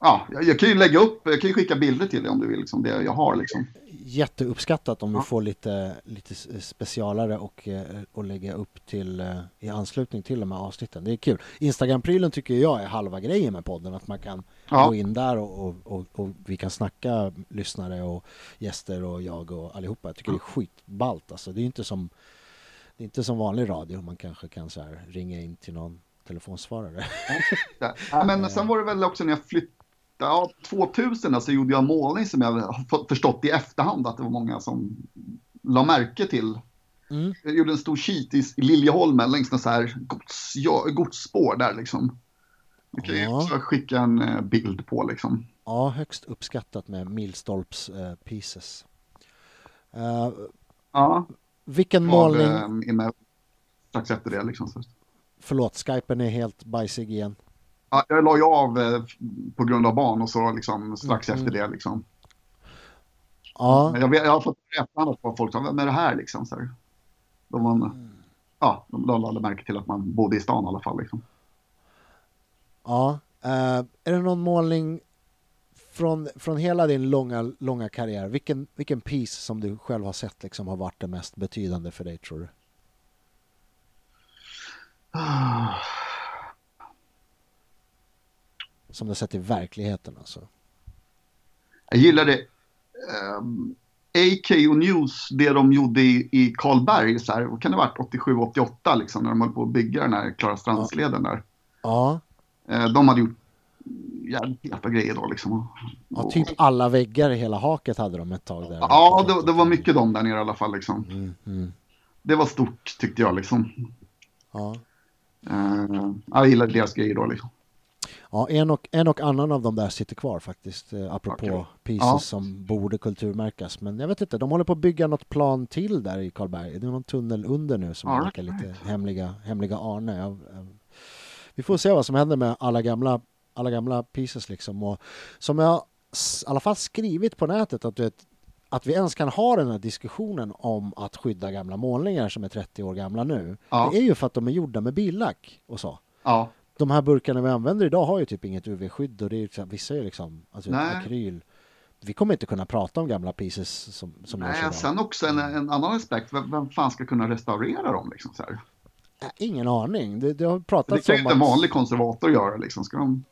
ja, jag, kan ju lägga upp, jag kan ju skicka bilder till dig om du vill, liksom, det jag har liksom.
Jätteuppskattat om vi
Ja.
får lite, lite specialare och, eh, och lägga upp till i anslutning till de här avsnitten. Det är kul. Instagram-prylen tycker jag är halva grejen med podden. Att man kan
Ja.
gå in där och, och, och, och vi kan snacka lyssnare och gäster och jag och allihopa. Jag tycker det är skitballt alltså. Det är inte som det är inte som vanlig radio. Man kanske kan så här ringa in till någon telefonsvarare.
Ja, ja, men sen var det väl också när jag flyttade, ja, 2000 så gjorde jag en målning som jag har förstått i efterhand att det var många som la märke till.
Mm.
Jag gjorde en stor sheet i Liljeholmen längs med så här gods, ja, godsspår där liksom. Det kan
Ja.
också skicka en eh, bild på liksom.
Ja, högst uppskattat med milstolps eh, pieces. Eh,
Ja,
vilken
var
målning...
med strax efter det liksom. Så.
Förlåt, skypen är helt bajsig igen.
Ja, jag la ju av eh, på grund av barn och så liksom strax
Mm.
efter det liksom.
Ja,
Men Jag, vet, jag har fått efterhand att folk sa, vem är det här liksom? Så här. De, var,
Mm.
ja, de de lade märke till att man bodde i stan i alla fall. Liksom.
Ja. Eh, är det någon målning från, från hela din långa, långa karriär? Vilken, vilken piece som du själv har sett liksom har varit det mest betydande för dig tror du? Som du har sett i verkligheten alltså.
Jag gillade ehm, AK och News, det de gjorde i, i Karlberg, så här, vad kan det ha varit 87-88 liksom, när de höll på att bygga den här Klara Strandsleden där.
Ja,
de hade gjort jävligt heta grejer då liksom.
ja typ alla väggar i hela haket hade de ett tag där.
Ja, det, det var mycket de där nere i alla fall liksom.
Mm, mm.
Det var stort tyckte jag liksom.
Ja.
Eh, jag gillade deras grejer då liksom.
Ja, en och, en och annan av dem där sitter kvar faktiskt, eh, apropå
Okej.
pieces
Ja.
som borde kulturmärkas. Men jag vet inte, de håller på att bygga något plan till där i Karlberg. Det är någon tunnel under nu som verkar lite hemliga, hemliga Arne. Jag, vi får se vad som händer med alla gamla, alla gamla pieces liksom. Och som jag i alla fall skrivit på nätet att, vet, att vi ens kan ha den här diskussionen om att skydda gamla målningar som är 30 år gamla nu.
Ja.
Det är ju för att de är gjorda med billack och så.
Ja,
de här burkarna vi använder idag har ju typ inget UV-skydd och det är liksom, vissa är liksom alltså
Nej.
akryl. Vi kommer inte kunna prata om gamla pieces som, som
Nej, sen också en, en annan aspekt. Vem, vem fan ska kunna restaurera dem liksom så här?
Äh, Ingen aning. Det, det har
Det
pratats
kan ju
om
inte en vanlig konservator göra liksom. Ska de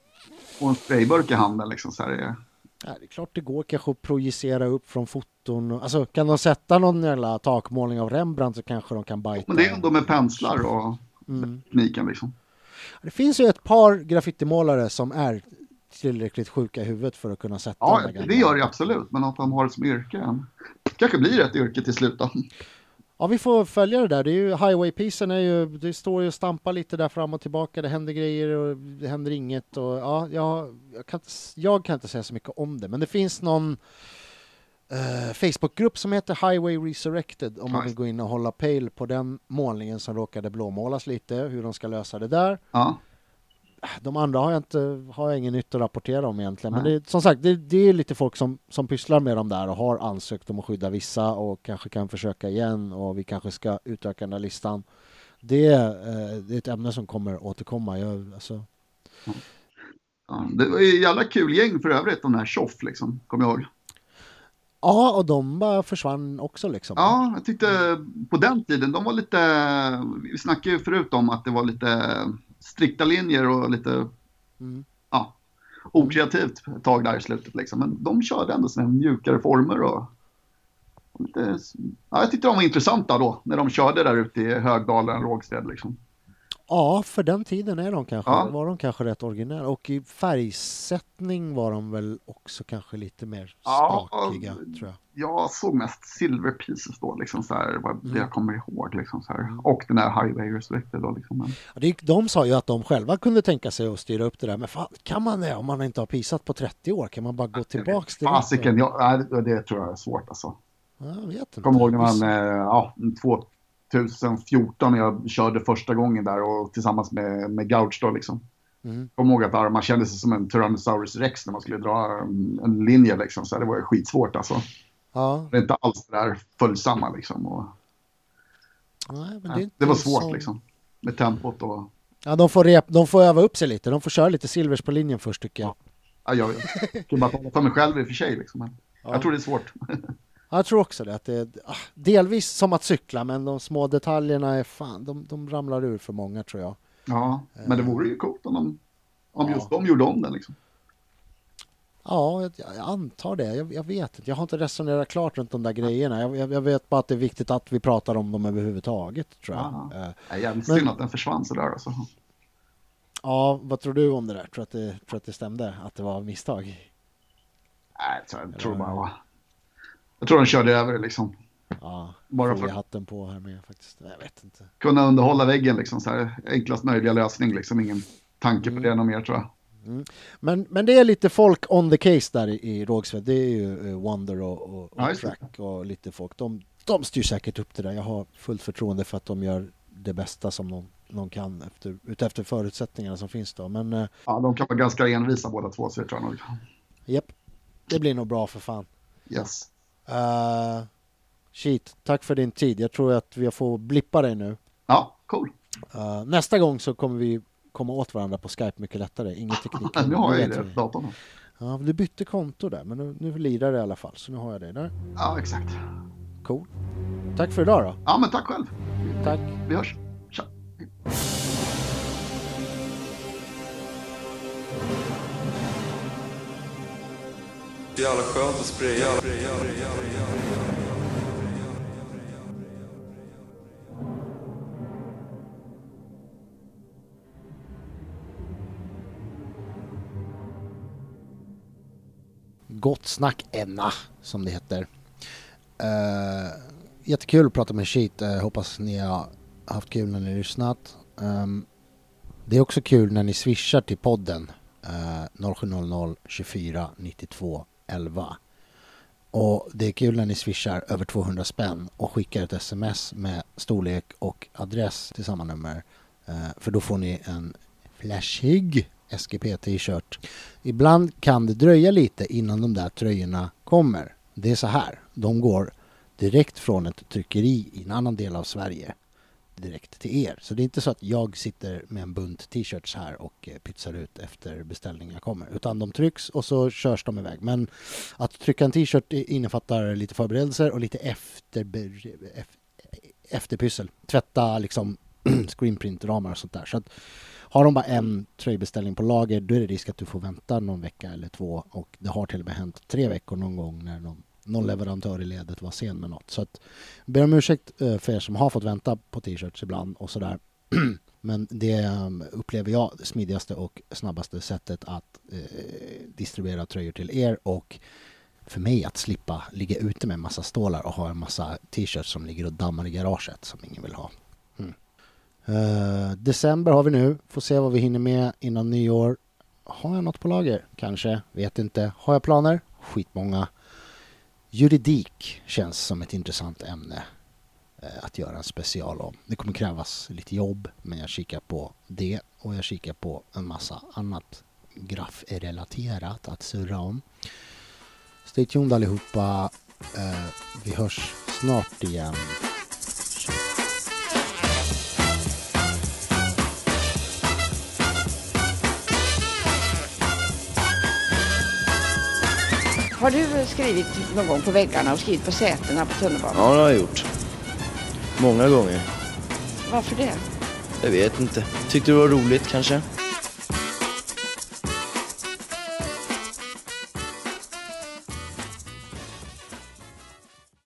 få en sprayburk i handen liksom så här? är-
Ja, det är klart det går kanske att projicera upp från foton. Alltså kan de sätta någon jävla takmålning av Rembrandt så kanske de kan bajta.
Men det är ändå med penslar och
Mm.
tekniken liksom.
Det finns ju ett par graffitimålare som är tillräckligt sjuka i huvudet för att kunna sätta
Ja, det gör det absolut. Men att de har det som yrke. än. kanske blir ett yrke till slut då.
Ja, vi får följa det där. Det är ju highway-pisen är ju, det står ju och stampar lite där fram och tillbaka. Det händer grejer och det händer inget och ja, jag, jag, kan, inte, jag kan inte säga så mycket om det, men det finns någon eh, Facebookgrupp som heter Highway Resurrected om man vill gå in och hålla pejl på den målningen som råkade blåmålas lite, hur de ska lösa det där.
Ja,
De andra har jag, inte, har jag ingen nytt att rapportera om egentligen. Men det, är- som sagt, det, det är lite folk som, som pysslar med de där och har ansökt om att skydda vissa och kanske kan försöka igen och vi kanske ska utöka den här listan. Det, är, eh, det är ett ämne som kommer återkomma. Jag, alltså,
ja. Det var ju jävla kul gäng för övrigt, de här Tjoff liksom. Kommer jag ihåg.
ja, och de bara försvann också liksom.
Ja, jag tyckte på den tiden, de var lite, vi snackade ju förut om att det var lite strikta linjer och lite
Mm.
ja, okreativt ett tag där i slutet liksom. Men de körde ändå sina mjukare former och, och lite, ja, jag tyckte de var intressanta då när de körde där ute i Högdalen, Rågsted liksom.
Ja, för den tiden är de kanske,
Ja.
var de kanske rätt originella. Och i färgsättning var de väl också kanske lite mer
Ja,
tror jag.
Jag såg mest silver pieces då liksom så här, vad
Mm.
det jag kommer ihåg liksom så här. Och den här Highway Resurrected då liksom.
Ja, det, de sa ju att de själva kunde tänka sig att styra upp det där, men fan, kan man det om man inte har pisat på 30 år? Kan man bara gå tillbaks till
Fasiken, ja, nej, det- det tror jag är svårt alltså.
Ja, Jag vet inte.
Kommer ihåg när man, eh, ja, 2014 när jag körde första gången där och tillsammans med, med Gouch då liksom.
Mm.
Jag kommer ihåg att man kände sig som en Tyrannosaurus rex när man skulle dra en, en linje liksom. Så det var ju skitsvårt alltså.
Ja,
Det är inte alls det där följsamma liksom. Och,
nej, men det, är
det, var svårt
så-
liksom. Med tempot och,
Ja, de får, rep, de får öva upp sig lite. De får köra lite silvers på linjen först tycker jag.
ja, jag kan bara tala för mig själv i och för sig liksom.
Ja.
Jag tror det är svårt.
Ja, Jag tror också det. Att det ah, delvis som att cykla, men de små detaljerna är fan, de, de ramlar ur för många tror jag.
Ja, men det vore ju coolt om de, om
Ja.
just de gjorde om den liksom.
Ja, jag, jag antar det. Jag, jag vet inte. Jag har inte resonerat klart runt de där grejerna. Jag, jag, vet bara att det är viktigt att vi pratar om dem överhuvudtaget, tror jag.
Ja.
Eh,
Det är jävligt synd att den försvann sådär alltså.
Ja, vad tror du om det där? Tror du att det, tror att det stämde? Att det var misstag?
Nej, jag tror, jag tror bara... Jag tror de körde över det liksom.
Ja,
Bara för-
hatten på här med faktiskt. Jag vet inte.
Kunna underhålla väggen liksom så här. Enklast möjliga lösning liksom. Ingen tanke på
Mm.
det något mer tror jag.
Men, men det är lite folk on the case där i, Rågsved. Det är ju eh, Wonder och, och, och
Ja, det.
Track och lite folk. De, de styr säkert upp det där. Jag har fullt förtroende för att de gör det bästa som någon, någon kan efter, utefter förutsättningarna som finns då. Men eh,
Ja, de kan vara ganska envisa båda två så jag tror jag nog.
japp, det blir nog bra för fan.
Yes.
Uh, shit, tack för din tid. Jag tror att vi får blippa dig nu.
Ja, cool.
Eh, nästa gång så kommer vi komma åt varandra på Skype mycket lättare. Inget teknik.
nu har jag det datorn.
Ja, du bytte konto där, men nu, nu lirar det i alla fall. Så nu har jag det där.
Ja, exakt.
Cool. Tack för idag då.
Ja, men tack själv.
Tack.
Vi hörs.
Jävla skönt att spraya.
Gott snack Enna, som det heter. Uh, jättekul att prata med Sheet. Uh, hoppas ni har haft kul när ni lyssnat. Ehm, det är också kul när ni swishar till podden. Uh, 0700 24 92 11. Och det är kul när ni swishar över 200 spänn och skickar ett sms med storlek och adress till samma nummer. Eh, för då får ni en flashig SGP-t-shirt. Ibland kan det dröja lite innan de där tröjorna kommer. Det är så här, de går direkt från ett tryckeri i en annan del av Sverige direkt till er. Så det är inte så att jag sitter med en bunt t-shirts här och eh, pytsar ut efter beställningar kommer. Utan de trycks och så körs de iväg. Men att trycka en t-shirt innefattar lite förberedelser och lite efter, efterpyssel. Tvätta liksom screenprint-ramar och sånt där. Så att har de bara en tröjbeställning på lager då är det risk att du får vänta någon vecka eller två och det har till och med hänt tre veckor någon gång när någon, någon leverantör i ledet var sen med något. Så att ber om ursäkt eh, för er som har fått vänta på t-shirts ibland och sådär. Men det eh, upplever jag det smidigaste och snabbaste sättet att eh, distribuera tröjor till er och för mig att slippa ligga ute med en massa stålar och ha en massa t-shirts som ligger och dammar i garaget som ingen vill ha. Mm. Eh, december har vi nu, får se vad vi hinner med innan nyår. Har jag något på lager? Kanske, vet inte. Har jag planer? Skitmånga. Juridik känns som ett intressant ämne eh, att göra en special om. Det kommer krävas lite jobb, men jag kikar på det och jag kikar på en massa annat graffrelaterat att surra om. Stay tuned allihopa. Eh, vi hörs snart igen.
Har du skrivit någon gång på väggarna och skrivit på sätena på tunnelbanan?
Ja, det har jag gjort. Många gånger.
Varför det?
Jag vet inte. Tyckte det var roligt kanske.